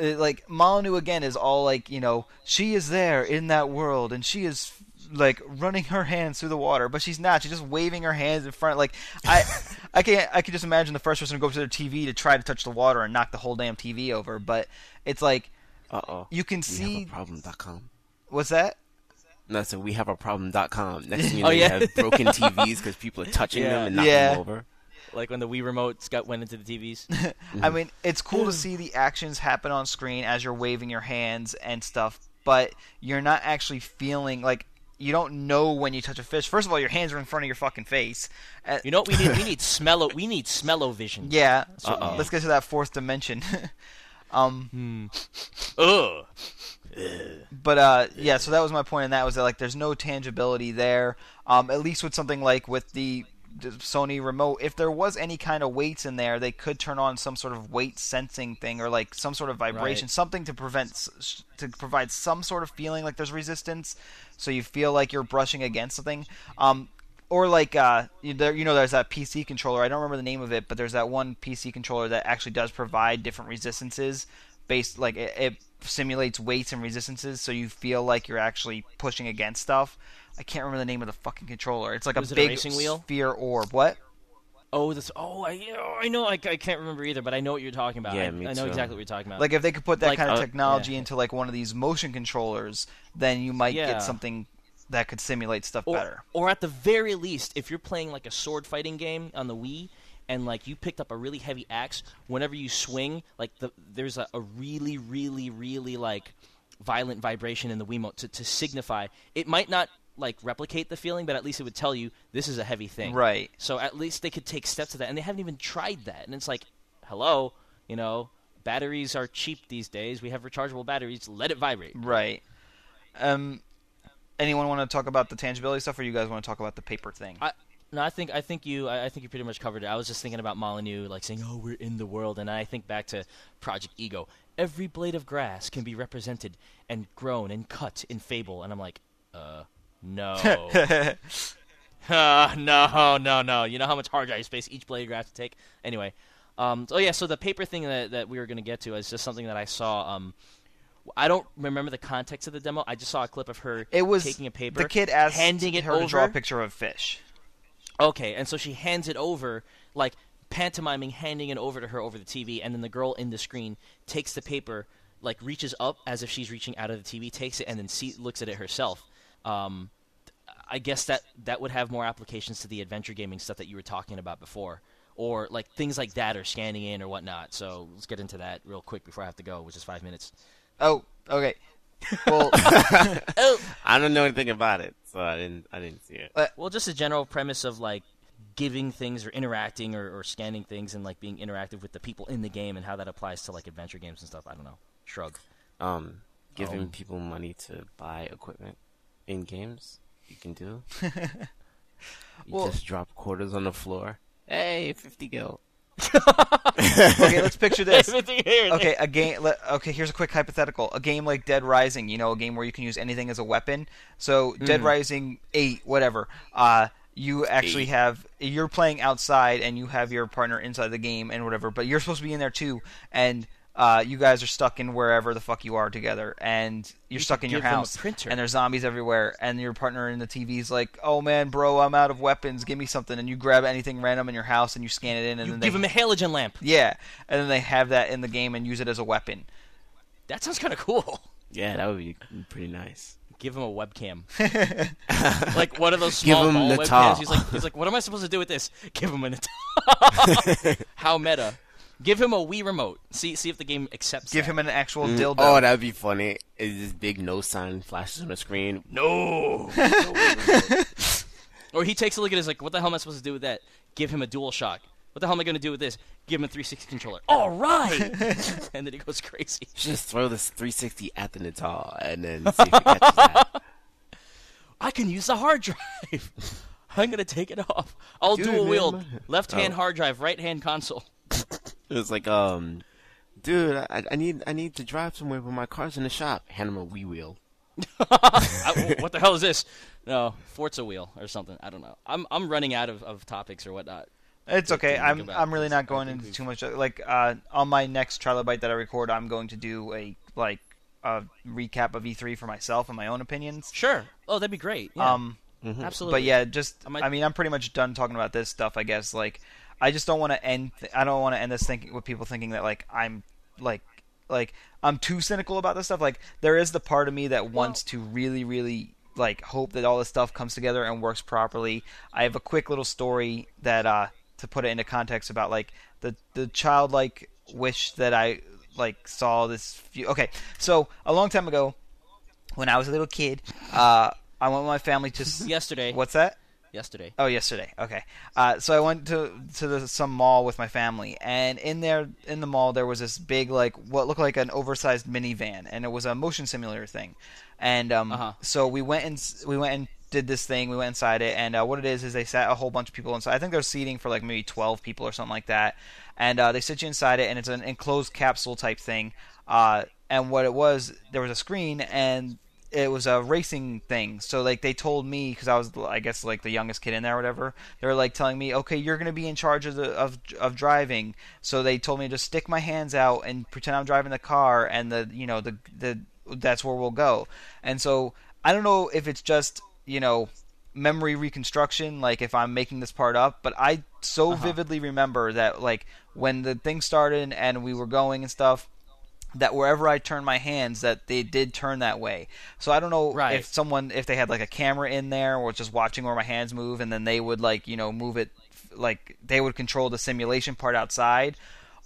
uh, Like Molyneux again is all like you know she is there in that world and she is like running her hands through the water, but she's not. She's just waving her hands in front. Like I, I can I can just imagine the first person to go up to their TV to try to touch the water and knock the whole damn TV over. But it's like Uh oh. you can We see have a problem.com. what's that? No, so we have a problem.com. Next thing you Oh, know, you yeah. have broken TVs because people are touching Yeah. them and knocking Yeah. them over. like when the Wii remotes got went into the TVs. I mean, it's cool to see the actions happen on screen as you're waving your hands and stuff, but you're not actually feeling like you don't know when you touch a fish. First of all, your hands are in front of your fucking face. Uh, You know what we need? We need smello. We need smello-vision. yeah. So Uh-oh. let's get to that fourth dimension. um, Hmm. Ugh. But uh, yeah. So that was my point, and that was that like there's no tangibility there. Um, at least with something like with the Sony remote, if there was any kind of weights in there, they could turn on some sort of weight sensing thing or like some sort of vibration, Right. something to prevent to provide some sort of feeling like there's resistance, so you feel like you're brushing against something. Um, or like uh, you, there, you know, there's that PC controller. I don't remember the name of it, but there's that one PC controller that actually does provide different resistances based like it, it simulates weights and resistances, so you feel like you're actually pushing against stuff. I can't remember the name of the fucking controller. It's like Was a it a big racing wheel? sphere orb. What? Oh, this. Oh, I. Oh, I know. I, I can't remember either, but I know what you're talking about. Yeah, I, me I know too. exactly what you're talking about. Like if they could put that Like, kind of uh, technology yeah. into like one of these motion controllers, then you might Yeah. get something that could simulate stuff or, better. or at the very least, if you're playing like a sword fighting game on the Wii, and like you picked up a really heavy axe, whenever you swing, like the there's a, a really, really, really like violent vibration in the Wiimote to, to signify. It might not like replicate the feeling, but at least it would tell you this is a heavy thing. Right. So at least they could take steps to that, and they haven't even tried that. And it's like, hello, you know, batteries are cheap these days. We have rechargeable batteries. Let it vibrate. Right. Um. Anyone want to talk about the tangibility stuff, or you guys want to talk about the paper thing? I, no, I think I think you I, think you pretty much covered it. I was just thinking about Molyneux, like saying, "Oh, we're in the world," and I think back to Project Ego. Every blade of grass can be represented and grown and cut in Fable, and I'm like, uh, no, uh, no, no, no. You know how much hard drive space each blade of grass would take. Anyway, um, oh yeah, so the paper thing that that we were going to get to is just something that I saw. Um, I don't remember the context of the demo. I just saw a clip of her It was taking a paper, The kid asked handing it her over to draw a picture of a fish. Okay, and so she hands it over, like pantomiming handing it over to her over the TV, and then the girl in the screen takes the paper, like reaches up as if she's reaching out of the TV, takes it, and then see, looks at it herself. Um, I guess that that would have more applications to the adventure gaming stuff that you were talking about before, or like things like that, or scanning in or whatnot. So let's get into that real quick before I have to go, which is five minutes. Oh, okay. Well, Oh, I don't know anything about it, so I didn't. I didn't see it. well, just a general premise of like giving things or interacting or, or scanning things and like being interactive with the people in the game and how that applies to like adventure games and stuff. I don't know. Shrug. Um, giving Um, people money to buy equipment in games, you can do. you Well- just drop quarters on the floor. Hey, fifty gil. okay, let's picture this. okay, a game. Okay, here's a quick hypothetical. A game like Dead Rising, you know, a game where you can use anything as a weapon. So Dead Mm-hmm. Rising Eight, whatever. Uh, you actually Eight. have you're playing outside and you have your partner inside the game and whatever, but you're supposed to be in there too, and uh, you guys are stuck in wherever the fuck you are together, and you're You stuck in your give them a house, printer. and there's zombies everywhere, and your partner in the TV's like, "Oh man, bro, I'm out of weapons. Give me something." And you grab anything random in your house and you scan it in, and You then give they him a halogen lamp. yeah, and then they have that in the game and use it as a weapon. That sounds kind of cool. Yeah, that would be pretty nice. Give him a webcam, like one of those Give small him ball Natal. webcams. He's like, he's like, what am I supposed to do with this? Give him a Natal. How meta. Give him a Wii remote. See, see if the game accepts. Give that. him an actual Mm, dildo. Oh, that'd be funny. Is this big no sign flashes on the screen? No. or he takes a look at it. He's like, what the hell am I supposed to do with that? Give him a Dual Shock. What the hell am I going to do with this? Give him a 360 controller. All right. and then he goes crazy. Just throw this 360 at the Natal and then see if it catches that. I can use the hard drive. I'm going to take it off. I'll Dude, dual wield. Left hand Oh. hard drive, right hand console. It was like, um, dude, I, I need I need to drive somewhere, but my car's in the shop. Hand him a Wii wheel. I, what the hell is this? No, Forza wheel or something. I don't know. I'm I'm running out of, of topics or whatnot. It's to okay. think I'm I'm really not going into too much. Like uh, on my next trilobite that I record, I'm going to do a like a recap of E3 for myself and my own opinions. Sure. Oh, that'd be great. Yeah, Um, absolutely. but yeah, just I I mean, I'm pretty much done talking about this stuff. I guess like I just don't want to end. Th- I don't want to end this thinking with people thinking that like I'm like like I'm too cynical about this stuff. Like there is the part of me that wants to really really like hope that all this stuff comes together and works properly. I have a quick little story that uh to put it into context about like the the childlike wish that I like saw this few okay so a long time ago when I was a little kid uh I went with my family to yesterday. what's that Yesterday. Oh, yesterday. Okay. Uh, so I went to to the, some mall with my family, and in there in the mall there was this big like what looked like an oversized minivan, and it was a motion simulator thing. And um, Uh-huh. so we went and we went and did this thing. We went inside it, and uh, what it is is they sat a whole bunch of people inside. I think there's seating for like maybe 12 people or something like that. And uh, they sit you inside it, and it's an enclosed capsule type thing. Uh, and what it was, there was a screen, and it was a racing thing. So like they told me because I was I guess like the youngest kid in there or whatever. They were like telling me, okay, you're gonna be in charge of the of of driving. So they told me to stick my hands out and pretend I'm driving the car, and the you know the the that's where we'll go. And so I don't know if it's just you know memory reconstruction like if i'm making this part up but i so uh-huh. vividly remember that like when the thing started and we were going and stuff that wherever I turned my hands, that they did turn that way. So I don't know Right. if someone, if they had like a camera in there, or just watching where my hands move, and then they would like you know move it, like they would control the simulation part outside,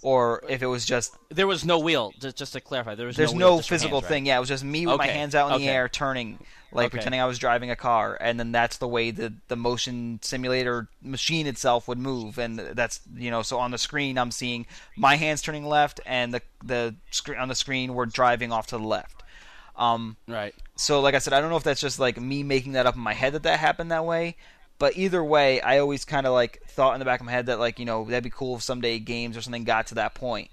or if it was just There was no wheel. Just, just to clarify, there was there's no, no, wheel, physical hands, right? thing. Yeah, it was just me with my hands out in the air, turning, like Okay. pretending I was driving a car, and then that's the way the the motion simulator machine itself would move, and that's you know, so on the screen I'm seeing my hands turning left, and the the screen on the screen we're driving off to the left. Um, Right. so like I said, I don't know if that's just like me making that up in my head that that happened that way. But either way, I always kind of like thought in the back of my head that like you know that'd be cool if someday games or something got to that point.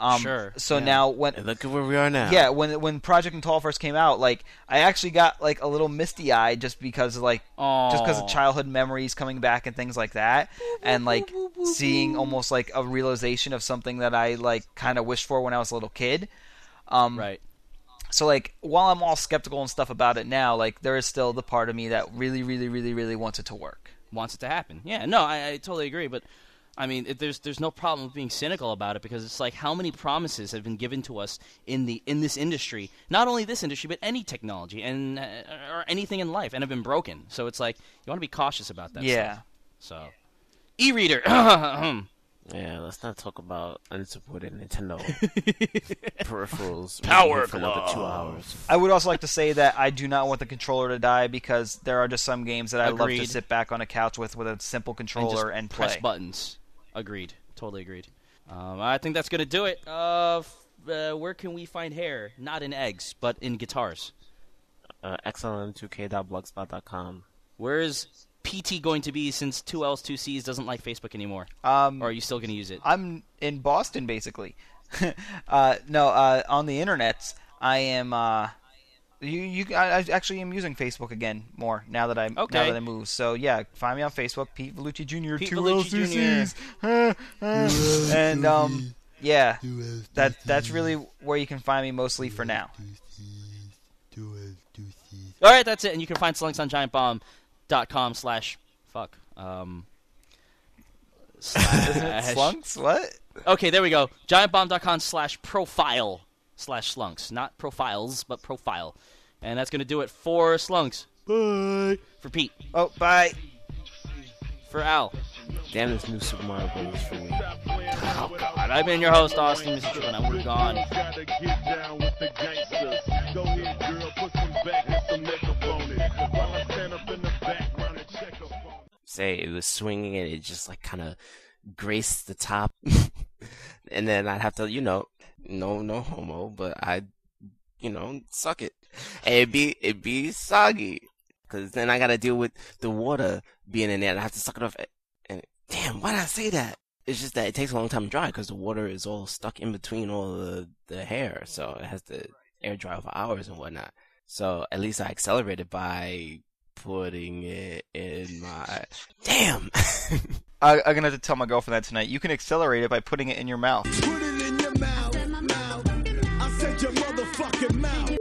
Um, Sure, So yeah. now when And look at where we are now. yeah, when when Project Natal first came out, like I actually got like a little misty eyed just because of like just because of childhood memories coming back and things like that, and like seeing almost like a realization of something that I like kind of wished for when I was a little kid. Um, Right. So like while I'm all skeptical and stuff about it now, like there is still the part of me that really, really, really, really wants it to work. Wants it to happen. Yeah. No, I, I totally agree. But I mean, it, there's there's no problem with being cynical about it because it's like how many promises have been given to us in the in this industry, not only this industry but any technology and uh, or anything in life, and have been broken. So it's like you want to be cautious about that. yeah. Stuff. So, e-reader. Yeah, let's not talk about unsupported Nintendo peripherals Power for another two hours. I would also like to say that I do not want the controller to die because there are just some games that I love to sit back on a couch with with a simple and controller just and, press buttons. Agreed. Totally agreed. Um, I think that's gonna do it. Uh, f- uh, where can we find hair? Not in eggs, but in guitars. Uh, xlm2k.blogspot.com. Where is PT going to be since two L's two C's doesn't like Facebook anymore? Um, Or are you still gonna use it? I'm in Boston, basically. uh, no, uh, on the internet, I am. Uh, you, you, I, I actually am using Facebook again more now that I now Okay. that I moved. So yeah, find me on Facebook, Pete Vellucci Jr. Pete two Vellucci LCCs. and um, yeah, that that's really where you can find me mostly for now. All right, that's it. And you can find Slunks on GiantBomb.com slash fuck. Um, slash- Slunks, what? Okay, there we go. GiantBomb.com slash profile slash slunks. Not profiles, but profile. And that's going to do it for slunks. Bye. For Pete. Oh, bye. For Al. Damn, this new Super Mario Bros. for me. Oh, God. I've been your host, Austin Mr. Chip, and we're gone. Say it was swinging and it just like kind of graced the top, and then I'd have to, you know, no, no homo, but I'd, you know, suck it, and it'd be it'd be soggy, cause then I gotta deal with the water being in there, and I have to suck it off. And damn, why did I say that? It's just that it takes a long time to dry because the water is all stuck in between all the the hair, so it has to air dry for hours and whatnot. So at least I accelerated by putting it in my. Damn! I, am gonna have to tell my girlfriend that tonight. You can accelerate it by putting it in your mouth. Put it in your mouth. mouth. I said your motherfucking mouth.